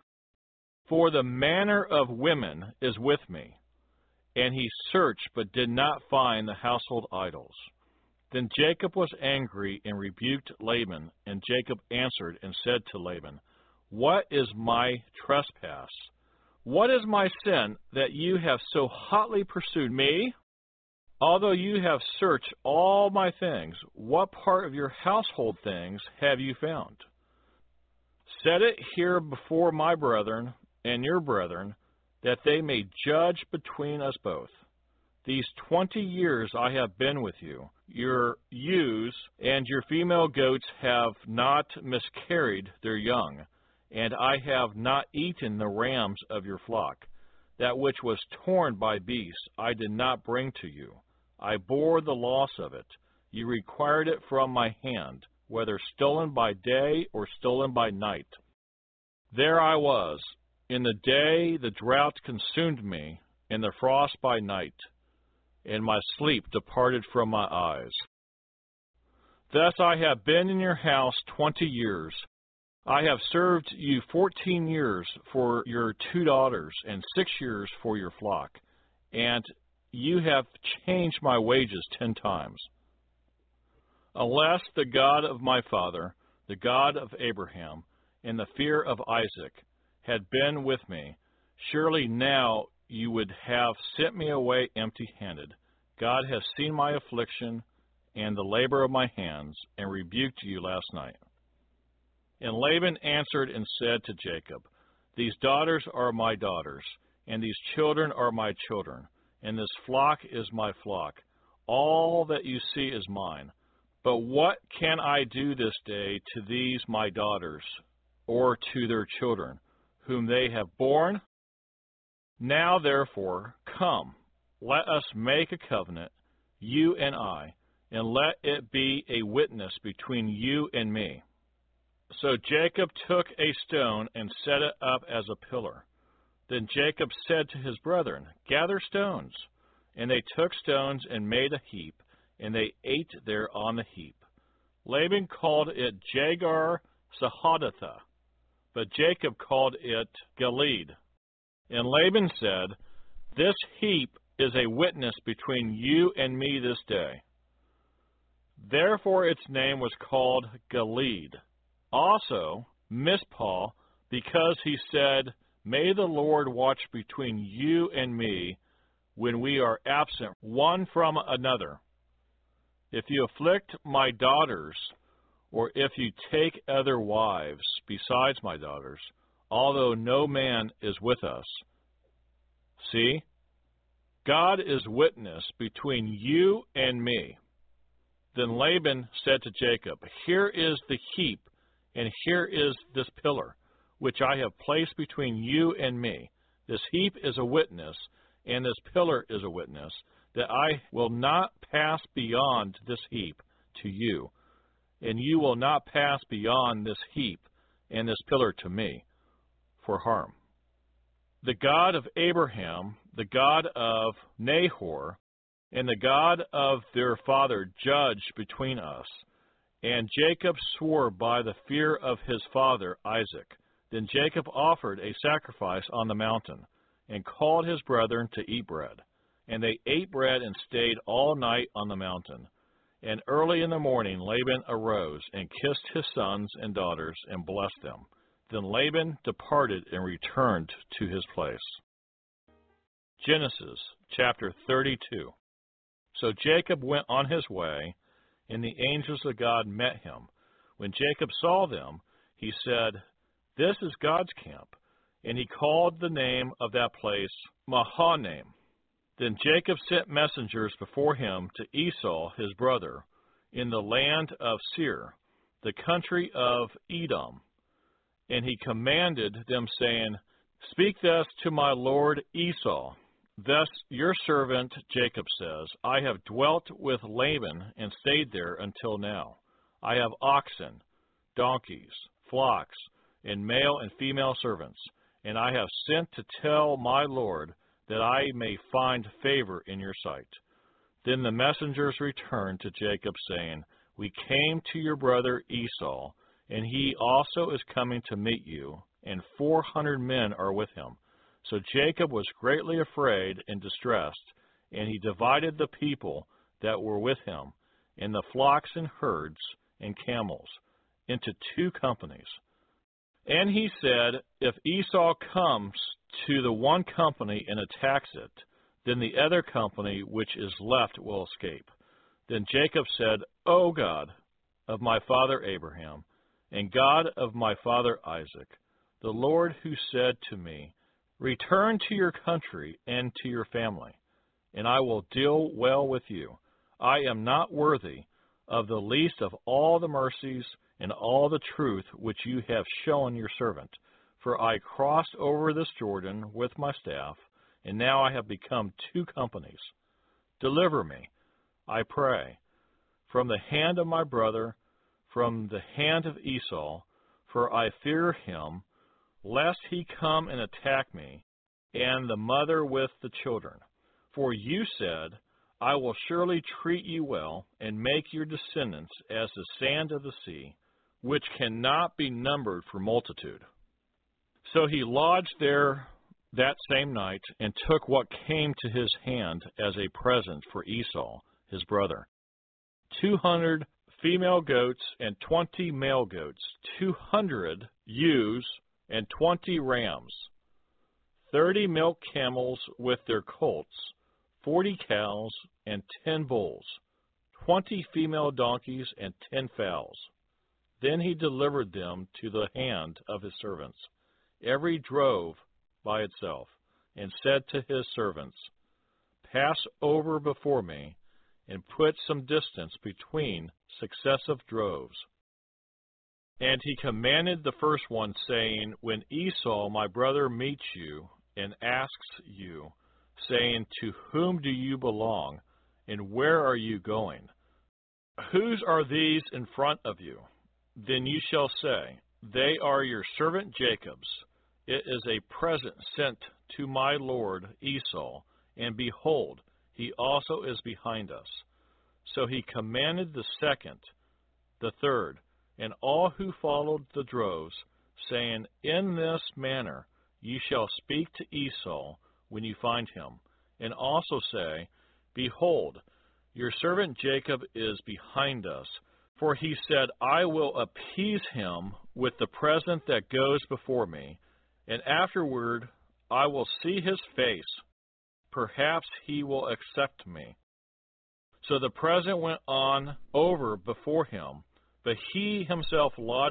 For the manner of women is with me. And he searched, but did not find the household idols. Then Jacob was angry and rebuked Laban. And Jacob answered and said to Laban, What is my trespass? What is my sin that you have so hotly pursued me? Although you have searched all my things, what part of your household things have you found? Set it here before my brethren and your brethren, that they may judge between us both. These twenty years I have been with you. Your ewes and your female goats have not miscarried their young and I have not eaten the rams of your flock. That which was torn by beasts I did not bring to you. I bore the loss of it. You required it from my hand, whether stolen by day or stolen by night. There I was. In the day the drought consumed me, and the frost by night, and my sleep departed from my eyes. Thus I have been in your house twenty years, I have served you fourteen years for your two daughters, and six years for your flock, and you have changed my wages ten times. Unless the God of my father, the God of Abraham, and the fear of Isaac had been with me, surely now you would have sent me away empty handed. God has seen my affliction and the labor of my hands, and rebuked you last night. And Laban answered and said to Jacob, These daughters are my daughters, and these children are my children, and this flock is my flock. All that you see is mine. But what can I do this day to these my daughters, or to their children, whom they have borne? Now therefore, come, let us make a covenant, you and I, and let it be a witness between you and me. So Jacob took a stone and set it up as a pillar. Then Jacob said to his brethren, Gather stones. And they took stones and made a heap, and they ate there on the heap. Laban called it Jegar Sahadutha, but Jacob called it Gilead. And Laban said, This heap is a witness between you and me this day. Therefore its name was called Gilead. Also, Mizpah, because he said, May the Lord watch between you and me when we are absent one from another. If you afflict my daughters, or if you take other wives besides my daughters, although no man is with us. See, God is witness between you and me. Then Laban said to Jacob, Here is the heap and here is this pillar, which I have placed between you and me. This heap is a witness, and this pillar is a witness, that I will not pass beyond this heap to you, and you will not pass beyond this heap and this pillar to me for harm. The God of Abraham, the God of Nahor, and the God of their father judge between us and Jacob swore by the fear of his father Isaac. Then Jacob offered a sacrifice on the mountain, and called his brethren to eat bread. And they ate bread and stayed all night on the mountain. And early in the morning Laban arose and kissed his sons and daughters and blessed them. Then Laban departed and returned to his place. Genesis chapter 32. So Jacob went on his way and the angels of God met him. When Jacob saw them, he said, This is God's camp. And he called the name of that place Mahanaim. Then Jacob sent messengers before him to Esau his brother in the land of Seir, the country of Edom. And he commanded them, saying, Speak thus to my lord Esau. Thus your servant Jacob says, I have dwelt with Laban and stayed there until now. I have oxen, donkeys, flocks, and male and female servants, and I have sent to tell my lord that I may find favor in your sight. Then the messengers returned to Jacob, saying, We came to your brother Esau, and he also is coming to meet you, and four hundred men are with him. So Jacob was greatly afraid and distressed, and he divided the people that were with him, and the flocks and herds and camels, into two companies. And he said, If Esau comes to the one company and attacks it, then the other company which is left will escape. Then Jacob said, O God of my father Abraham, and God of my father Isaac, the Lord who said to me, Return to your country and to your family, and I will deal well with you. I am not worthy of the least of all the mercies and all the truth which you have shown your servant. For I crossed over this Jordan with my staff, and now I have become two companies. Deliver me, I pray, from the hand of my brother, from the hand of Esau, for I fear him, lest he come and attack me, and the mother with the children. For you said, I will surely treat you well, and make your descendants as the sand of the sea, which cannot be numbered for multitude. So he lodged there that same night, and took what came to his hand as a present for Esau, his brother two hundred female goats and twenty male goats, two hundred ewes and twenty rams, thirty milk camels with their colts, forty cows and ten bulls, twenty female donkeys and ten fowls. Then he delivered them to the hand of his servants, every drove by itself, and said to his servants, Pass over before me, and put some distance between successive droves. And he commanded the first one, saying, When Esau my brother meets you and asks you, saying, To whom do you belong, and where are you going? Whose are these in front of you? Then you shall say, They are your servant Jacob's. It is a present sent to my lord Esau, and behold, he also is behind us. So he commanded the second, the third, and all who followed the droves, saying, In this manner ye shall speak to Esau when you find him, and also say, Behold, your servant Jacob is behind us. For he said, I will appease him with the present that goes before me, and afterward I will see his face. Perhaps he will accept me. So the present went on over before him, but he himself lodged